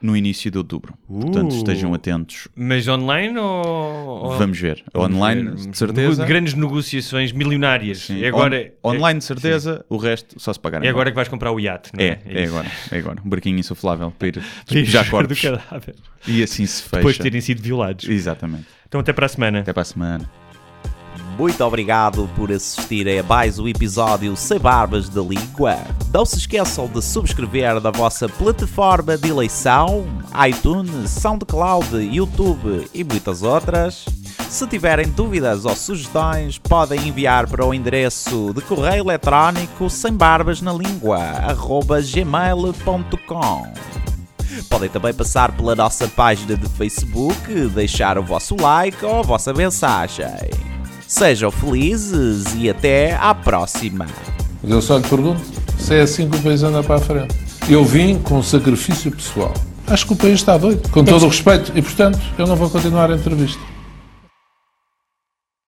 S1: no início de outubro. Portanto,
S2: Uh.
S1: estejam atentos.
S2: Mas online ou...
S1: Vamos ver.
S2: Vamos
S1: Online,
S2: ver.
S1: de certeza.
S2: Grandes negociações milionárias.
S1: Sim.
S2: E agora,
S1: On- online, de
S2: é-
S1: certeza. O resto, só se pagar.
S2: É agora que vais comprar o iate, não é?
S1: É, é, agora. É agora. Um barquinho insuflável para ir
S2: Livre
S1: já
S2: do
S1: corpos.
S2: cadáver.
S1: E assim se fecha.
S2: Depois de terem sido violados.
S1: Exatamente.
S2: Então até para a semana.
S1: Até para a semana. Muito obrigado por assistirem a mais um episódio Sem Barbas da Língua. Não se esqueçam de subscrever na vossa plataforma de eleição, iTunes, SoundCloud, YouTube e muitas outras. Se tiverem dúvidas ou sugestões, podem enviar para o endereço de correio eletrónico sem barbas na língua, gmail.com. Podem também passar pela nossa página de Facebook, deixar o vosso like ou a vossa mensagem. Sejam felizes e até à próxima.
S9: Mas eu só lhe pergunto se é assim que o país anda para a frente. Eu vim com sacrifício pessoal. Acho que o país está doido, com todo o respeito, e portanto eu não vou continuar a entrevista.